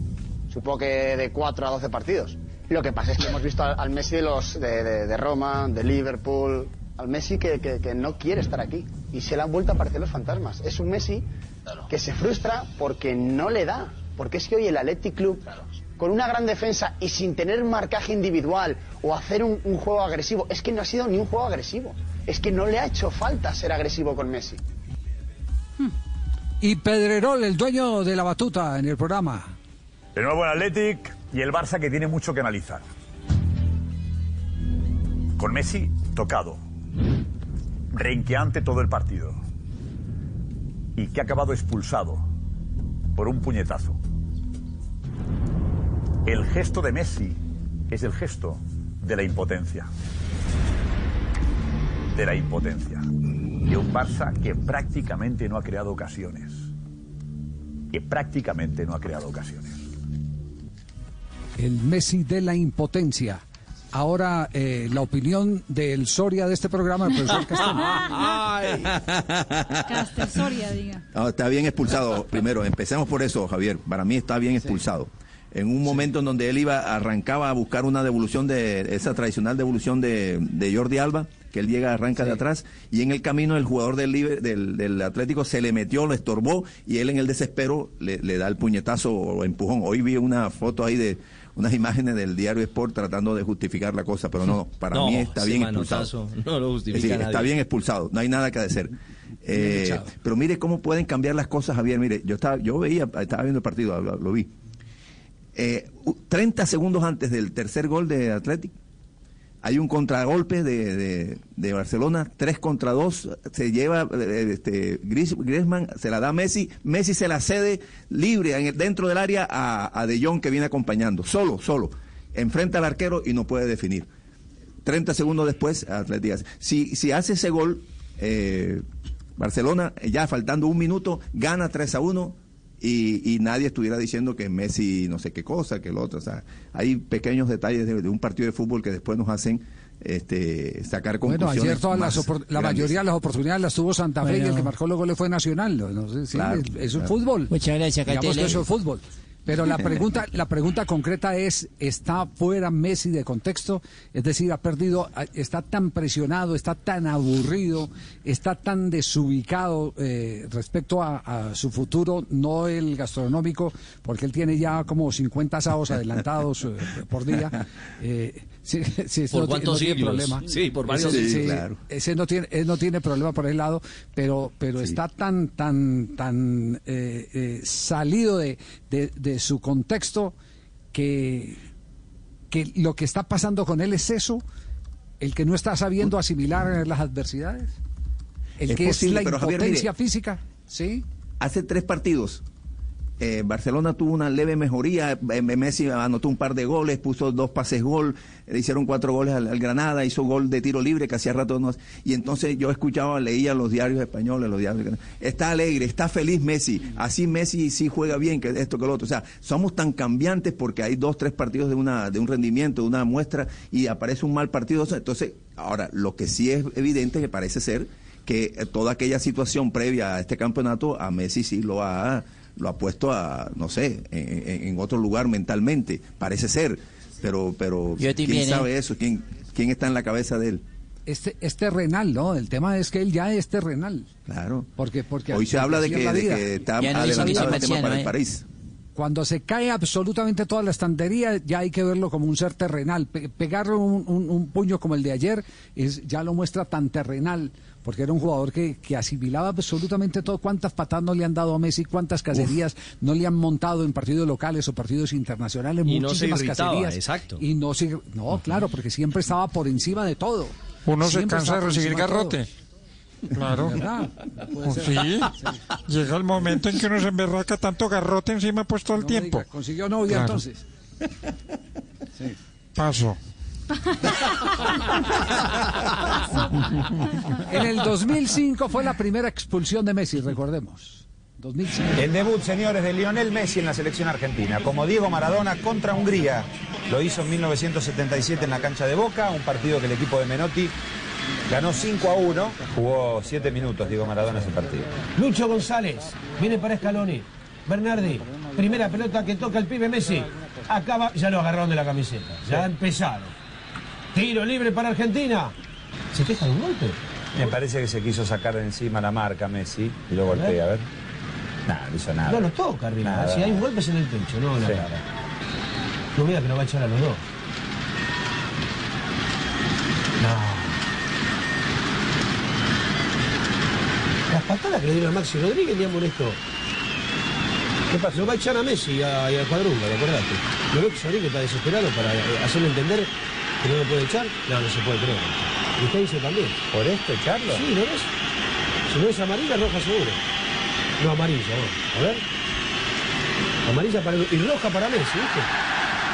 supongo que de 4 a 12 partidos. Lo que pasa es que hemos visto al, al Messi de, los, de, de- de Roma, de Liverpool, al Messi que, que- que no quiere estar aquí. Y se le han vuelto a aparecer los fantasmas. Es un Messi que se frustra porque no le da. Porque es que hoy el Athletic Club, con una gran defensa y sin tener marcaje individual o hacer un, un juego agresivo, es que no ha sido ni un juego agresivo. Es que no le ha hecho falta ser agresivo con Messi. Y Pedrerol, el dueño de la batuta en el programa. De nuevo el Athletic y el Barça que tiene mucho que analizar. Con Messi tocado, renqueante todo el partido y que ha acabado expulsado por un puñetazo. El gesto de Messi es el gesto de la impotencia. De la impotencia. De un Barça que prácticamente no ha creado ocasiones. Que prácticamente no ha creado ocasiones. El Messi de la impotencia. Ahora, eh, la opinión del Soria de este programa, el profesor Caster Soria, diga. No, está bien expulsado. Primero, empecemos por eso, Javier. Para mí está bien expulsado. En un momento en donde él iba, arrancaba a buscar una devolución de esa tradicional devolución de, de Jordi Alba, que él llega, arranca de atrás, y en el camino el jugador del, Liber- del, del Atlético se le metió, lo estorbó, y él en el desespero le, le da el puñetazo o empujón. Hoy vi una foto ahí de unas imágenes del diario Sport tratando de justificar la cosa, pero no, para No, mí está bien expulsado. no lo justifica Es decir, está bien expulsado, no hay nada que hacer. Eh, pero mire cómo pueden cambiar las cosas, Javier. Mire, yo estaba, yo veía, estaba viendo el partido, lo, lo vi. Eh, u- 30 segundos antes del tercer gol de Athletic, hay un contragolpe de, de- Barcelona, 3 contra 2, se lleva eh, este, Griezmann, se la da a Messi, Messi se la cede libre dentro del área a, a De Jong que viene acompañando, solo, solo, enfrenta al arquero y no puede definir. 30 segundos después, Athletic hace. Si, si hace ese gol, eh, Barcelona, ya faltando un minuto, gana 3 a 1 y, y nadie estuviera diciendo que Messi no sé qué cosa, que lo otro. O sea, hay pequeños detalles de, de un partido de fútbol que después nos hacen este, sacar Bueno, conclusiones. ayer todas las la mayoría de las oportunidades las tuvo Santa Fe y el Bueno. que marcó los goles fue Nacional. No, sé, sí, Claro, es, es un claro. fútbol. Muchas gracias, Digamos que eso es fútbol. Pero la pregunta, la pregunta concreta es, ¿está fuera Messi de contexto? Es decir, ha perdido, está tan presionado, está tan aburrido, está tan desubicado eh, respecto a, a su futuro, no el gastronómico, porque él tiene ya como 50 asados adelantados eh, por día. Eh, sí, sí, eso ¿Por no cuántos no tiene siglos? problema. Sí, por varios Ese- siglos. sí, claro. ese no tiene, él no tiene problema por el lado, pero, pero está tan, tan, tan eh, eh, salido de, de- de su contexto que, que lo que está pasando con él es eso, el que no está sabiendo asimilar las adversidades, el Es que posible, es la Javier, impotencia mire, física, sí. Hace tres partidos eh, Barcelona tuvo una leve mejoría, eh, Messi anotó un par de goles, puso dos pases gol, le hicieron cuatro goles al, Granada, hizo gol de tiro libre que hacía rato no, y entonces yo escuchaba, leía los diarios españoles, los diarios, está alegre, está feliz Messi, así Messi sí juega bien, que esto que lo otro, o sea, somos tan cambiantes porque hay dos, tres partidos de una, de un rendimiento, de una muestra, y aparece un mal partido, entonces, ahora, lo que sí es evidente que parece ser que eh, toda aquella situación previa a este campeonato a Messi sí lo ha lo ha puesto a, no sé, en, otro lugar mentalmente, parece ser, pero, pero ¿quién viene. sabe eso? ¿Quién, ¿Quién está en la cabeza de él? Este, es terrenal, ¿no? El tema es que él ya es terrenal. Claro. Porque, porque Hoy se habla de que, de que está adelantado el tema para el París. Cuando se cae absolutamente toda la estantería, ya hay que verlo como un ser terrenal. Pe- pegarle un, un- un puño como el de ayer es, ya lo muestra tan terrenal, porque era un jugador que, que asimilaba absolutamente todo. ¿Cuántas patadas no le han dado a Messi? ¿Cuántas cacerías no le han montado en partidos locales o partidos internacionales? Y no se Muchísimas irritaba, cacerías. exacto. Y no, se, no, claro, porque siempre estaba por encima de todo. Uno se cansa de recibir garrote. Claro. ¿Verdad? Pues sí. Llega el momento en que uno se emberraca tanto garrote encima pues todo el No tiempo. ¿Consiguió novia Claro. entonces? Sí. Paso. En el 2005 fue la primera expulsión de Messi, recordemos. 2005. El debut, señores, de Lionel Messi en la selección argentina, como Diego Maradona contra Hungría. Lo hizo en 1977 en la cancha de Boca, un partido que el equipo de Menotti ganó 5 a 1. Jugó 7 minutos Diego Maradona ese partido. Lucho González, viene para Scaloni. Bernardi, primera pelota que toca el pibe Messi. Acaba, ya lo agarraron de la camiseta. Ya empezaron. Tiro libre para Argentina. ¿Se queja de un golpe? Me parece que se quiso sacar de encima la marca Messi y lo golpea, a ver. Nada, no hizo nada. No los toca arriba. Nada. Si hay un golpe es en el pecho, no en la Sí. cara. No mira que lo va a echar a los dos. No. Las patadas que le dieron a Maxi Rodríguez le han molesto. ¿Qué pasa? Lo va a echar a Messi y a, y a Cuadrunga, ¿te acordaste? Lo ve que Rodríguez está desesperado para hacerle entender que no lo puede echar. No, no se puede creer. Y usted dice también. ¿Por esto echarlo? Sí, ¿lo ves? Si no es amarilla, roja seguro. No, amarilla, no. A ver. Amarilla para y roja para Messi, ¿viste?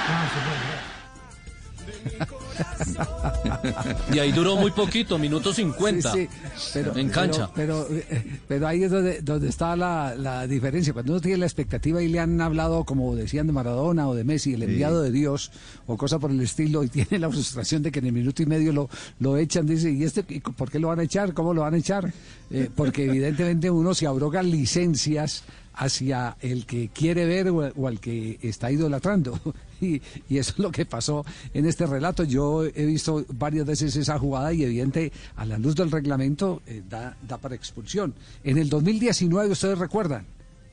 Ah, se puede creer. Y ahí duró muy poquito, minuto 50. Sí, sí, pero, en cancha. Pero, pero, eh, pero ahí es donde, donde está la, la diferencia. Cuando uno tiene la expectativa y le han hablado, como decían de Maradona o de Messi, el enviado de Dios o cosa por el estilo, y tiene la frustración de que en el minuto y medio lo, lo echan, dice, ¿y este y por qué lo van a echar? ¿Cómo lo van a echar? Eh, porque evidentemente uno se abroga licencias hacia el que quiere ver o, o al que está idolatrando. Y, y eso es lo que pasó en este relato. Yo he visto varias veces esa jugada y evidente a la luz del reglamento eh, da, da para expulsión. En el 2019, ustedes recuerdan,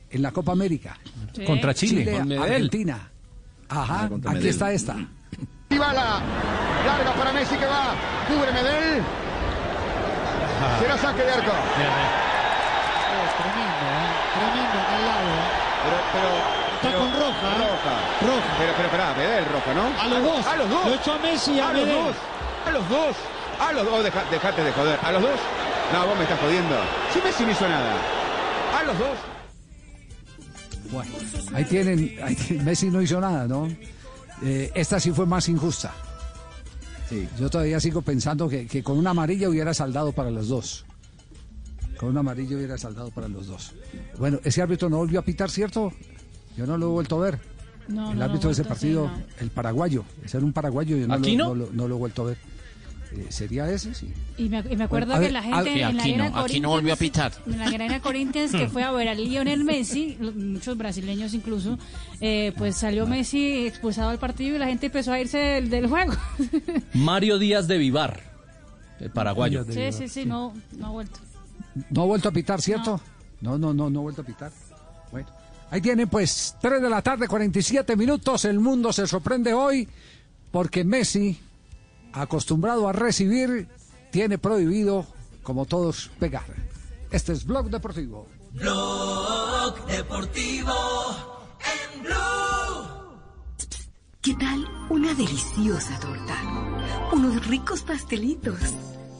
en la Copa América. Sí. Contra Chile. Con Medel. Argentina. Ajá, Ah, contra aquí está esta. Y bala. Larga para Messi que va. Cubre Medel. Será saque de arco. tremendo, ¿eh? Tremendo acá al lado. ¿eh? Pero, pero. Está pero- con roja. Roja. Roja. Pero, pero, espera, Medel roja, ¿no? A los dos. A los dos. Lo echó a Messi y a A los dos. A los dos. A los dos. Deja- dejate de joder. A los dos. No, vos me estás jodiendo. Si Messi no hizo nada. A los dos. Bueno, ahí tienen, ahí tienen- Messi no hizo nada, ¿no? Eh, esta sí fue más injusta. Yo todavía sigo pensando que, que con una amarilla hubiera saldado para los dos. Con una amarilla hubiera saldado para los dos. Bueno, ese árbitro no volvió a pitar, ¿cierto? Yo no lo he vuelto a ver. No, el no árbitro de ese partido, el paraguayo, ese era un paraguayo, yo no, lo, lo- no lo he vuelto a ver. Eh, ¿Sería ese? Sí. Y me, y me acuerdo Bueno, que ver, la gente ver. en la Aquí arena no, aquí no volvió a pitar. En la arena Corinthians que fue a ver a Lionel Messi, muchos brasileños incluso, eh, pues salió Messi expulsado del partido y la gente empezó a irse del, del juego. Mario Díaz de Vivar, el paraguayo. Sí, sí, sí, no, no ha vuelto. No ha vuelto a pitar, ¿cierto? No, no, no, no ha vuelto a pitar. Bueno, ahí tienen pues 3 de la tarde, 47 minutos. El mundo se sorprende hoy porque Messi, acostumbrado a recibir, tiene prohibido, como todos, pegar. Este es Blog Deportivo. Blog Deportivo en Blue. ¿Qué tal una deliciosa torta? Unos ricos pastelitos,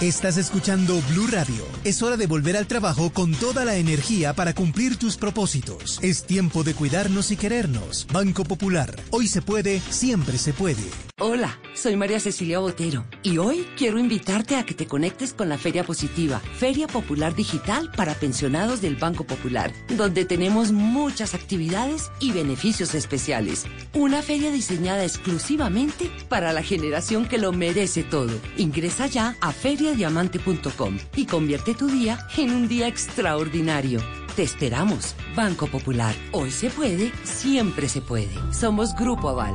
Estás escuchando Blue Radio. Es hora de volver al trabajo con toda la energía para cumplir tus propósitos. Es tiempo de cuidarnos y querernos. Banco Popular. Hoy se puede, siempre se puede. Hola, soy María Cecilia Botero y hoy quiero invitarte a que te conectes con la Feria Positiva, Feria Popular Digital para pensionados del Banco Popular, donde tenemos muchas actividades y beneficios especiales. Una feria diseñada exclusivamente para la generación que lo merece todo. Ingresa ya a feriadiamante.com y convierte tu día en un día extraordinario. Te esperamos, Banco Popular. Hoy se puede, siempre se puede. Somos Grupo Aval.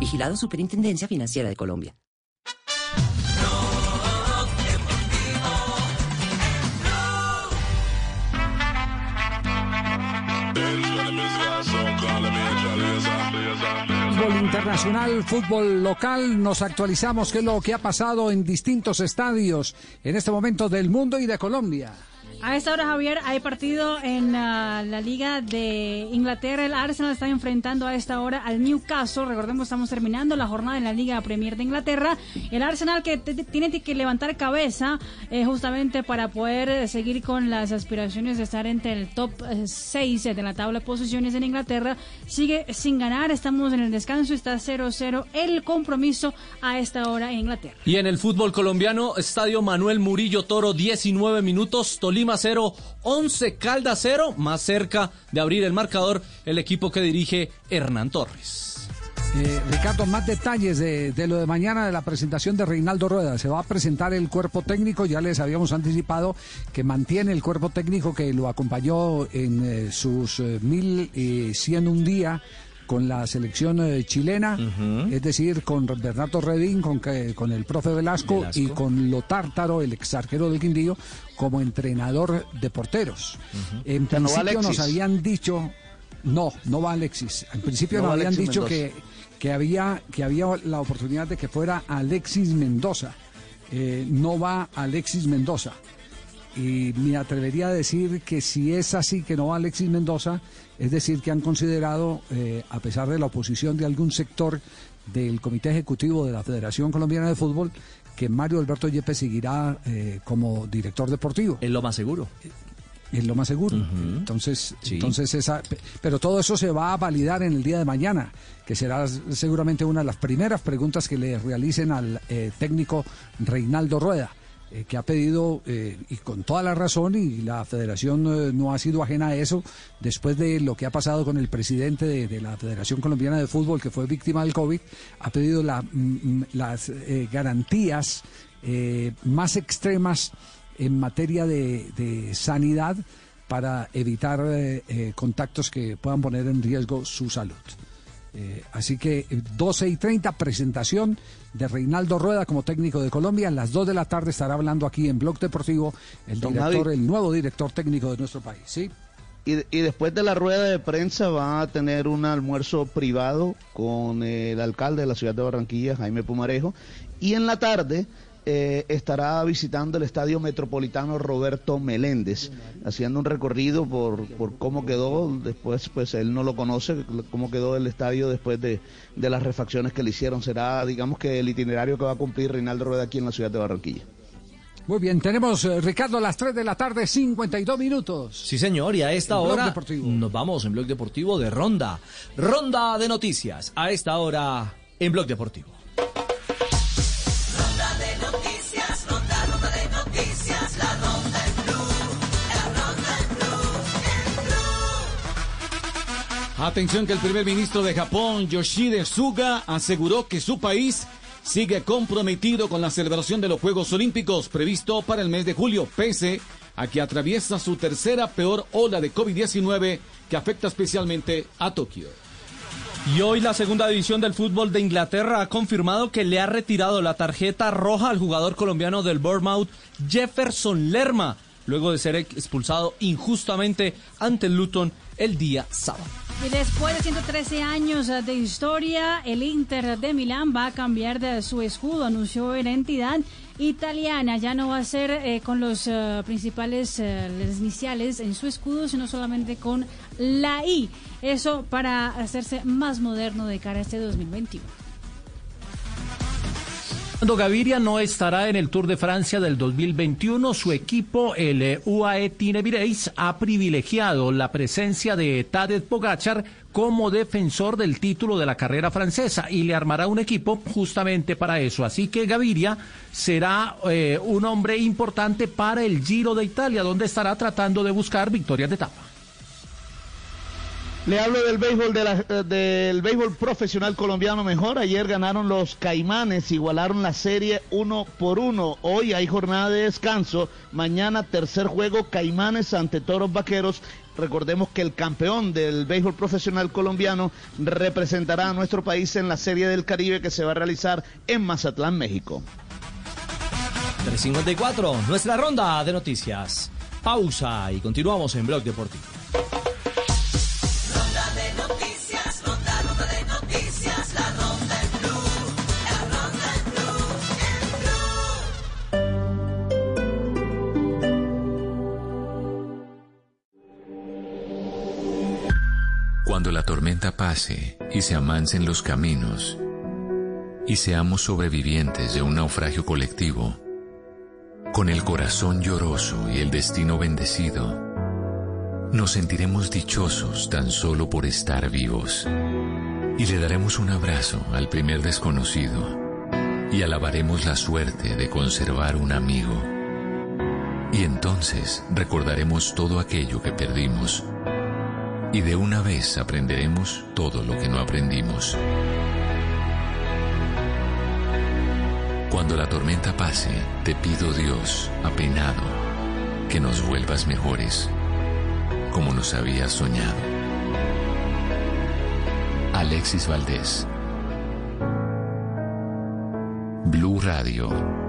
Vigilado Superintendencia Financiera de Colombia. Fútbol internacional, fútbol local, nos actualizamos qué es lo que ha pasado en distintos estadios en este momento del mundo y de Colombia. A esta hora, Javier, hay partido en ah, la Liga de Inglaterra. El Arsenal está enfrentando a esta hora al Newcastle. Recordemos, estamos terminando la jornada en la Liga Premier de Inglaterra. El Arsenal que tiene que levantar cabeza eh, justamente para poder eh, seguir con las aspiraciones de estar entre el top 6 de la tabla de posiciones en Inglaterra. Sigue sin ganar. Estamos en el descanso. Está 0-0 el compromiso a esta hora en Inglaterra. Y en el fútbol colombiano, Estadio Manuel Murillo Toro, 19 minutos, Tolima 0, 11 Caldas 0, más cerca de abrir el marcador el equipo que dirige Hernán Torres. Eh, Ricardo, más detalles de, de lo de mañana de la presentación de Reinaldo Rueda. Se va a presentar el cuerpo técnico, ya les habíamos anticipado que mantiene el cuerpo técnico que lo acompañó en eh, sus eh, 1101 día con la selección eh, chilena, es decir, con Bernardo Redín, con, que- con el profe Velasco, Velasco. y con Lotártaro, el ex arquero del Quindío, como entrenador de porteros. En sea, no va principio nos Alexis. habían dicho, no, no va Alexis. En principio No nos habían Alexis dicho Mendoza. que, que había, que había la oportunidad de que fuera Alexis Mendoza. Eh, no va Alexis Mendoza. Y me atrevería a decir que si es así que no va Alexis Mendoza, es decir, que han considerado, eh, a pesar de la oposición de algún sector del Comité Ejecutivo de la Federación Colombiana de Fútbol, que Mario Alberto Yepes seguirá eh, como director deportivo. Es lo más seguro. Es lo más seguro. Entonces, entonces esa, pe- pero todo eso se va a validar en el día de mañana, que será seguramente una de las primeras preguntas que le realicen al eh, técnico Reinaldo Rueda, eh, que ha pedido, eh, y con toda la razón, y la federación eh, no ha sido ajena a eso, después de lo que ha pasado con el presidente de, la Federación Colombiana de Fútbol, que fue víctima del COVID, ha pedido mm, mm, las garantías más extremas en materia de, sanidad para evitar contactos que puedan poner en riesgo su salud. Eh, así que eh, 12 y 30, presentación de Reinaldo Rueda como técnico de Colombia. A las 2 de la tarde estará hablando aquí en Blog Deportivo el director, el nuevo director técnico de nuestro país. ¿sí? Y, y después de la rueda de prensa va a tener un almuerzo privado con el alcalde de la ciudad de Barranquilla, Jaime Pumarejo, y en la tarde eh, estará visitando el estadio metropolitano Roberto Meléndez, haciendo un recorrido por, por cómo quedó, después pues él no lo conoce, cómo quedó el estadio después de, de las refacciones que le hicieron. Será, digamos que el itinerario que va a cumplir Reinaldo Rueda aquí en la ciudad de Barranquilla. Muy bien, tenemos, eh, Ricardo, a las 3 de la tarde, 52 minutos. Sí, señor, y a esta En hora nos vamos en Blog Deportivo de Ronda. Ronda de noticias. A esta hora en Blog Deportivo. Atención que el primer ministro de Japón, Yoshide Suga, aseguró que su país sigue comprometido con la celebración de los Juegos Olímpicos previsto para el mes de julio, pese a que atraviesa su tercera peor ola de COVID-19 que afecta especialmente a Tokio. Y hoy la segunda división del fútbol de Inglaterra ha confirmado que le ha retirado la tarjeta roja al jugador colombiano del Bournemouth, Jefferson Lerma, luego de ser expulsado injustamente ante el Luton el día sábado. Y después de 113 años de historia, el Inter de Milán va a cambiar de su escudo, anunció la entidad italiana. Ya no va a ser eh, con los eh, principales eh, iniciales en su escudo, sino solamente con la I. Eso para hacerse más moderno de cara a este 2021. Fernando Gaviria no estará en el Tour de Francia del 2021. Su equipo, el eh, UAE Team Emirates, ha privilegiado la presencia de Tadej Pogacar como defensor del título de la carrera francesa y le armará un equipo justamente para eso. Así que Gaviria será eh, un hombre importante para el Giro de Italia, donde estará tratando de buscar victorias de etapa. Le hablo del béisbol, eh, del béisbol profesional colombiano mejor. Ayer ganaron los Caimanes, igualaron la serie uno por uno. Hoy hay jornada de descanso. Mañana tercer juego Caimanes ante Toros Vaqueros. Recordemos que el campeón del béisbol profesional colombiano representará a nuestro país en la Serie del Caribe que se va a realizar en Mazatlán, México. 354, nuestra ronda de noticias. Pausa y continuamos en Blog Deportivo. Cuando la tormenta pase y se amancen los caminos y seamos sobrevivientes de un naufragio colectivo, con el corazón lloroso y el destino bendecido, nos sentiremos dichosos tan solo por estar vivos y le daremos un abrazo al primer desconocido y alabaremos la suerte de conservar un amigo. Y entonces recordaremos todo aquello que perdimos y de una vez aprenderemos todo lo que no aprendimos. Cuando la tormenta pase, te pido Dios, apenado, que nos vuelvas mejores, como nos habías soñado. Alexis Valdés. Blue Radio.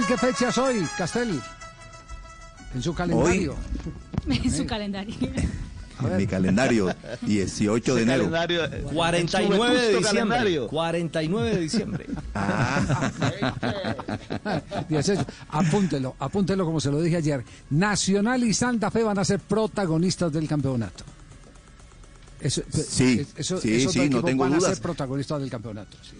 Castel, ¿qué fecha es hoy, Castel? En su calendario. En su calendario. En mi calendario, 18 de enero. calendario, eh, 49 de en su vetusto diciembre. calendario. 49 de diciembre. 18. Apúntelo, apúntelo como se lo dije ayer. Nacional y Santa Fe van a ser protagonistas del campeonato. Eso, Sí, eso- sí, esos sí, no tengo van a ser protagonistas del campeonato. sí.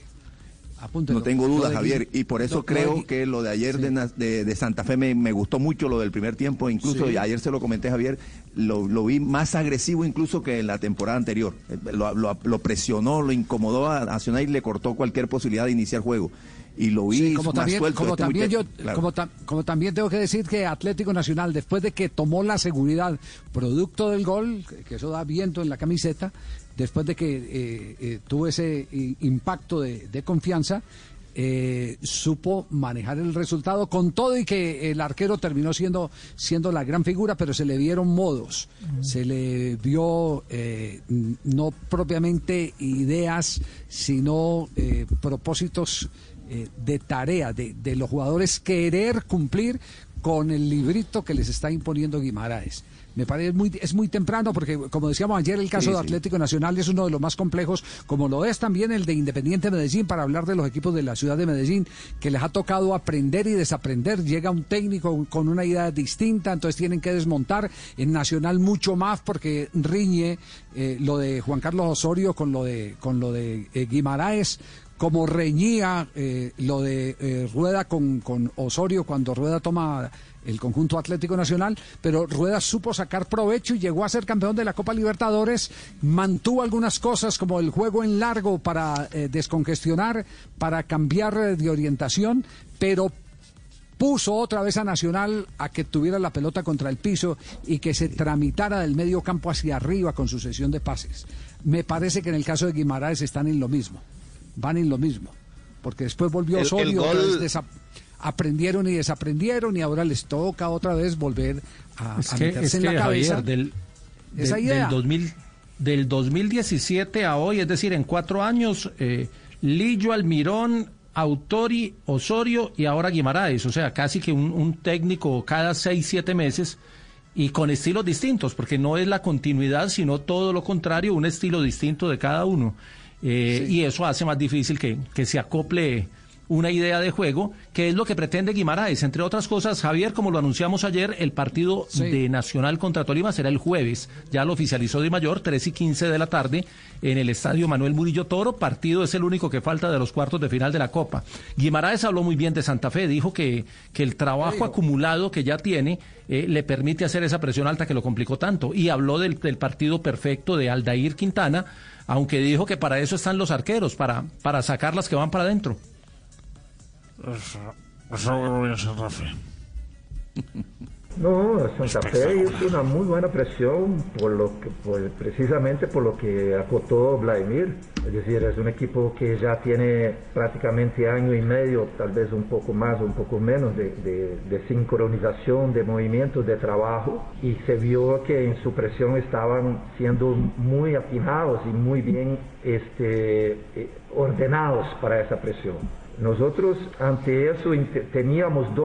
Apúntelo. No tengo dudas, Javier, y por eso de creo que lo de ayer de, de- de Santa Fe me, me gustó mucho, lo del primer tiempo, incluso Sí. ayer se lo comenté Javier, lo, lo vi más agresivo incluso que en la temporada anterior. Eh, Lo, lo- lo presionó, lo incomodó a Nacional y le cortó cualquier posibilidad de iniciar juego. Y lo vi Sí, como más también, suelto. como este también yo, claro. como, como también tengo que decir que Atlético Nacional, después de que tomó la seguridad producto del gol, que eso da viento en la camiseta, después de que eh, eh, tuvo ese eh, impacto de, de confianza, eh, supo manejar el resultado con todo y que el arquero terminó siendo, siendo la gran figura, pero se le dieron modos, se le vio eh, no propiamente ideas, sino eh, propósitos de tarea de, de los jugadores querer cumplir con el librito que les está imponiendo Guimaraes. Me parece muy, es muy temprano porque, como decíamos ayer, el caso Sí, de sí. Atlético Nacional es uno de los más complejos, como lo es también el de Independiente Medellín, para hablar de los equipos de la ciudad de Medellín, que les ha tocado aprender y desaprender. Llega un técnico con una idea distinta, entonces tienen que desmontar. En Nacional mucho más porque riñe eh, lo de Juan Carlos Osorio con lo de, con lo de eh, Guimaraes como reñía eh, lo de eh, Rueda con, Osorio cuando Rueda toma el conjunto Atlético Nacional, pero Rueda supo sacar provecho y llegó a ser campeón de la Copa Libertadores, mantuvo algunas cosas como el juego en largo para eh, descongestionar, para cambiar de orientación, pero puso otra vez a Nacional a que tuviera la pelota contra el piso y que se tramitara del medio campo hacia arriba con su sesión de pases. Me parece que en el caso de Guimaraes están en lo mismo, van en lo mismo. porque después volvió El- Osorio, gol- aprendieron y desaprendieron y ahora les toca otra vez volver a, Es a que, meterse es en que, la cabeza. Javier, del, esa de- idea. del, 2000, del 2017 a hoy, es decir, en cuatro años, eh, Lillo, Almirón, Autori, Osorio y ahora Guimaraes. O sea, casi que un, un técnico cada seis, siete meses y con estilos distintos, porque no es la continuidad, sino todo lo contrario, un estilo distinto de cada uno. Eh, Y eso hace más difícil que, que se acople una idea de juego, que es lo que pretende Guimaraes. Entre otras cosas, Javier, como lo anunciamos ayer, el partido de Nacional contra Tolima será el jueves. Ya lo oficializó Di Mayor, 3 y 15 de la tarde, en el estadio Manuel Murillo Toro. Partido es el único que falta de los cuartos de final de la Copa. Guimaraes habló muy bien de Santa Fe, dijo que, que el trabajo acumulado que ya tiene eh, le permite hacer esa presión alta que lo complicó tanto. Y habló del, del partido perfecto de Aldair Quintana, aunque dijo que para eso están los arqueros, para, para sacar las que van para adentro. No, Santa Fe hizo una muy buena presión por lo que, por- precisamente por lo que acotó Vladimir. Es decir, es un equipo que ya tiene prácticamente año y medio, tal vez un poco más o un poco menos de, de- de sincronización de movimientos de trabajo y se vio que en su presión estaban siendo muy afinados y muy bien este, eh, ordenados para esa presión. Nosotros ante eso teníamos dos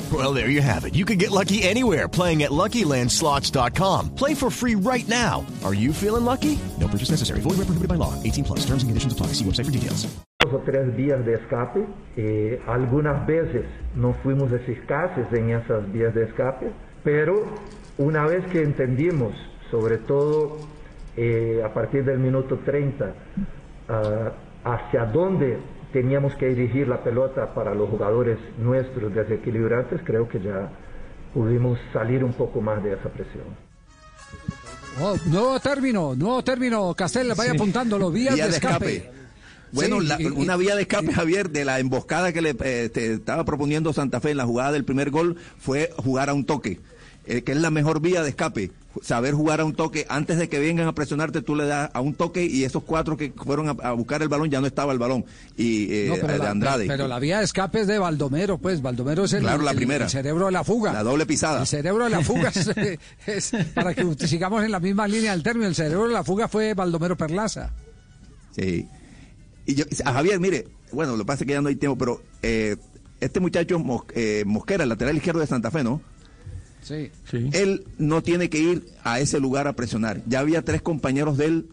Well, there you have it. You can get lucky anywhere playing at LuckyLandSlots.com. Play for free right now. Are you feeling lucky? No purchase necessary. Void where prohibited by law. 18 plus. Terms and conditions apply. See website for details. o tres vías de escape. Eh, algunas veces no fuimos eficaces en esas vías de escape, pero una vez que entendimos, sobre todo eh, a partir del minuto 30, ah, hacia dónde teníamos que dirigir la pelota para los jugadores nuestros desequilibrantes, creo que ya pudimos salir un poco más de esa presión. Oh, nuevo término, nuevo término, Castel, vaya Sí. apuntándolo, vías Vía de de escape. escape. Bueno, Sí, la- y- y- una vía de escape, Javier, de la emboscada que le eh, te estaba proponiendo Santa Fe en la jugada del primer gol fue jugar a un toque, eh, que es la mejor vía de escape. Saber jugar a un toque antes de que vengan a presionarte, tú le das a un toque y esos cuatro que fueron a, a buscar el balón ya no estaba el balón. Y eh, No, pero, de la, Andrade. pero la vía de escape es de Baldomero, pues Baldomero es el, Claro, la el- primera. el cerebro de la fuga. La doble pisada. El cerebro de la fuga es, es- para que sigamos en la misma línea del término. El cerebro de la fuga fue Baldomero Perlaza. Sí. Y yo, a Javier, mire, bueno, lo que pasa es que ya no hay tiempo, pero eh, este muchacho Mos- eh, Mosquera, el lateral izquierdo de Santa Fe, ¿no? Sí. Él no tiene que ir a ese lugar a presionar. Ya había tres compañeros de él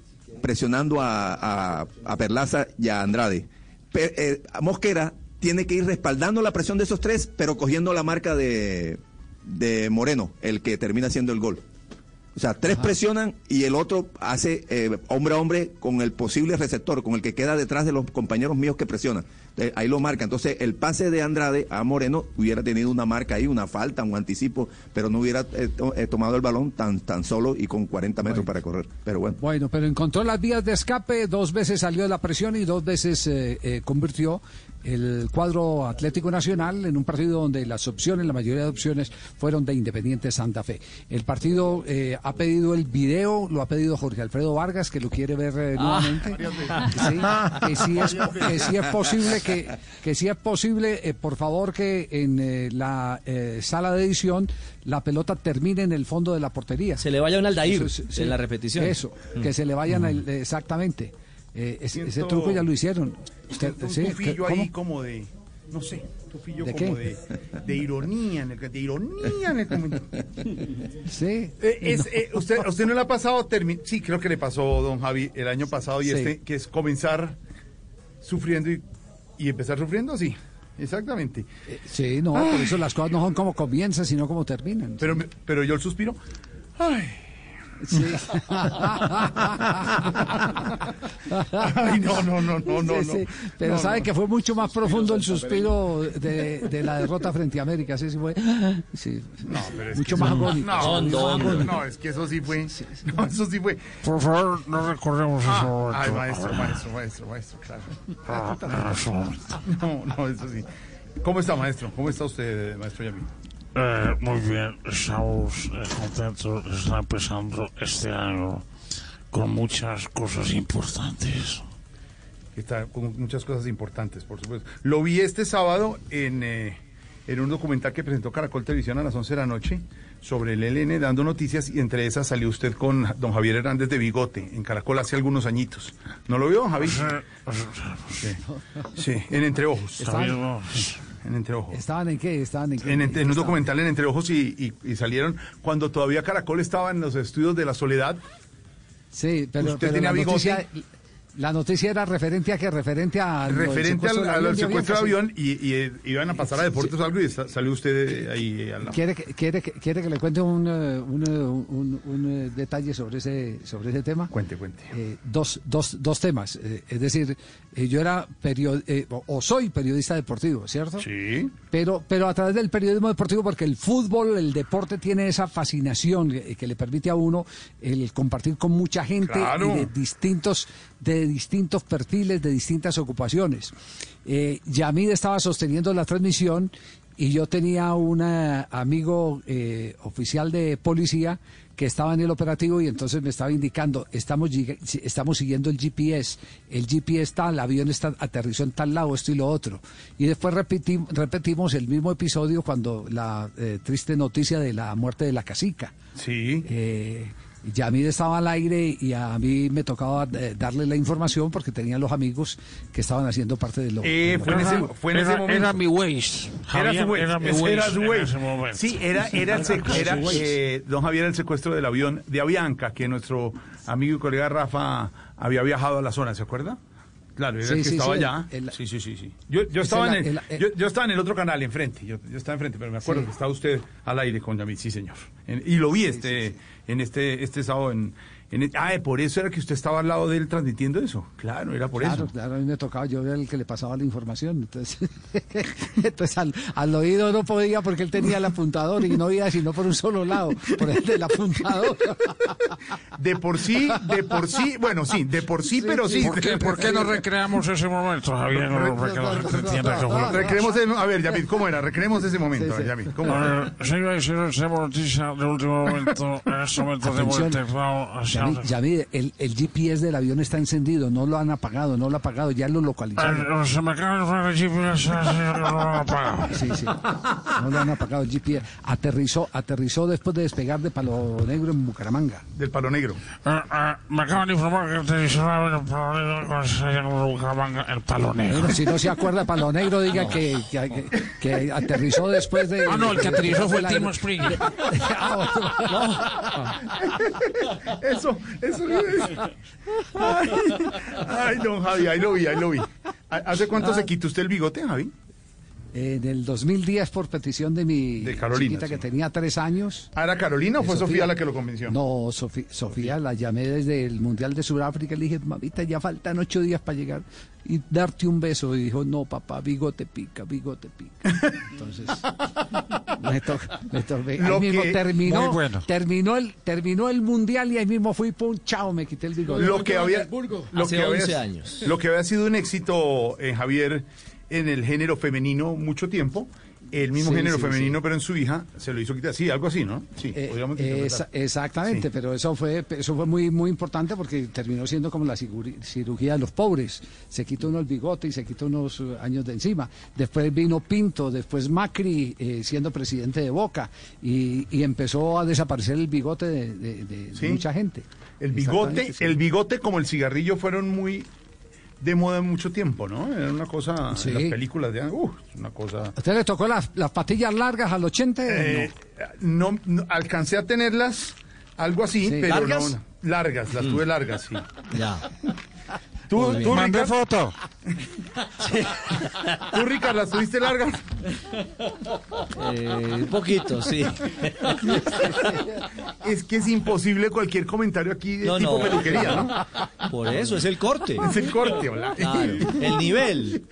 presionando a, a, a Perlaza y a Andrade. Pe- eh, a Mosquera tiene que ir respaldando la presión de esos tres, pero cogiendo la marca de, de Moreno, el que termina haciendo el gol. O sea, tres presionan y el otro hace eh, hombre a hombre con el posible receptor, con el que queda detrás de los compañeros míos que presionan. Entonces, ahí lo marca. Entonces, el pase de Andrade a Moreno hubiera tenido una marca ahí, una falta, un anticipo, pero no hubiera eh, eh, tomado el balón tan, tan solo y con 40 metros para correr. Pero bueno. Bueno, pero encontró las vías de escape, dos veces salió de la presión y dos veces eh, eh, convirtió el cuadro Atlético Nacional en un partido donde las opciones, la mayoría de opciones, fueron de Independiente Santa Fe. El partido eh, ha pedido el video, lo ha pedido Jorge Alfredo Vargas, que lo quiere ver eh, Ah. nuevamente. Sí, que sí es, que sí es posible que, que sí es posible, eh, por favor, que en eh, la eh, sala de edición la pelota termine en el fondo de la portería. Se le vaya un Aldair Eso en la repetición. Eso, Mm. que se le vayan al- exactamente. Eh, es- ese Siento- truco ya lo hicieron. Usted- un sí, ahí como de, no sé, tufillo ¿De como qué? de, de ironía, en el, que- de ironía en el comentario. Sí. Eh, es, eh, usted, ¿A usted no le ha pasado, termi- sí, creo que le pasó, don Javi, el año pasado y Sí. este, que es comenzar sufriendo y, y empezar sufriendo? Sí, exactamente. Sí, no, por eso las cosas no son como comienzan, sino como terminan. Pero, pero yo el suspiro, ay, Sí. Ay, no, no, no, no, no. Sí, sí. no. Pero No, sabe no. que fue mucho más profundo el suspiro de, de la derrota frente a América. Sí, sí fue. Sí. No, pero es mucho que más eso- agónico. No, es que eso sí fue. No, eso sí fue. Por favor, no recordemos ese Ah, momento. ay, maestro, maestro, maestro, maestro, claro. Ah. No, no, eso sí. ¿Cómo está, maestro? ¿Cómo está usted, maestro Yamil? Eh, muy bien, estamos eh, contentos estar empezando este año con muchas cosas importantes. Está con muchas cosas importantes, por supuesto. Lo vi este sábado en, eh, en un documental que presentó Caracol Televisión a las 11 de la noche sobre el ELN dando noticias y entre esas salió usted con don Javier Hernández de Bigote en Caracol hace algunos añitos. ¿No lo vio, don Javier? Sí, sí, en Entre Ojos. Estaban- En Entre Ojos. ¿Estaban en qué? ¿Estaban en qué? En, en un documental en Entre Ojos y, y- y salieron cuando todavía Caracol estaba en los estudios de la Soledad. Sí, pero, ¿Usted pero tenía la, bigote? noticia, la noticia era referente a que referente a referente al, al secuestro de avión y, y, eh, iban a pasar a deportes o algo y sa- salió usted ahí al lado. ¿Quiere que, quiere, ¿Quiere que le cuente un, eh, un, eh, un- un, eh, detalle sobre ese, sobre ese tema? Cuente, cuente. Eh, dos, dos, dos temas. eh, es decir, eh, yo era period o, soy periodista deportivo, ¿cierto? Sí. Pero, pero a través del periodismo deportivo, porque el fútbol, el deporte tiene esa fascinación que le permite a uno el compartir con mucha gente Claro. y de distintos, de distintos perfiles, de distintas ocupaciones. Eh, Yamid estaba sosteniendo la transmisión y yo tenía un eh, amigo eh, oficial de policía que estaba en el operativo y entonces me estaba indicando, estamos, estamos siguiendo el GPS, el GPS tal, el avión está, aterrizó en tal lado, esto y lo otro. Y después repeti- repetimos el mismo episodio cuando la eh, triste noticia de la muerte de la casica. Sí. Eh, Yamid estaba al aire y a mí me tocaba eh, darle la información porque tenía los amigos que estaban haciendo parte de lo Eh, de lo- fue en ese, fue en ese Era- momento. era mi Waze. Era su Waze. era mi ese Waze era su Waze. ese. Sí, era, era, el Era eh, don Javier el secuestro del avión de Avianca, que nuestro amigo y colega Rafa había viajado a la zona, ¿se acuerda? Claro, era Sí, el que sí, estaba sí, allá. el- sí, sí, sí, sí. Yo, yo Es estaba el- en el, el- yo, yo estaba en el otro canal enfrente, yo, yo estaba enfrente, pero me acuerdo Sí. que estaba usted al aire con Yamil, sí, señor. En- y lo vi este, en este, este sábado en, en el- ah, por eso era que usted estaba al lado de él transmitiendo eso. Claro, era por claro, eso. claro, a mí me tocaba, yo era el que le pasaba la información. Entonces, entonces al, al oído no podía porque él tenía el apuntador y no oía sino por un solo lado, por el del apuntador. De por sí, de por sí, bueno, sí, de por sí, pero sí. ¿Por qué, ¿Por qué no recreamos ese momento, Javier? No, Recreemos a ver, Yamil, ¿cómo era? Recreemos ese momento, ver, Yamil, ¿cómo era? tenemos noticia de último momento. En. Yamid, Yamid, el, el GPS del avión está encendido, no lo han apagado, no lo ha apagado, ya lo localizaron. Eh, Se me acaba de poner el GPS, no lo han apagado. Sí, sí. No lo han apagado el GPS. Aterrizó, aterrizó después de despegar de Palo Negro en Bucaramanga. Del Palo Negro. Eh, eh, me acaban de informar que utilizó el palo negro ese Bucaramanga, el palo negro. Bueno, si no se acuerda Palo Negro, diga que, que, que- que aterrizó después de. Ah, no, el que aterrizó fue el Timo Springer. Ah, Eso, eso. Ay, ay, don Javi, ahí lo vi, ahí lo vi. ¿Hace cuánto Ah. se quitó usted el bigote, Javi? En el 2010, por petición de mi De Carolina, chiquita sí. que tenía tres años. ¿Ah, era Carolina o fue Sofía la que lo convenció? No, Sofi- Sofía la llamé desde el Mundial de Sudáfrica. Le dije, mamita, ya faltan ocho días para llegar y darte un beso. Y dijo, no, papá, bigote pica, bigote pica. Entonces, me toca, me toca. Ahí Lo mismo que- terminó, Muy bueno. terminó, el, terminó el Mundial y ahí mismo fui, pum, chao, me quité el bigote. Lo que había, lo Hace que había- 11 años. Lo que había sido un éxito en Javier en el género femenino mucho tiempo, el mismo Sí, género sí, femenino, pero en su hija se lo hizo quitar. Sí, algo así, ¿no? Sí, Eh, podríamos esa- exactamente, pero eso fue eso fue muy muy importante porque terminó siendo como la cirugía de los pobres. Se quitó uno el bigote y se quitó unos eh, años de encima. Después vino Pinto, después Macri eh, siendo presidente de Boca y, y empezó a desaparecer el bigote de, de- de- de Sí. mucha gente. El bigote, el bigote como el cigarrillo fueron muy de moda mucho tiempo, ¿no? Era una cosa Sí. en las películas de uh, una cosa ¿A usted le tocó las, las patillas largas al 80? Eh, no, no, alcancé a tenerlas algo así, Sí. pero ¿Largas? no largas, las tuve largas, sí. Ya. Tú, tú, Ricardo. foto. Tú, Ricardo, ¿las tuviste largas? Eh, un poquito, sí. Es que es imposible cualquier comentario aquí de No, tipo no. peluquería, ¿no? Por eso, es el corte. Es el corte, hola. Claro, el nivel.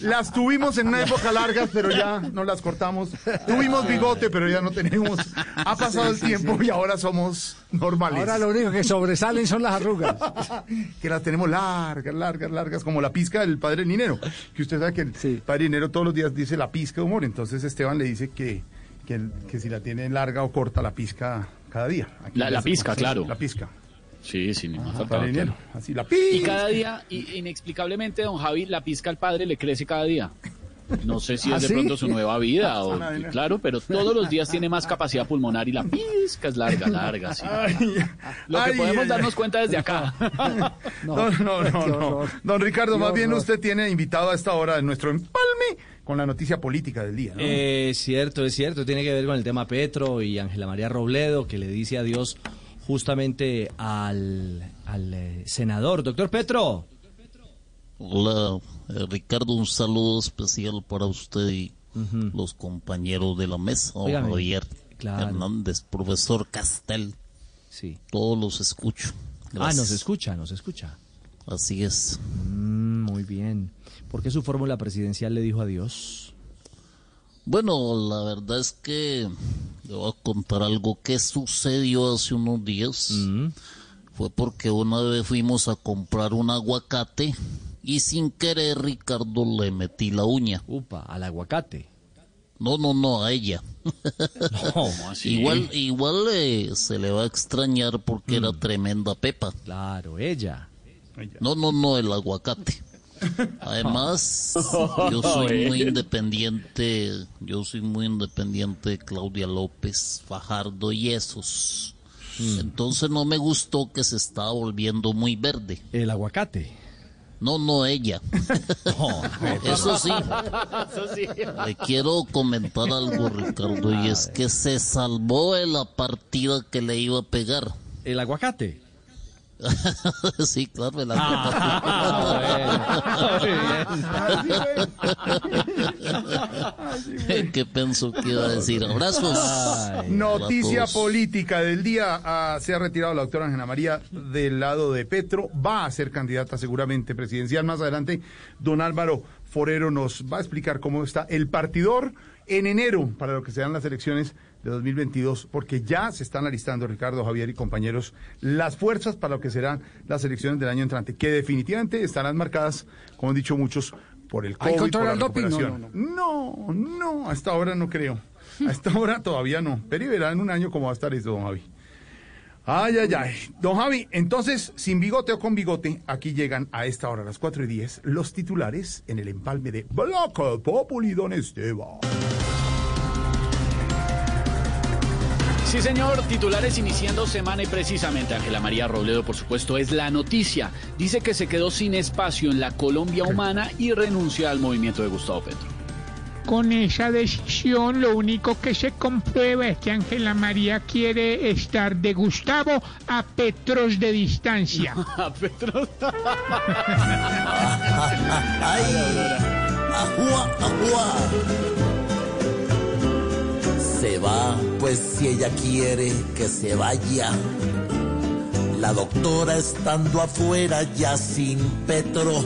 Las tuvimos en una época largas, pero ya no las cortamos. Tuvimos bigote, pero ya no tenemos. Ha pasado el tiempo y ahora somos normales. Ahora lo único que sobresalen son las arrugas. que las tenemos largas, largas, largas, como la pizca del padre Ninero. Que usted sabe que el padre Ninero todos los días dice la pizca de humor. Entonces Esteban le dice que, que, que si la tiene larga o corta la pizca cada día. Aquí La, la pizca, claro. La pizca. Sí, faltaba, padre Ninero. claro. Así, la Y pizca. cada día, y- inexplicablemente, don Javi, la pizca al padre le crece cada día. No sé si ¿Ah, es de sí? pronto su nueva vida o Ay, no. claro, pero todos los días tiene más capacidad pulmonar y la pizca es larga, larga, sí. Lo que ay, podemos ay, darnos cuenta desde acá. No, no, no, no. Don Ricardo, más bien usted tiene invitado a esta hora en nuestro empalme con la noticia política del día. ¿no? Eh, Es cierto, es cierto. Tiene que ver con el tema Petro y Ángela María Robledo, que le dice adiós justamente al, al eh, senador. Doctor Petro. Hola, eh, Ricardo, un saludo especial para usted y los compañeros de la mesa, don Óigame, Javier claro. Hernández, profesor Castel. Sí. Todos los escucho. Ah, Gracias. nos escucha, nos escucha. Así es. Mm, muy bien. ¿Por qué su fórmula presidencial le dijo adiós? Bueno, la verdad es que le voy a contar algo que sucedió hace unos días. Fue porque una vez fuimos a comprar un aguacate y sin querer Ricardo le metí la uña. Upa, al aguacate. No, no, no, a ella. ¿Cómo así? Igual, igual eh, se le va a extrañar porque era tremenda pepa. Claro, ella. No, no, no, el aguacate. Además, yo soy muy independiente, yo soy muy independiente de Claudia López, Fajardo y esos. Entonces no me gustó que se estaba volviendo muy verde. El aguacate. No, no ella. Eso sí, Eso sí. le quiero comentar algo, Ricardo, y es que se salvó de la partida que le iba a pegar. El aguacate. sí, claro, el aguacate. ¿Qué pensó que iba a decir? Abrazos. Noticia política del día. Ah, se ha retirado la doctora Ángela María del lado de Petro. Va a ser candidata seguramente presidencial. Más adelante, don Álvaro Forero nos va a explicar cómo está el partidor en enero para lo que serán las elecciones de 2022, porque ya se están alistando, Ricardo, Javier y compañeros, las fuerzas para lo que serán las elecciones del año entrante, que definitivamente estarán marcadas, como han dicho muchos, por el ¿Hay COVID, control por la al doping? No, recuperación. No, no, hasta ahora no creo. A esta hora todavía no. Pero y verá en un año cómo va a estar esto, don Javi. Ay, ay, ay. Don Javi, entonces, sin bigote o con bigote, aquí llegan a esta hora, a las 4 y 10, los titulares en el empalme de Bloco Populi, don Esteban. Sí, señor, titulares iniciando semana y precisamente Ángela María Robledo, por supuesto, es la noticia. Dice que se quedó sin espacio en la Colombia humana y renuncia al movimiento de Gustavo Petro. Con esa decisión lo único que se comprueba es que Ángela María quiere estar de Gustavo a Petros de distancia. A Petros. ¡Ay! ¡Ajua, ajua! Se va, pues si ella quiere que se vaya. La doctora estando afuera ya sin Petro.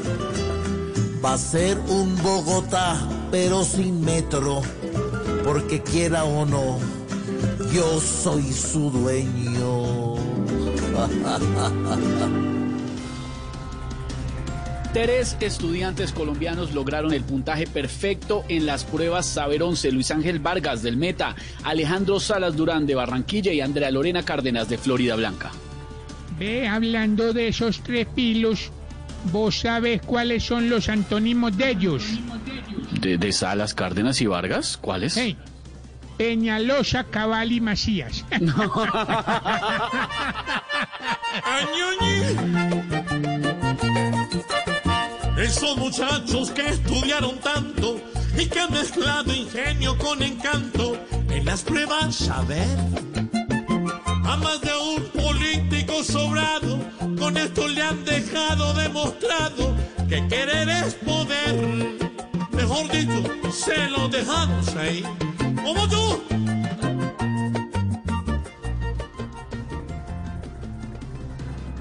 Va a ser un Bogotá, pero sin metro. Porque quiera o no, yo soy su dueño. Tres estudiantes colombianos lograron el puntaje perfecto en las pruebas Saber 11. Luis Ángel Vargas del Meta, Alejandro Salas Durán de Barranquilla y Andrea Lorena Cárdenas de Florida Blanca. Ve, hablando de esos tres pilos, ¿vos sabes cuáles son los antónimos de ellos? ¿De, de Salas, Cárdenas y Vargas? ¿Cuáles? Hey, Peñalosa, Cabal y Macías. Esos muchachos que estudiaron tanto y que han mezclado ingenio con encanto en las pruebas saber a más de un político sobrado. Con esto le han dejado demostrado que querer es poder. Mejor dicho, se lo dejamos ahí. Como tú.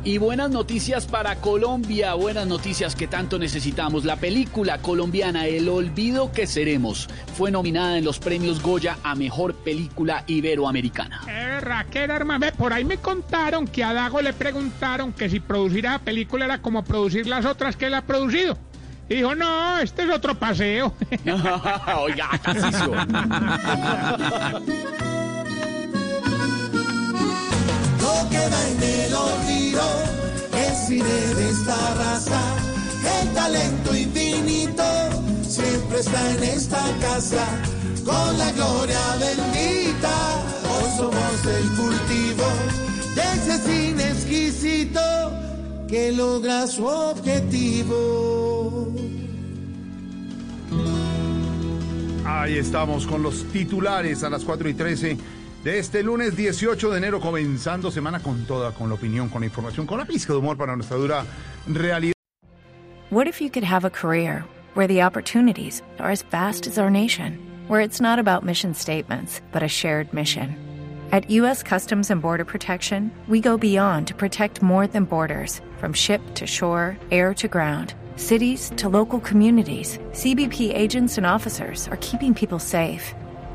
Y buenas noticias para Colombia, buenas noticias que tanto necesitamos. La película colombiana El Olvido que Seremos fue nominada en los premios Goya a Mejor Película Iberoamericana. Eh, Raquel, hermano, por ahí me contaron que a Dago le preguntaron que si producir la película era como producir las otras que él ha producido. Y dijo, no, este es otro paseo. Oiga, Tarcisio. Queda en el olvido el cine de esta raza. El talento infinito siempre está en esta casa. Con la gloria bendita, hoy somos el cultivo de ese cine exquisito que logra su objetivo. Ahí estamos con los titulares a las 4 y 13 de este lunes 18 de enero, comenzando semana con toda, con la opinión, con la información, con la pizca de humor para nuestra dura realidad. What if you could have a career where the opportunities are as vast as our nation, where it's not about mission statements, but a shared mission? At U.S. Customs and Border Protection, we go beyond to protect more than borders from ship to shore, air to ground. Cities to local communities, CBP agents and officers are keeping people safe.